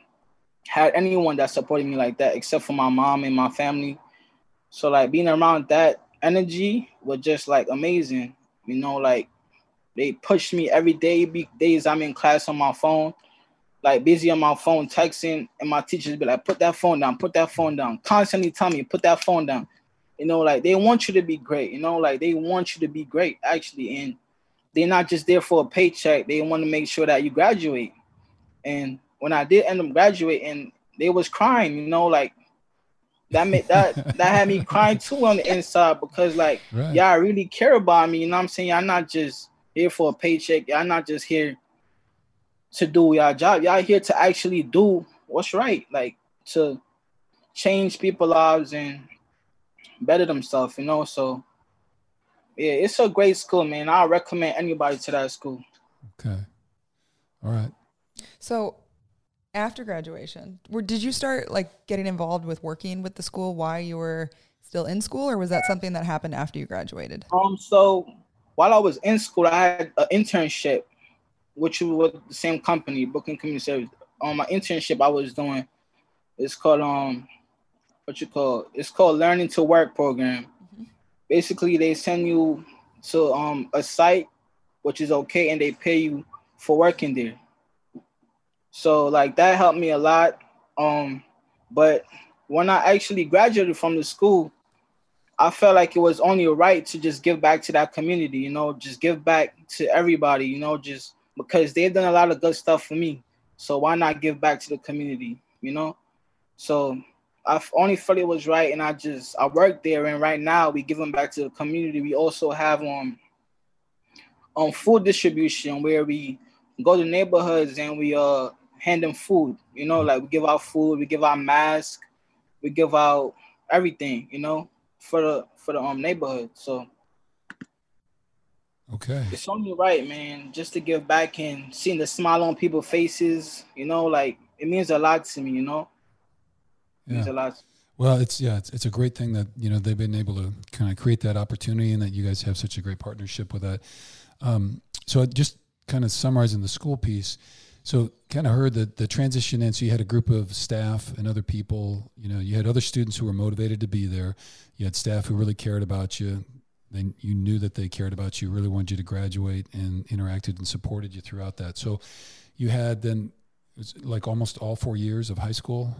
had anyone that supported me like that except for my mom and my family. So like being around that energy was just like amazing. You know, like they pushed me every day. Be days I'm in class on my phone, like busy on my phone texting, and my teachers be like, "Put that phone down, put that phone down." Constantly tell me, "Put that phone down." You know, like they want you to be great. You know, like they want you to be great actually, and they're not just there for a paycheck. They want to make sure that you graduate. And when I did end up graduating, they was crying. You know, like that made that that had me crying too on the inside because like Right. y'all really care about me. You know what I'm saying? I'm not just here for a paycheck. I'm not just here to do y'all job. Y'all here to actually do what's right, like to change people's lives and better themselves, you know. So yeah, it's a great school, man. I recommend anybody to that school. Okay. All right. So after graduation, were, did you start like getting involved with working with the school while you were still in school, or was that something that happened after you graduated? Um, so while I was in school, I had an internship, which was with the same company, Brooklyn Community Service. On um, my internship, I was doing, it's called um, what you call, it's called Learning to Work program. Mm-hmm. Basically, they send you to um a site, which is okay, and they pay you for working there. So like that helped me a lot. Um, but when I actually graduated from the school, I felt like it was only right to just give back to that community, you know, just give back to everybody, you know, just because they've done a lot of good stuff for me. So why not give back to the community, you know? So I only felt it was right, and I just I worked there, and right now we give them back to the community. We also have um on food distribution where we go to neighborhoods and we uh hand them food. You know, like we give out food, we give out masks, we give out everything. You know, for the for the um neighborhood. So okay, it's only right, man, just to give back and seeing the smile on people's faces. You know, like it means a lot to me. You know, it yeah. means a lot. Well, it's yeah, it's, it's a great thing that you know they've been able to kind of create that opportunity and that you guys have such a great partnership with that. Um, so just kind of summarizing the school piece, so kind of heard that the transition in. So you had a group of staff and other people. You know, you had other students who were motivated to be there. You had staff who really cared about you. Then you knew that they cared about you, really wanted you to graduate, and interacted and supported you throughout that. So you had then like almost all four years of high school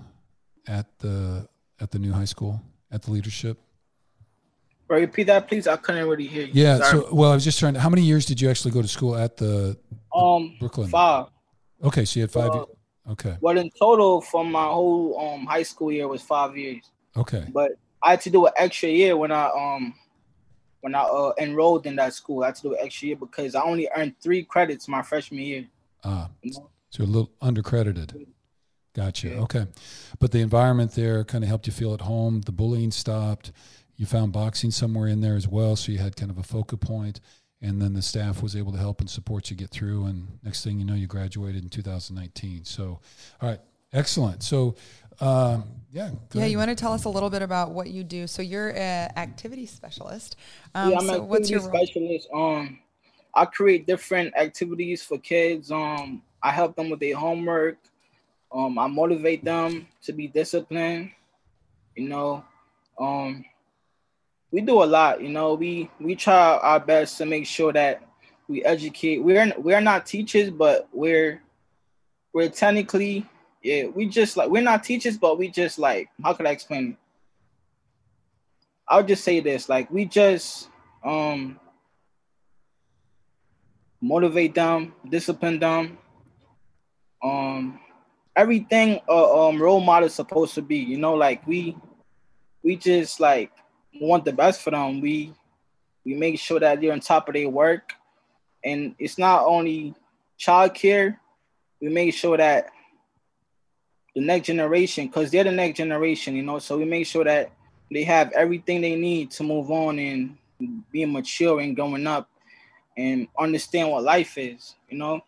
at the at the new high school at the leadership. Repeat that, please. I couldn't really hear you. Yeah. Sorry. So, well, I was just trying to. How many years did you actually go to school at the, um Brooklyn? Five. Okay, so you had five. Uh, okay. Well, in total, from my whole um high school year was five years. Okay. But I had to do an extra year when I um when I uh, enrolled in that school. I had to do an extra year because I only earned three credits my freshman year. Ah, you know? so a little undercredited. Gotcha. Yeah. Okay, but the environment there kind of helped you feel at home. The bullying stopped. You found boxing somewhere in there as well, so you had kind of a focal point and then the staff was able to help and support you get through and next thing you know you graduated in 2019 so all right excellent so um, yeah yeah you want to tell us a little bit about what you do? So you're an activity specialist. Um, yeah i'm so an what's your specialist. Um i create different activities for kids. Um i help them with their homework. Um i motivate them to be disciplined you know? Um we do a lot. You know, we we try our best to make sure that we educate. We're we're not teachers, but we're we're technically yeah. We just like we're not teachers, but we just like how could I explain? It? I'll just say this: like we just um motivate them, discipline them, um everything a um role model is supposed to be. You know, like we we just like want the best for them. We we make sure that they're on top of their work, and it's not only childcare. We make sure that the next generation, because they're the next generation, you know. So we make sure that they have everything they need to move on and being mature and growing up and understand what life is, you know.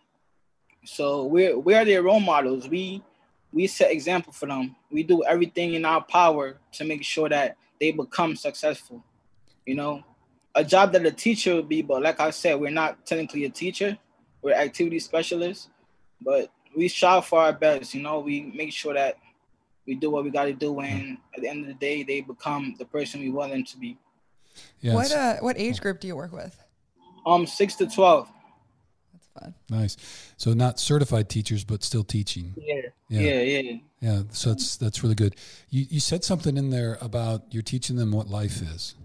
So we're we're their role models. We we set example for them. We do everything in our power to make sure that they become successful. You know, a job that a teacher would be, but like I said, we're not technically a teacher. We're activity specialists, but we strive for our best. You know, we make sure that we do what we got to do, and at the end of the day, they become the person we want them to be. Yes. What uh, what age group do you work with? Um, six to twelve. That's fun. Nice. So not certified teachers, but still teaching. Yeah. Yeah. Yeah. yeah. Yeah, so that's that's really good. You you said something in there about you're teaching them what life is.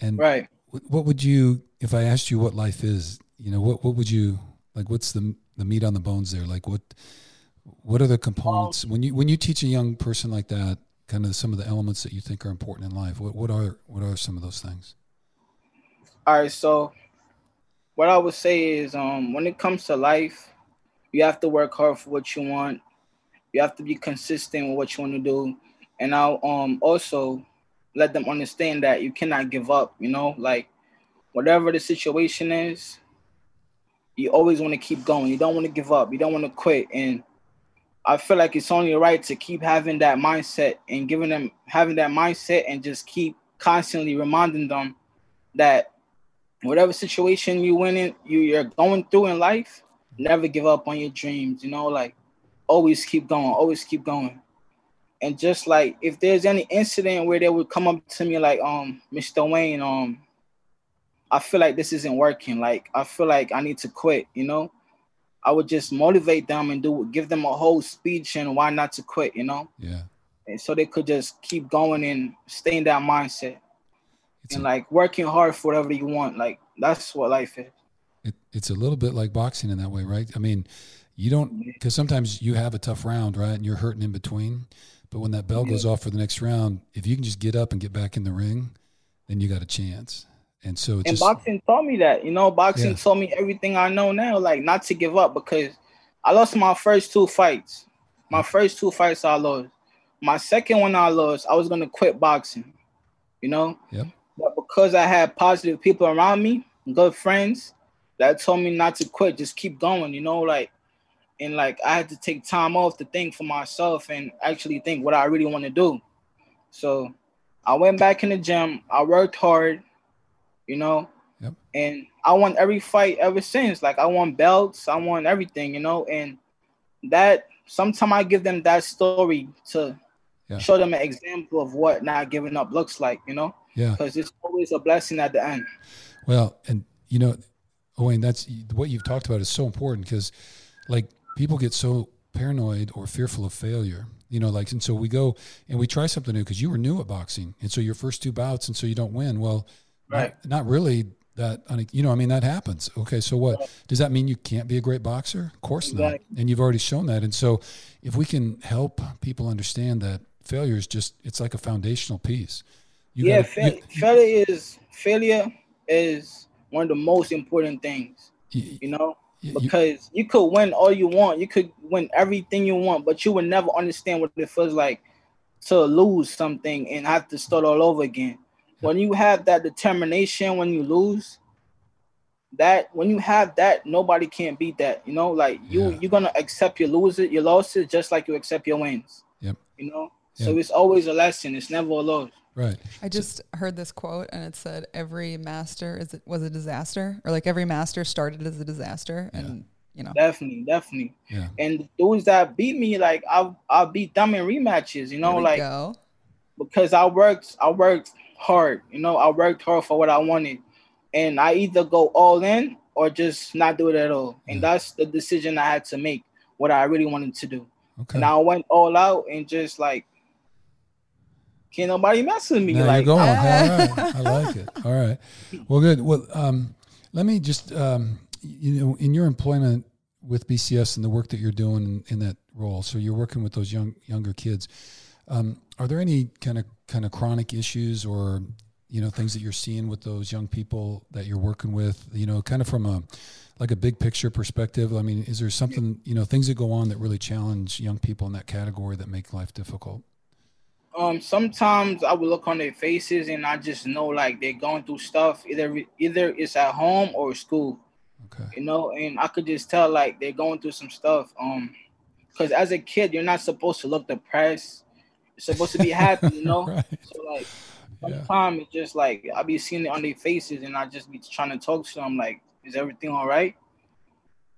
And right. What would you if I asked you what life is, you know, what what would you like what's the the meat on the bones there? Like what what are the components um, when you when you teach a young person like that, kind of some of the elements that you think are important in life? What what are what are some of those things? All right, so what I would say is um when it comes to life, You have to work hard for what you want. You have to be consistent with what you want to do. And I'll um also let them understand that you cannot give up, you know, like whatever the situation is, you always want to keep going. You don't want to give up. You don't want to quit. And I feel like it's only right to keep having that mindset and giving them having that mindset and just keep constantly reminding them that whatever situation you win in, you, you're going through in life, never give up on your dreams. You know, like always keep going, always keep going. And just like if there's any incident where they would come up to me like, um, Mr. Wayne, um, I feel like this isn't working. Like I feel like I need to quit, you know. I would just motivate them and do give them a whole speech and why not to quit, you know? Yeah. And so they could just keep going and stay in that mindset. It's and a- like working hard for whatever you want. Like that's what life is. It, it's a little bit like boxing in that way, right? I mean, you don't because sometimes you have a tough round, right, and you're hurting in between. But when that bell goes off for the next round, if you can just get up and get back in the ring, then you got a chance. And so And just boxing taught me that, you know, boxing Yeah. taught me everything I know now, like not to give up because I lost my first two fights. My mm. first two fights I lost. My second one I lost, I was gonna quit boxing, you know. Yep. But because I had positive people around me, good friends, that told me not to quit, just keep going, you know, like and like I had to take time off to think for myself and actually think what I really want to do. So I went back in the gym, I worked hard, you know, Yep. and I won every fight ever since. Like I won belts, I won everything, you know, and that sometimes I give them that story to Yeah. show them an example of what not giving up looks like, you know, yeah. because it's always a blessing at the end. Well, and you know, Owen, that's what you've talked about is so important because, like, people get so paranoid or fearful of failure. You know, like, and so we go and we try something new because you were new at boxing, and so your first two bouts, and so you don't win. Well, Right. Not, really. That you know, I mean, that happens. Okay, so what does that mean? You can't be a great boxer? Of course not. And you've already shown that. And so, if we can help people understand that failure is just it's like a foundational piece. You yeah, gotta- fa- you- failure is failure is one of the most important things, you- you know. you- you- because you could win all you want, you could win everything you want, but you would never understand what it feels like to lose something and have to start all over again. When you have that determination when you lose, that when you have that, nobody can beat that. You know, like you Yeah. you're gonna accept your losses, your losses, just like you accept your wins. Yep. You know, so Yeah. it's always a lesson. It's never a loss. right. I just heard this quote and it said every master is it was a disaster or like every master started as a disaster and you know Definitely, definitely. Yeah. And those that beat me, like I'll I'll beat them in rematches. You know, like go. because I worked I worked hard, you know, I worked hard for what I wanted. And I either go all in or just not do it at all. And Yeah. that's the decision I had to make, what I really wanted to do. Okay. And I went all out and just like can't nobody mess with me. Now like you're going. Ah. All right. I like it. All right. Well, good. Well, um, let me just, um, you know, in your employment with BCS and the work that you're doing in, in that role, so you're working with those young younger kids. Um, are there any kind of kind of chronic issues or you know things that you're seeing with those young people that you're working with? You know, kind of from a like a big picture perspective. I mean, is there something you know things that go on that really challenge young people in that category that make life difficult? um sometimes I would look on their faces and I just know like they're going through stuff. Either either it's at home or school. Okay. you know, and I could just tell like they're going through some stuff. Um, because as a kid, you're not supposed to look depressed. Supposed to be happy, you know. Right. So like Yeah. sometimes it's just like I be seeing it on their faces, and I just be trying to talk to them like, is everything all right?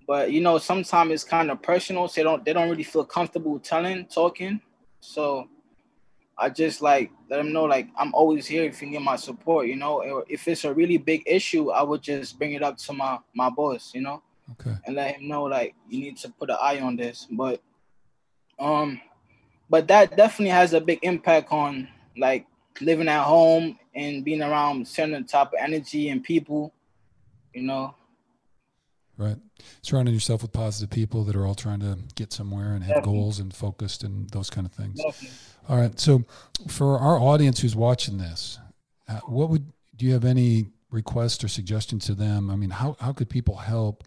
But you know, sometimes it's kind of personal, so they don't they don't really feel comfortable telling, talking. So I just like let them know like I'm always here if you need my support, you know. If it's a really big issue, I would just bring it up to my my boss, you know Okay. and let him know like you need to put an eye on this. But um but that definitely has a big impact on like living at home and being around certain type of energy and people, you know. Right. Surrounding yourself with positive people that are all trying to get somewhere and have Definitely. goals and focused and those kind of things. Definitely. All right. So, for our audience who's watching this, uh, what would do you have any requests or suggestions to them? I mean, how how could people help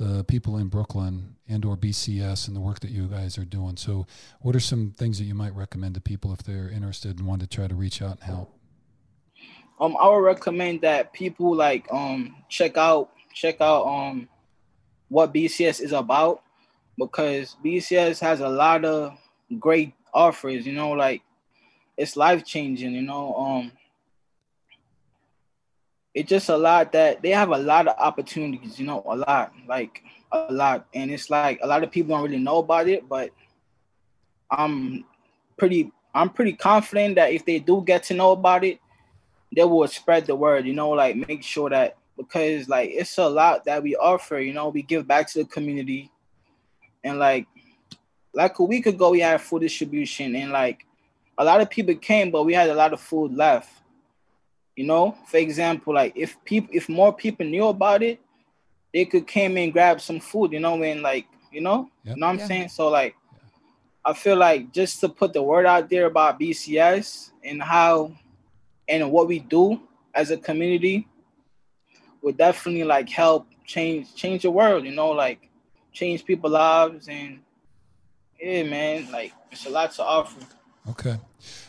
the people in Brooklyn and or BCS and the work that you guys are doing. So, what are some things that you might recommend to people if they're interested and want to try to reach out and help? Um, I would recommend that people like um check out check out um what BCS is about because BCS has a lot of great offers. You know, like it's life changing. You know, um, it's just a lot that they have a lot of opportunities. You know, a lot like a lot, and it's like a lot of people don't really know about it, but I'm pretty I'm pretty confident that if they do get to know about it, they will spread the word. You know, like make sure that because like it's a lot that we offer. You know, we give back to the community, and like like a week ago we had food distribution, and like a lot of people came, but we had a lot of food left. You know, for example, like if people if more people knew about it, they could came and grab some food. You know, and like you know, Yep. you know what I'm Yeah. saying. So like. I feel like just to put the word out there about BCS and how and what we do as a community would definitely like help change change the world, you know, like change people's lives and yeah, man, like it's a lot to offer. Okay.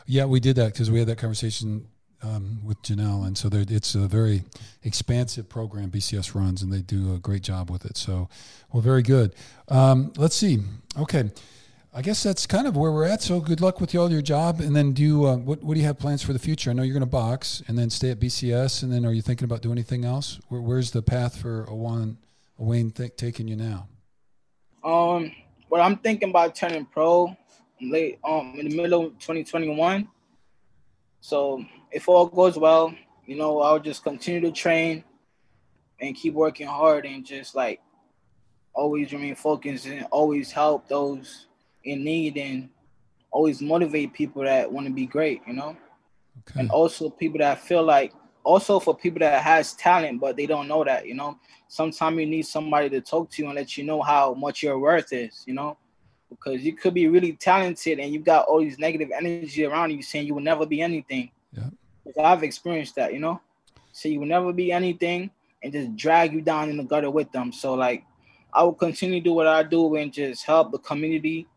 Yeah, we did that because we had that conversation um, with Janelle, and so it's a very expansive program BCS runs, and they do a great job with it. So, well, very good. Um, let's see. Okay, I guess that's kind of where we're at. So, good luck with all your job, and then do you, uh, what? What do you have plans for the future? I know you're going to box, and then stay at BCS, and then are you thinking about doing anything else? Where, where's the path for Owen, Wayne th- taking you now? Um well I'm thinking about turning pro late um in the middle of 2021. So if all goes well, you know, I'll just continue to train and keep working hard and just like always remain focused and always help those in need and always motivate people that want to be great, you know? Okay. and also people that feel like also for people that has talent but they don't know that you know sometimes you need somebody to talk to you and let you know how much your worth is you know because you could be really talented and you got all these negative energy around you saying you will never be anything Yeah. 'Cause i've experienced that you know so you will never be anything and just drag you down in the gutter with them so like i will continue to do what i do and just help the community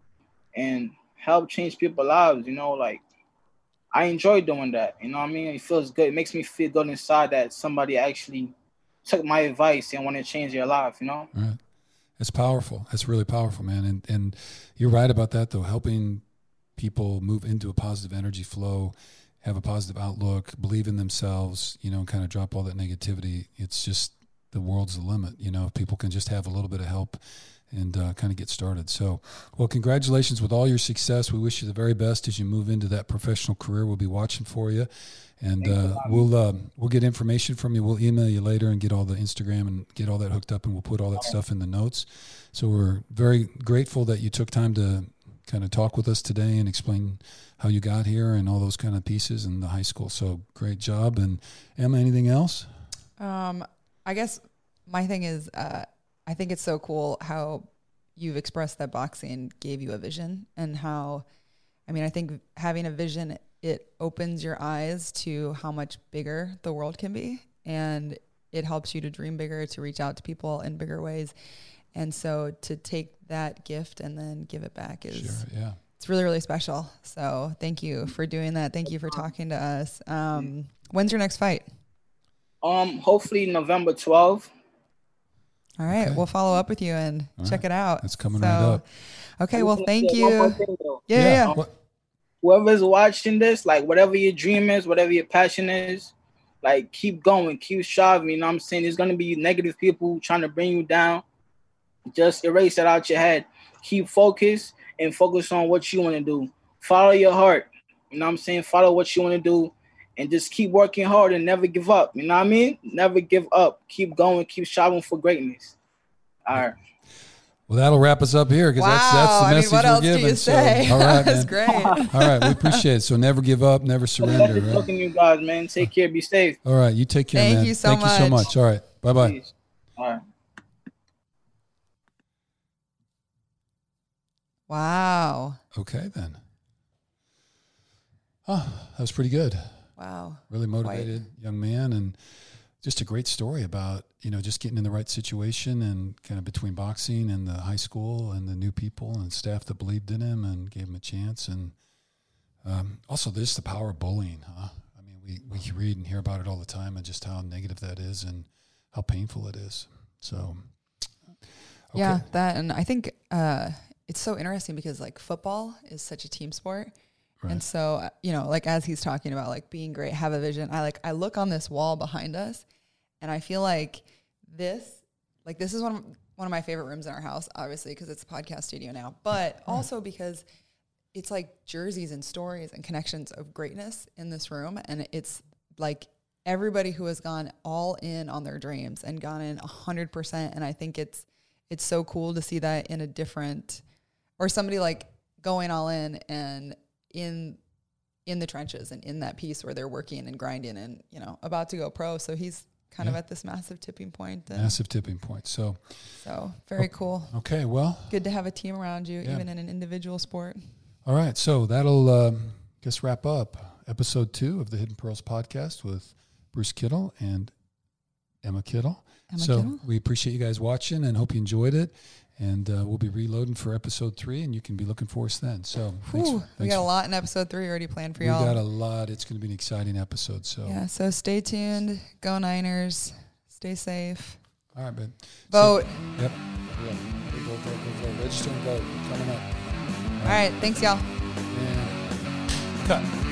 and help change people's lives you know like I enjoy doing that. You know what I mean? It feels good. It makes me feel good inside that somebody actually took my advice and want to change their life, you know? Right. It's powerful. That's really powerful, man. And and you're right about that though. Helping people move into a positive energy flow, have a positive outlook, believe in themselves, you know, and kind of drop all that negativity. It's just the world's the limit. You know, if people can just have a little bit of help and uh, kind of get started. So, well, congratulations with all your success. We wish you the very best as you move into that professional career. We'll be watching for you, and uh, we'll uh, we'll get information from you. We'll email you later and get all the Instagram and get all that hooked up, and we'll put all that stuff in the notes. So we're very grateful that you took time to kind of talk with us today and explain how you got here and all those kind of pieces in the high school. So great job. And Emma, anything else? Um, I guess my thing is, uh, I think it's so cool how you've expressed that boxing gave you a vision and how, I mean, I think having a vision, it opens your eyes to how much bigger the world can be. And it helps you to dream bigger, to reach out to people in bigger ways. And so to take that gift and then give it back is Sure. Yeah. it's really really special. So thank you for doing that. Thank you for talking to us. Um, when's your next fight? Um, hopefully November 12th. All right, Okay. we'll follow up with you and All check right. it out. It's coming right up. Okay, well, thank you. thing. Yeah, yeah. yeah. What- Whoever's watching this, like whatever your dream is, whatever your passion is, like keep going, keep striving. You know what I'm saying? There's gonna be negative people trying to bring you down. Just erase that out your head. Keep focused and focus on what you want to do. Follow your heart. You know what I'm saying? Follow what you want to do and just keep working hard and never give up. You know what I mean? Never give up. Keep going, keep striving for greatness. All right. Well, that'll wrap us up here because Wow. that's, that's the I mean, message what we're else giving. do you So, say? all right, That's great. All right, we appreciate it. So never give up, never surrender. Lovely Right? talking to you guys, man. Take care. Be safe. All right, you take care, Thank man. you so Thank you so much. much. All right, bye bye. All right. Wow. Okay then. Oh, that was pretty good. Wow. Really motivated young man, and just a great story about you know just getting in the right situation and kind of between boxing and the high school and the new people and staff that believed in him and gave him a chance and um, also there's the power of bullying huh i mean we, we read and hear about it all the time and just how negative that is and how painful it is so okay. Yeah, that and I think uh, it's so interesting because like football is such a team sport. Right. And so, uh, you know, like as he's talking about like being great, have a vision. I like I look on this wall behind us, and I feel like this, like this is one of one of my favorite rooms in our house, obviously because it's a podcast studio now, but also because it's like jerseys and stories and connections of greatness in this room, and it's like everybody who has gone all in on their dreams and gone in hundred percent, and I think it's it's so cool to see that in a different or somebody like going all in and in in the trenches and in that piece where they're working and grinding and you know about to go pro so he's kind of at this massive tipping point and massive tipping point so so very cool okay well good to have a team around you Yeah. even in an individual sport All right, so that'll um, guess wrap up episode two of the Hidden Pearls podcast with Bruce Kittle and Emma Kittle. Emma so Kittle? we appreciate you guys watching and hope you enjoyed it. And uh, we'll be reloading for episode three, and you can be looking for us then. So thanks, Whew, we thanks got a lot in episode three already planned for we y'all We got a lot. It's going to be an exciting episode. So yeah so stay tuned go niners stay safe all right, man. vote Yep. Yeah. Vote, vote, vote, vote. Register and vote. Coming up. all right thanks y'all And cut.